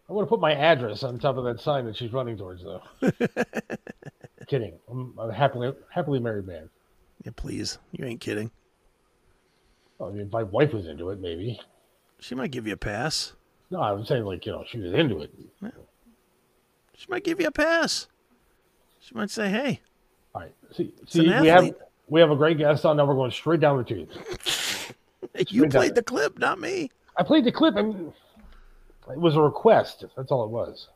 want to put my address on top of that sign that she's running towards, though. Kidding. I'm a happily happily married man. Yeah, please. You ain't kidding. I mean, if my wife was into it, maybe. She might give you a pass. No, I was saying like you know she was into it. She might give you a pass. She might say, "Hey, All right. See, see, we have we have a great guest on. Now we're going straight down the tubes. you Straight down. played the clip, not me." I played the clip. and it was a request. That's all it was.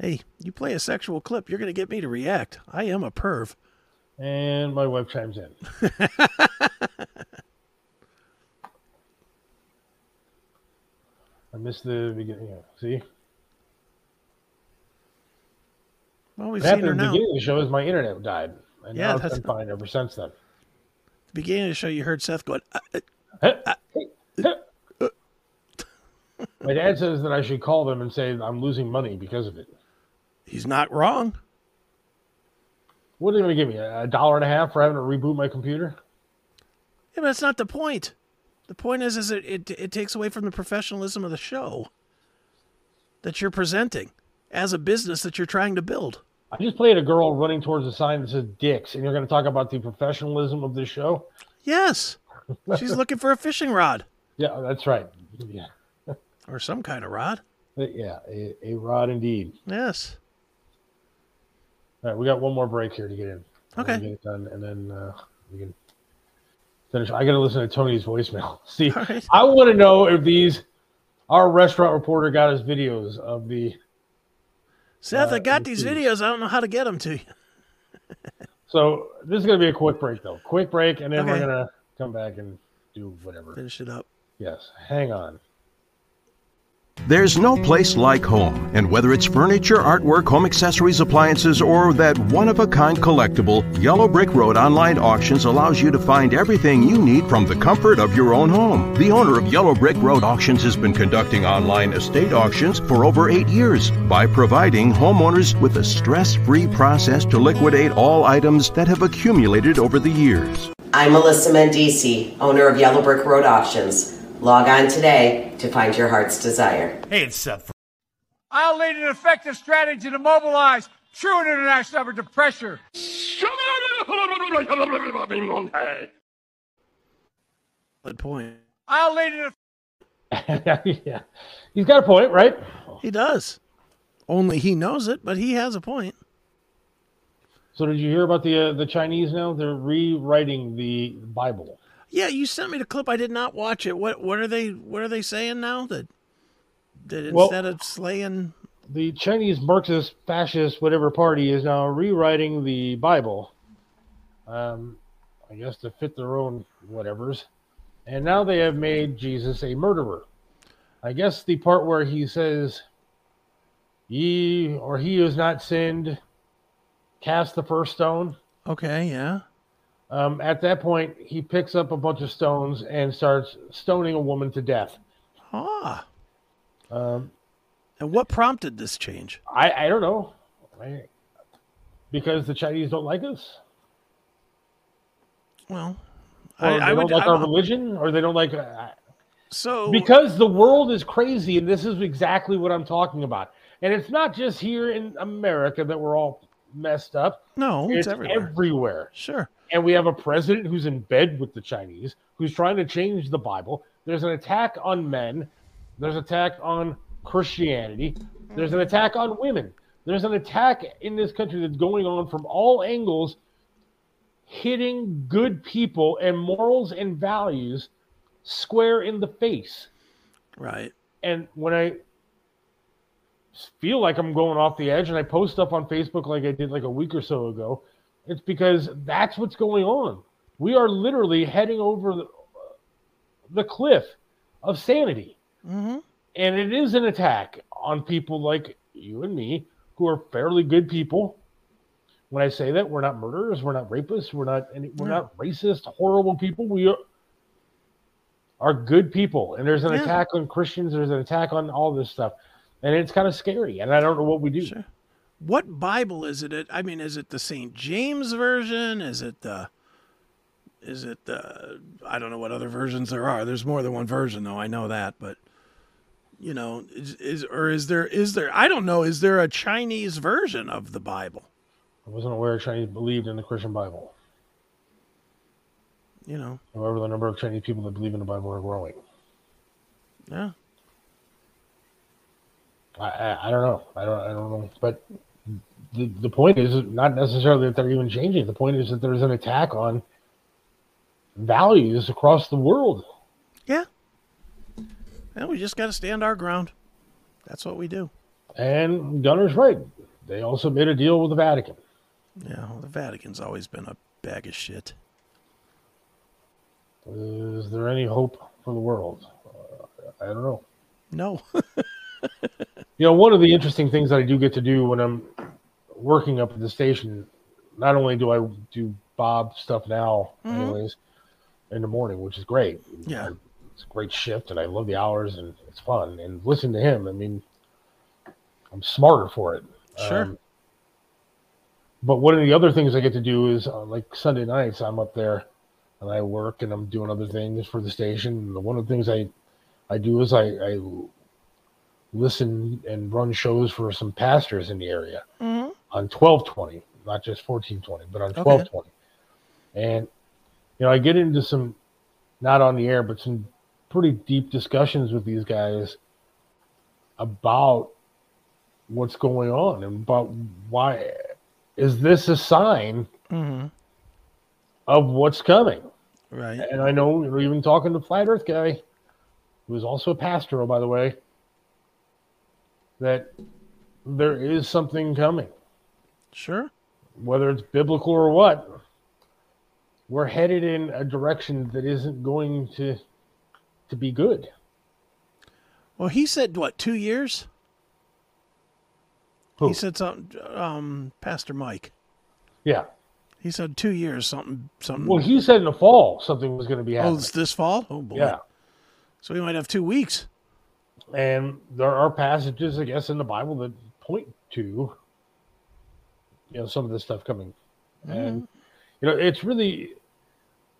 Hey, you play a sexual clip, you're going to get me to react. I am a perv. And my wife chimes in. I missed the beginning. Yeah, see, Well, we've seen her at the now. beginning of the show is my internet died, and Yeah, now that's- been fine ever since then. the beginning of the show, you heard Seth going, uh, uh, My dad says that I should call them and say I'm losing money because of it. He's not wrong. What are they going to give me? A dollar and a half for having to reboot my computer? Yeah, but that's not the point. The point is, is it, it it takes away from the professionalism of the show that you're presenting as a business that you're trying to build. I just played a girl running towards a sign that says "Dicks," and you're going to talk about the professionalism of this show? Yes, she's looking for a fishing rod Yeah, that's right. Yeah, or some kind of rod. yeah, a, a rod indeed. Yes. All right, we got one more break here to get in. Okay. Get it done, and then uh, we can finish. I got to listen to Tony's voicemail. See, I want to know if these our restaurant reporter got his videos of the. Seth, Uh, I got these videos. I don't know how to get them to you. So this is gonna be a quick break, though. Quick break, and then we're gonna come back and do whatever. Finish it up. Yes, hang on. There's no place like home, and whether it's furniture, artwork, home accessories, appliances, or that one of a kind collectible, Yellow Brick Road Online Auctions allows you to find everything you need from the comfort of your own home. The owner of Yellow Brick Road Auctions has been conducting online estate auctions for over eight years by providing homeowners with a stress free process to liquidate all items that have accumulated over the years. I'm Melissa Mendici, owner of Yellow Brick Road Auctions. Log on today to find your heart's desire. Hey, it's Seth. I'll lead an effective strategy to mobilize true and international effort to pressure. Good point. I'll lead an yeah, he's got a point, right? He does. Only he knows it, but he has a point. So, did you hear about the uh, the Chinese now? They're rewriting the Bible. Yeah, you sent me the clip. I did not watch it. What what are they what are they saying now that that Well- instead of slaying The Chinese Marxist, fascist, whatever party is now rewriting the Bible. Um, I guess to fit their own whatevers, and now they have made Jesus a murderer. I guess the part where he says, "Ye or he who has not sinned, cast the first stone." Okay, yeah. Um, at that point, he picks up a bunch of stones and starts stoning a woman to death. Ah. Um, and what prompted this change? I, I don't know. I, because the Chinese don't like us? Well, Or I- they I don't would- like our religion? Or they don't like. Uh, so. because the world is crazy, and this is exactly what I'm talking about. And it's not just here in America that we're all messed up. No, it's everywhere. everywhere. Sure. And we have a president who's in bed with the Chinese, who's trying to change the Bible. There's an attack on men. There's an attack on Christianity. There's an attack on women. There's an attack in this country that's going on from all angles, hitting good people and morals and values square in the face. Right. And when I feel like I'm going off the edge and I post stuff on Facebook like I did like a week or so ago, it's because that's what's going on. We are literally heading over the, the cliff of sanity. Mm-hmm. And it is an attack on people like you and me who are fairly good people. When I say that, we're not murderers, we're not rapists, we're not any, we're No. not racist, horrible people. We are, are good people. And there's an Yeah. attack on Christians, there's an attack on all this stuff. And it's kind of scary. And I don't know what we do. What Bible is it? I mean, is it the St. James version? Is it the is it the I don't know what other versions there are. There's more than one version though, I know that, but you know, is, is or is there is there I don't know, is there a Chinese version of the Bible? I wasn't aware Chinese believed in the Christian Bible. You know. However, the number of Chinese people that believe in the Bible are growing. Yeah. I, I, don't know. I don't I don't know. But the the point is not necessarily that they're even changing. The point is that there's an attack on values across the world. Yeah. And we just got to stand our ground. That's what we do. And Gunner's right. They also made a deal with the Vatican. Yeah, well, the Vatican's always been a bag of shit. Is there any hope for the world? Uh, I don't know. No. You know, one of the interesting things that I do get to do when I'm working up at the station, not only do I do Bob stuff now, Mhm. anyways, in the morning, which is great. Yeah. It's a great shift, and I love the hours, and it's fun. And listen to him. I mean, I'm smarter for it. Sure. but one of the other things I get to do is uh, like Sunday nights, I'm up there and I work and I'm doing other things for the station. And one of the things I I do is I, I listen and run shows for some pastors in the area Mm-hmm. on 1220, not just 1420, but on Okay. 1220. And, you know, I get into some, not on the air, but some pretty deep discussions with these guys about what's going on and about why is this a sign Mm-hmm. of what's coming? Right. And I know we're even talking to Flat Earth guy, who is also a pastor, by the way, that there is something coming. Sure. Whether it's biblical or what, we're headed in a direction that isn't going to to be good. Well, he said what? Two years. Who? He said something. Um, Pastor Mike. Yeah. He said two years. Something. Something. Well, he said in the fall something was going to be oh, happening. it's this fall. Oh boy. Yeah. So we might have two weeks. And there are passages, I guess, in the Bible that point to, you know, some of this stuff coming. Mm-hmm. And you know, it's really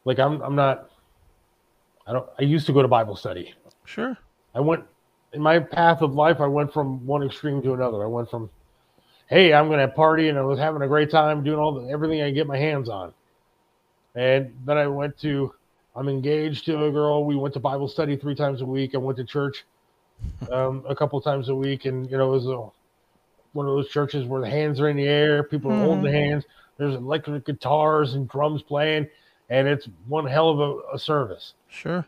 like I'm I'm not I don't I used to go to Bible study. Sure. I went in my path of life, I went from one extreme to another. I went from hey, I'm gonna party and I was having a great time doing all the everything I can get my hands on. And then I went to I'm engaged to a girl. We went to Bible study three times a week. I went to church um, a couple times a week, and you know, it was a, one of those churches where the hands are in the air, people are holding the Mhm. hands. There's electric guitars and drums playing, and it's one hell of a, a service. Sure.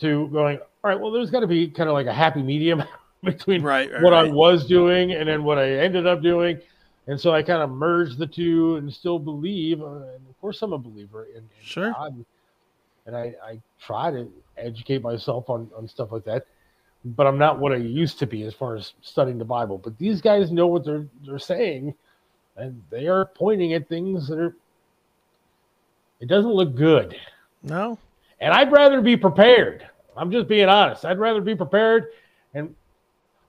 To going, all right. Well, there's got to be kind of like a happy medium between right, what I was doing and then what I ended up doing. And so I kind of merged the two and still believe. Uh, and of course, I'm a believer in, in Sure. God. And I, I try to educate myself on, on stuff like that. But I'm not what I used to be as far as studying the Bible. But these guys know what they're they're saying, and they are pointing at things that are. It doesn't look good. No. And I'd rather be prepared. I'm just being honest. I'd rather be prepared, and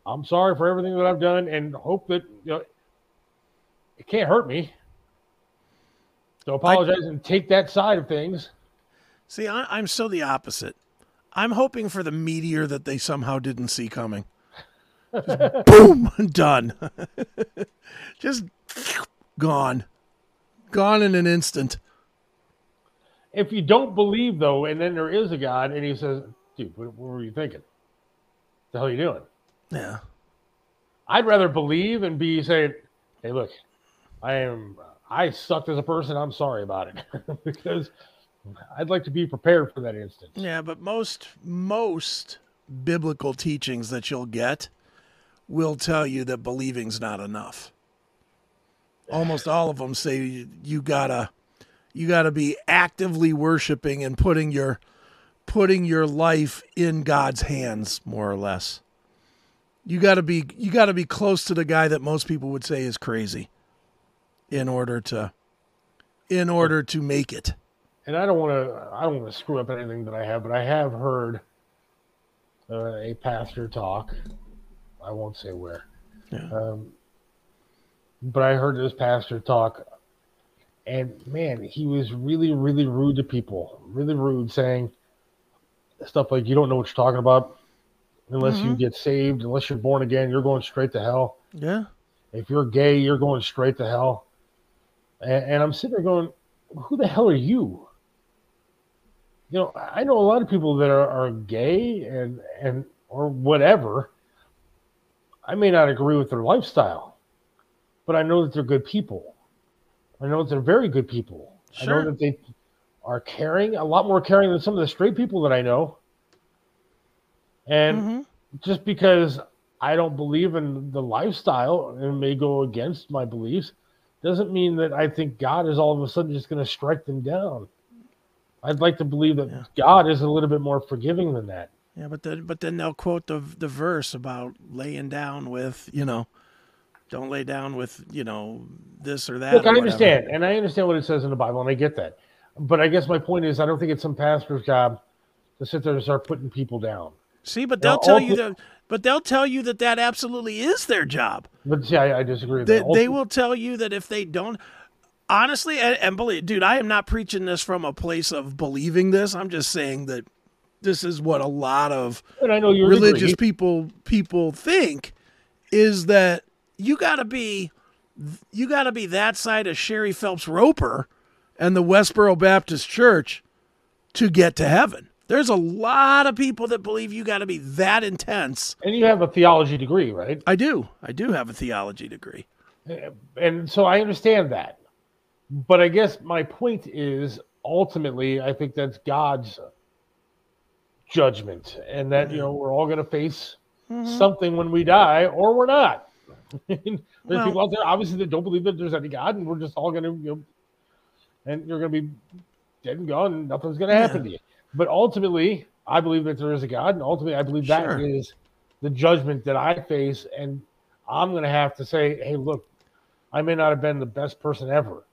I'm sorry for everything that I've done, and hope that you know it can't hurt me. So apologize and take that side of things. See, I, I'm so the opposite. I'm hoping for the meteor that they somehow didn't see coming. Boom, done. Just gone, gone in an instant. If you don't believe though, and then there is a God, and He says, "Dude, what, what were you thinking? the hell are you doing?" Yeah. I'd rather believe and be saying, "Hey, look, I am I sucked as a person. I'm sorry about it," because I'd like to be prepared for that instance. Yeah, but most most biblical teachings that you'll get will tell you that believing's not enough. Almost all of them say you, you gotta you gotta be actively worshiping and putting your putting your life in God's hands, more or less. You gotta be you gotta be close to the guy that most people would say is crazy in order to in order to make it. And I don't want to I don't want to screw up anything that I have, but I have heard uh, a pastor talk. I won't say where, um, but I heard this pastor talk, and man, he was really really rude to people, really rude, saying stuff like, "You don't know what you're talking about." Unless you Mhm. get saved, unless you're born again, you're going straight to hell. Yeah. If you're gay, you're going straight to hell. And, and I'm sitting there going, who the hell are you? You know, I know a lot of people that are, are gay and and or whatever. I may not agree with their lifestyle, but I know that they're good people. I know that they're very good people. Sure. I know that they are caring, a lot more caring than some of the straight people that I know. And mm-hmm. just because I don't believe in the lifestyle and may go against my beliefs, doesn't mean that I think God is all of a sudden just going to strike them down. I'd like to believe that God is a little bit more forgiving than that. Yeah, but then but then they'll quote the the verse about laying down with you know, don't lay down with you know this or that. Look, or I understand, and I understand what it says in the Bible, and I get that. But I guess my point is, I don't think it's some pastor's job to sit there and start putting people down. See, but they'll tell you that. But they'll tell you that that absolutely is their job. But see, I, I disagree with They, that. they will tell you that if they don't, honestly, and, and believe, dude, I am not preaching this from a place of believing this. I'm just saying that this is what a lot of And I know you religious agree. people people think is that you got to be you got to be that side of Shirley Phelps Roper and the Westboro Baptist Church to get to heaven. There's a lot of people that believe you got to be that intense. And you have a theology degree, right? I do. I do have a theology degree. and so I understand that. But I guess my point is ultimately, I think that's God's judgment, and that you know we're all going to face Mhm. something when we die, or we're not. there's Well- people out there obviously that don't believe that there's any God, and we're just all going to, you know, and you're going to be dead and gone, and nothing's going to happen to you. But ultimately, I believe that there is a God, and ultimately, I believe that is Sure. the judgment that I face, and I'm going to have to say, hey, look, I may not have been the best person ever.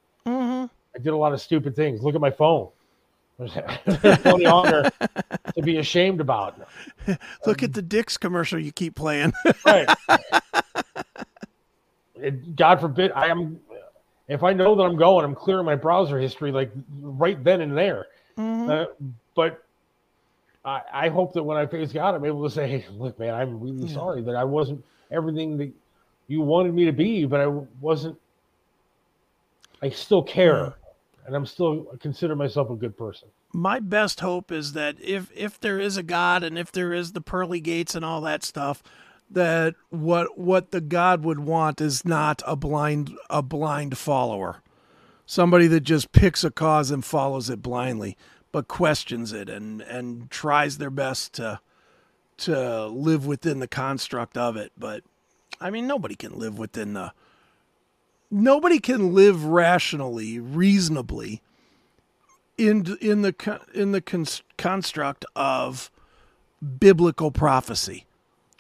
Mm-hmm. I did a lot of stupid things. Look at my phone. There's plenty to be ashamed about. Look at the Dick's commercial you keep playing. Right. It- God forbid I am. If I know that I'm going, I'm clearing my browser history like right then and there. Mhm. Uh, but I, I hope that when I face God, I'm able to say, hey, look, man, I'm really Yeah. sorry that I wasn't everything that you wanted me to be, but I wasn't. I still care, and I'm still consider myself a good person. my best hope is that if if there is a God and if there is the pearly gates and all that stuff, that what what the God would want is not a blind a blind follower, somebody that just picks a cause and follows it blindly, but questions it and and tries their best to to live within the construct of it. But I mean, nobody can live within the nobody can live rationally, reasonably in in the in the cons- construct of biblical prophecy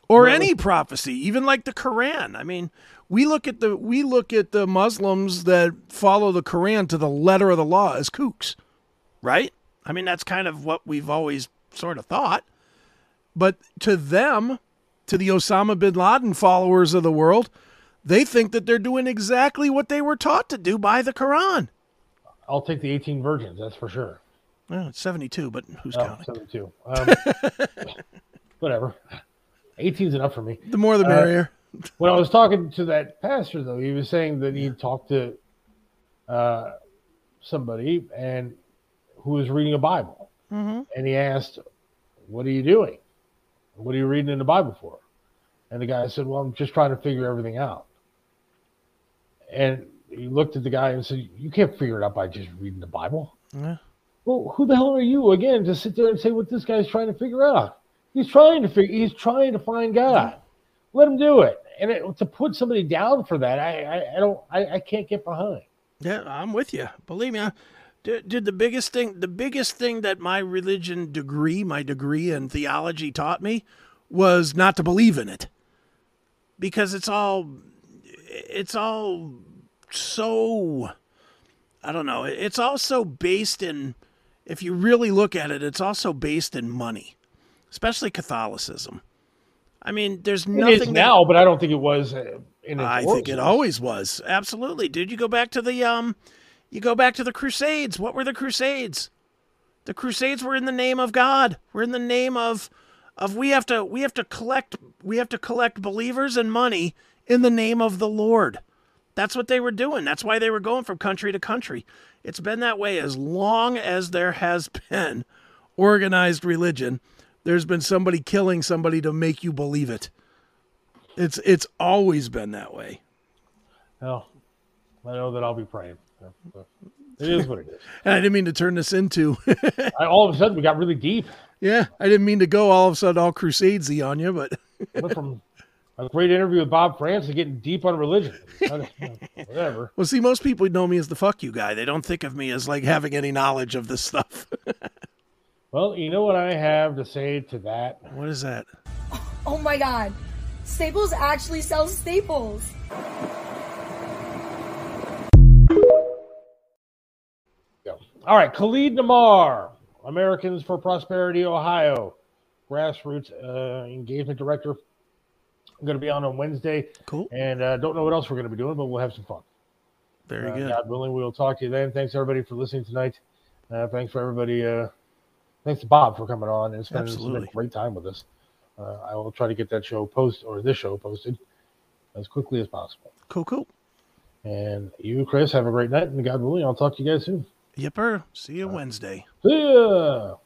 or Well- any prophecy even like the Quran. I mean we look at the we look at the Muslims that follow the Quran to the letter of the law as kooks right? I mean that's kind of what we've always sort of thought. But to them to the Osama bin Laden followers of the world they think that they're doing exactly what they were taught to do by the Quran I'll take the 18 virgins, that's for sure. well, it's 72 but who's Oh, counting 72. Um, whatever. 18's enough for me. The more the Uh, merrier. when I was talking to that pastor, though, he was saying that he talked to uh, somebody and who was reading a Bible, Mm-hmm. and he asked, "What are you doing? What are you reading in the Bible for?" And the guy said, "Well, I'm just trying to figure everything out." And he looked at the guy and said, "You can't figure it out by just reading the Bible." Yeah. Well, who the hell are you again to sit there and say what this guy's trying to figure out? He's trying to figure. He's trying to find God. Let him do it. And it, to put somebody down for that, I, I, I don't. I, I can't get behind. Yeah, I'm with you. Believe me, I, dude, dude, the biggest thing, the biggest thing that my religion degree, my degree in theology taught me was not to believe in it. Because it's all it's all so I don't know, it's also based in if you really look at it, it's also based in money, especially Catholicism. I mean, there's nothing is that- now, but I don't think it was. uh, In I think it always was. Absolutely, dude. You go back to the um you go back to the Crusades. What were the Crusades? The Crusades were in the name of God. We're in the name of of we have to we have to collect we have to collect believers and money in the name of the Lord. That's what they were doing. That's why they were going from country to country. It's been that way as long as there has been organized religion. There's been somebody killing somebody to make you believe it. It's it's always been that way. Well, I know that I'll be praying. It is what it is. And I didn't mean to turn this into. I, all of a sudden, we got really deep. yeah, I didn't mean to go all of a sudden all Crusades on you, but Went from a great interview with Bob Frantz to getting deep on religion. Whatever. well, see, most people know me as the fuck you guy. They don't think of me as like having any knowledge of this stuff. Well, you know what I have to say to that? What is that? Oh my god. Staples actually sells staples. All right, Khalid Namar, Americans for Prosperity, Ohio, grassroots uh, engagement director. I'm going to be on on Wednesday. Cool. And uh, don't know what else we're going to be doing, but we'll have some fun. Very Uh, good. God willing, we'll talk to you then. Thanks everybody for listening tonight. Uh, thanks for everybody. Uh, thanks to Bob for coming on and spending Absolutely. a great time with us. Uh, I will try to get that show post or this show posted as quickly as possible. Cool, cool. And you, Chris, have a great night. And God willing, I'll talk to you guys soon. Yipper. See you Wednesday. See ya.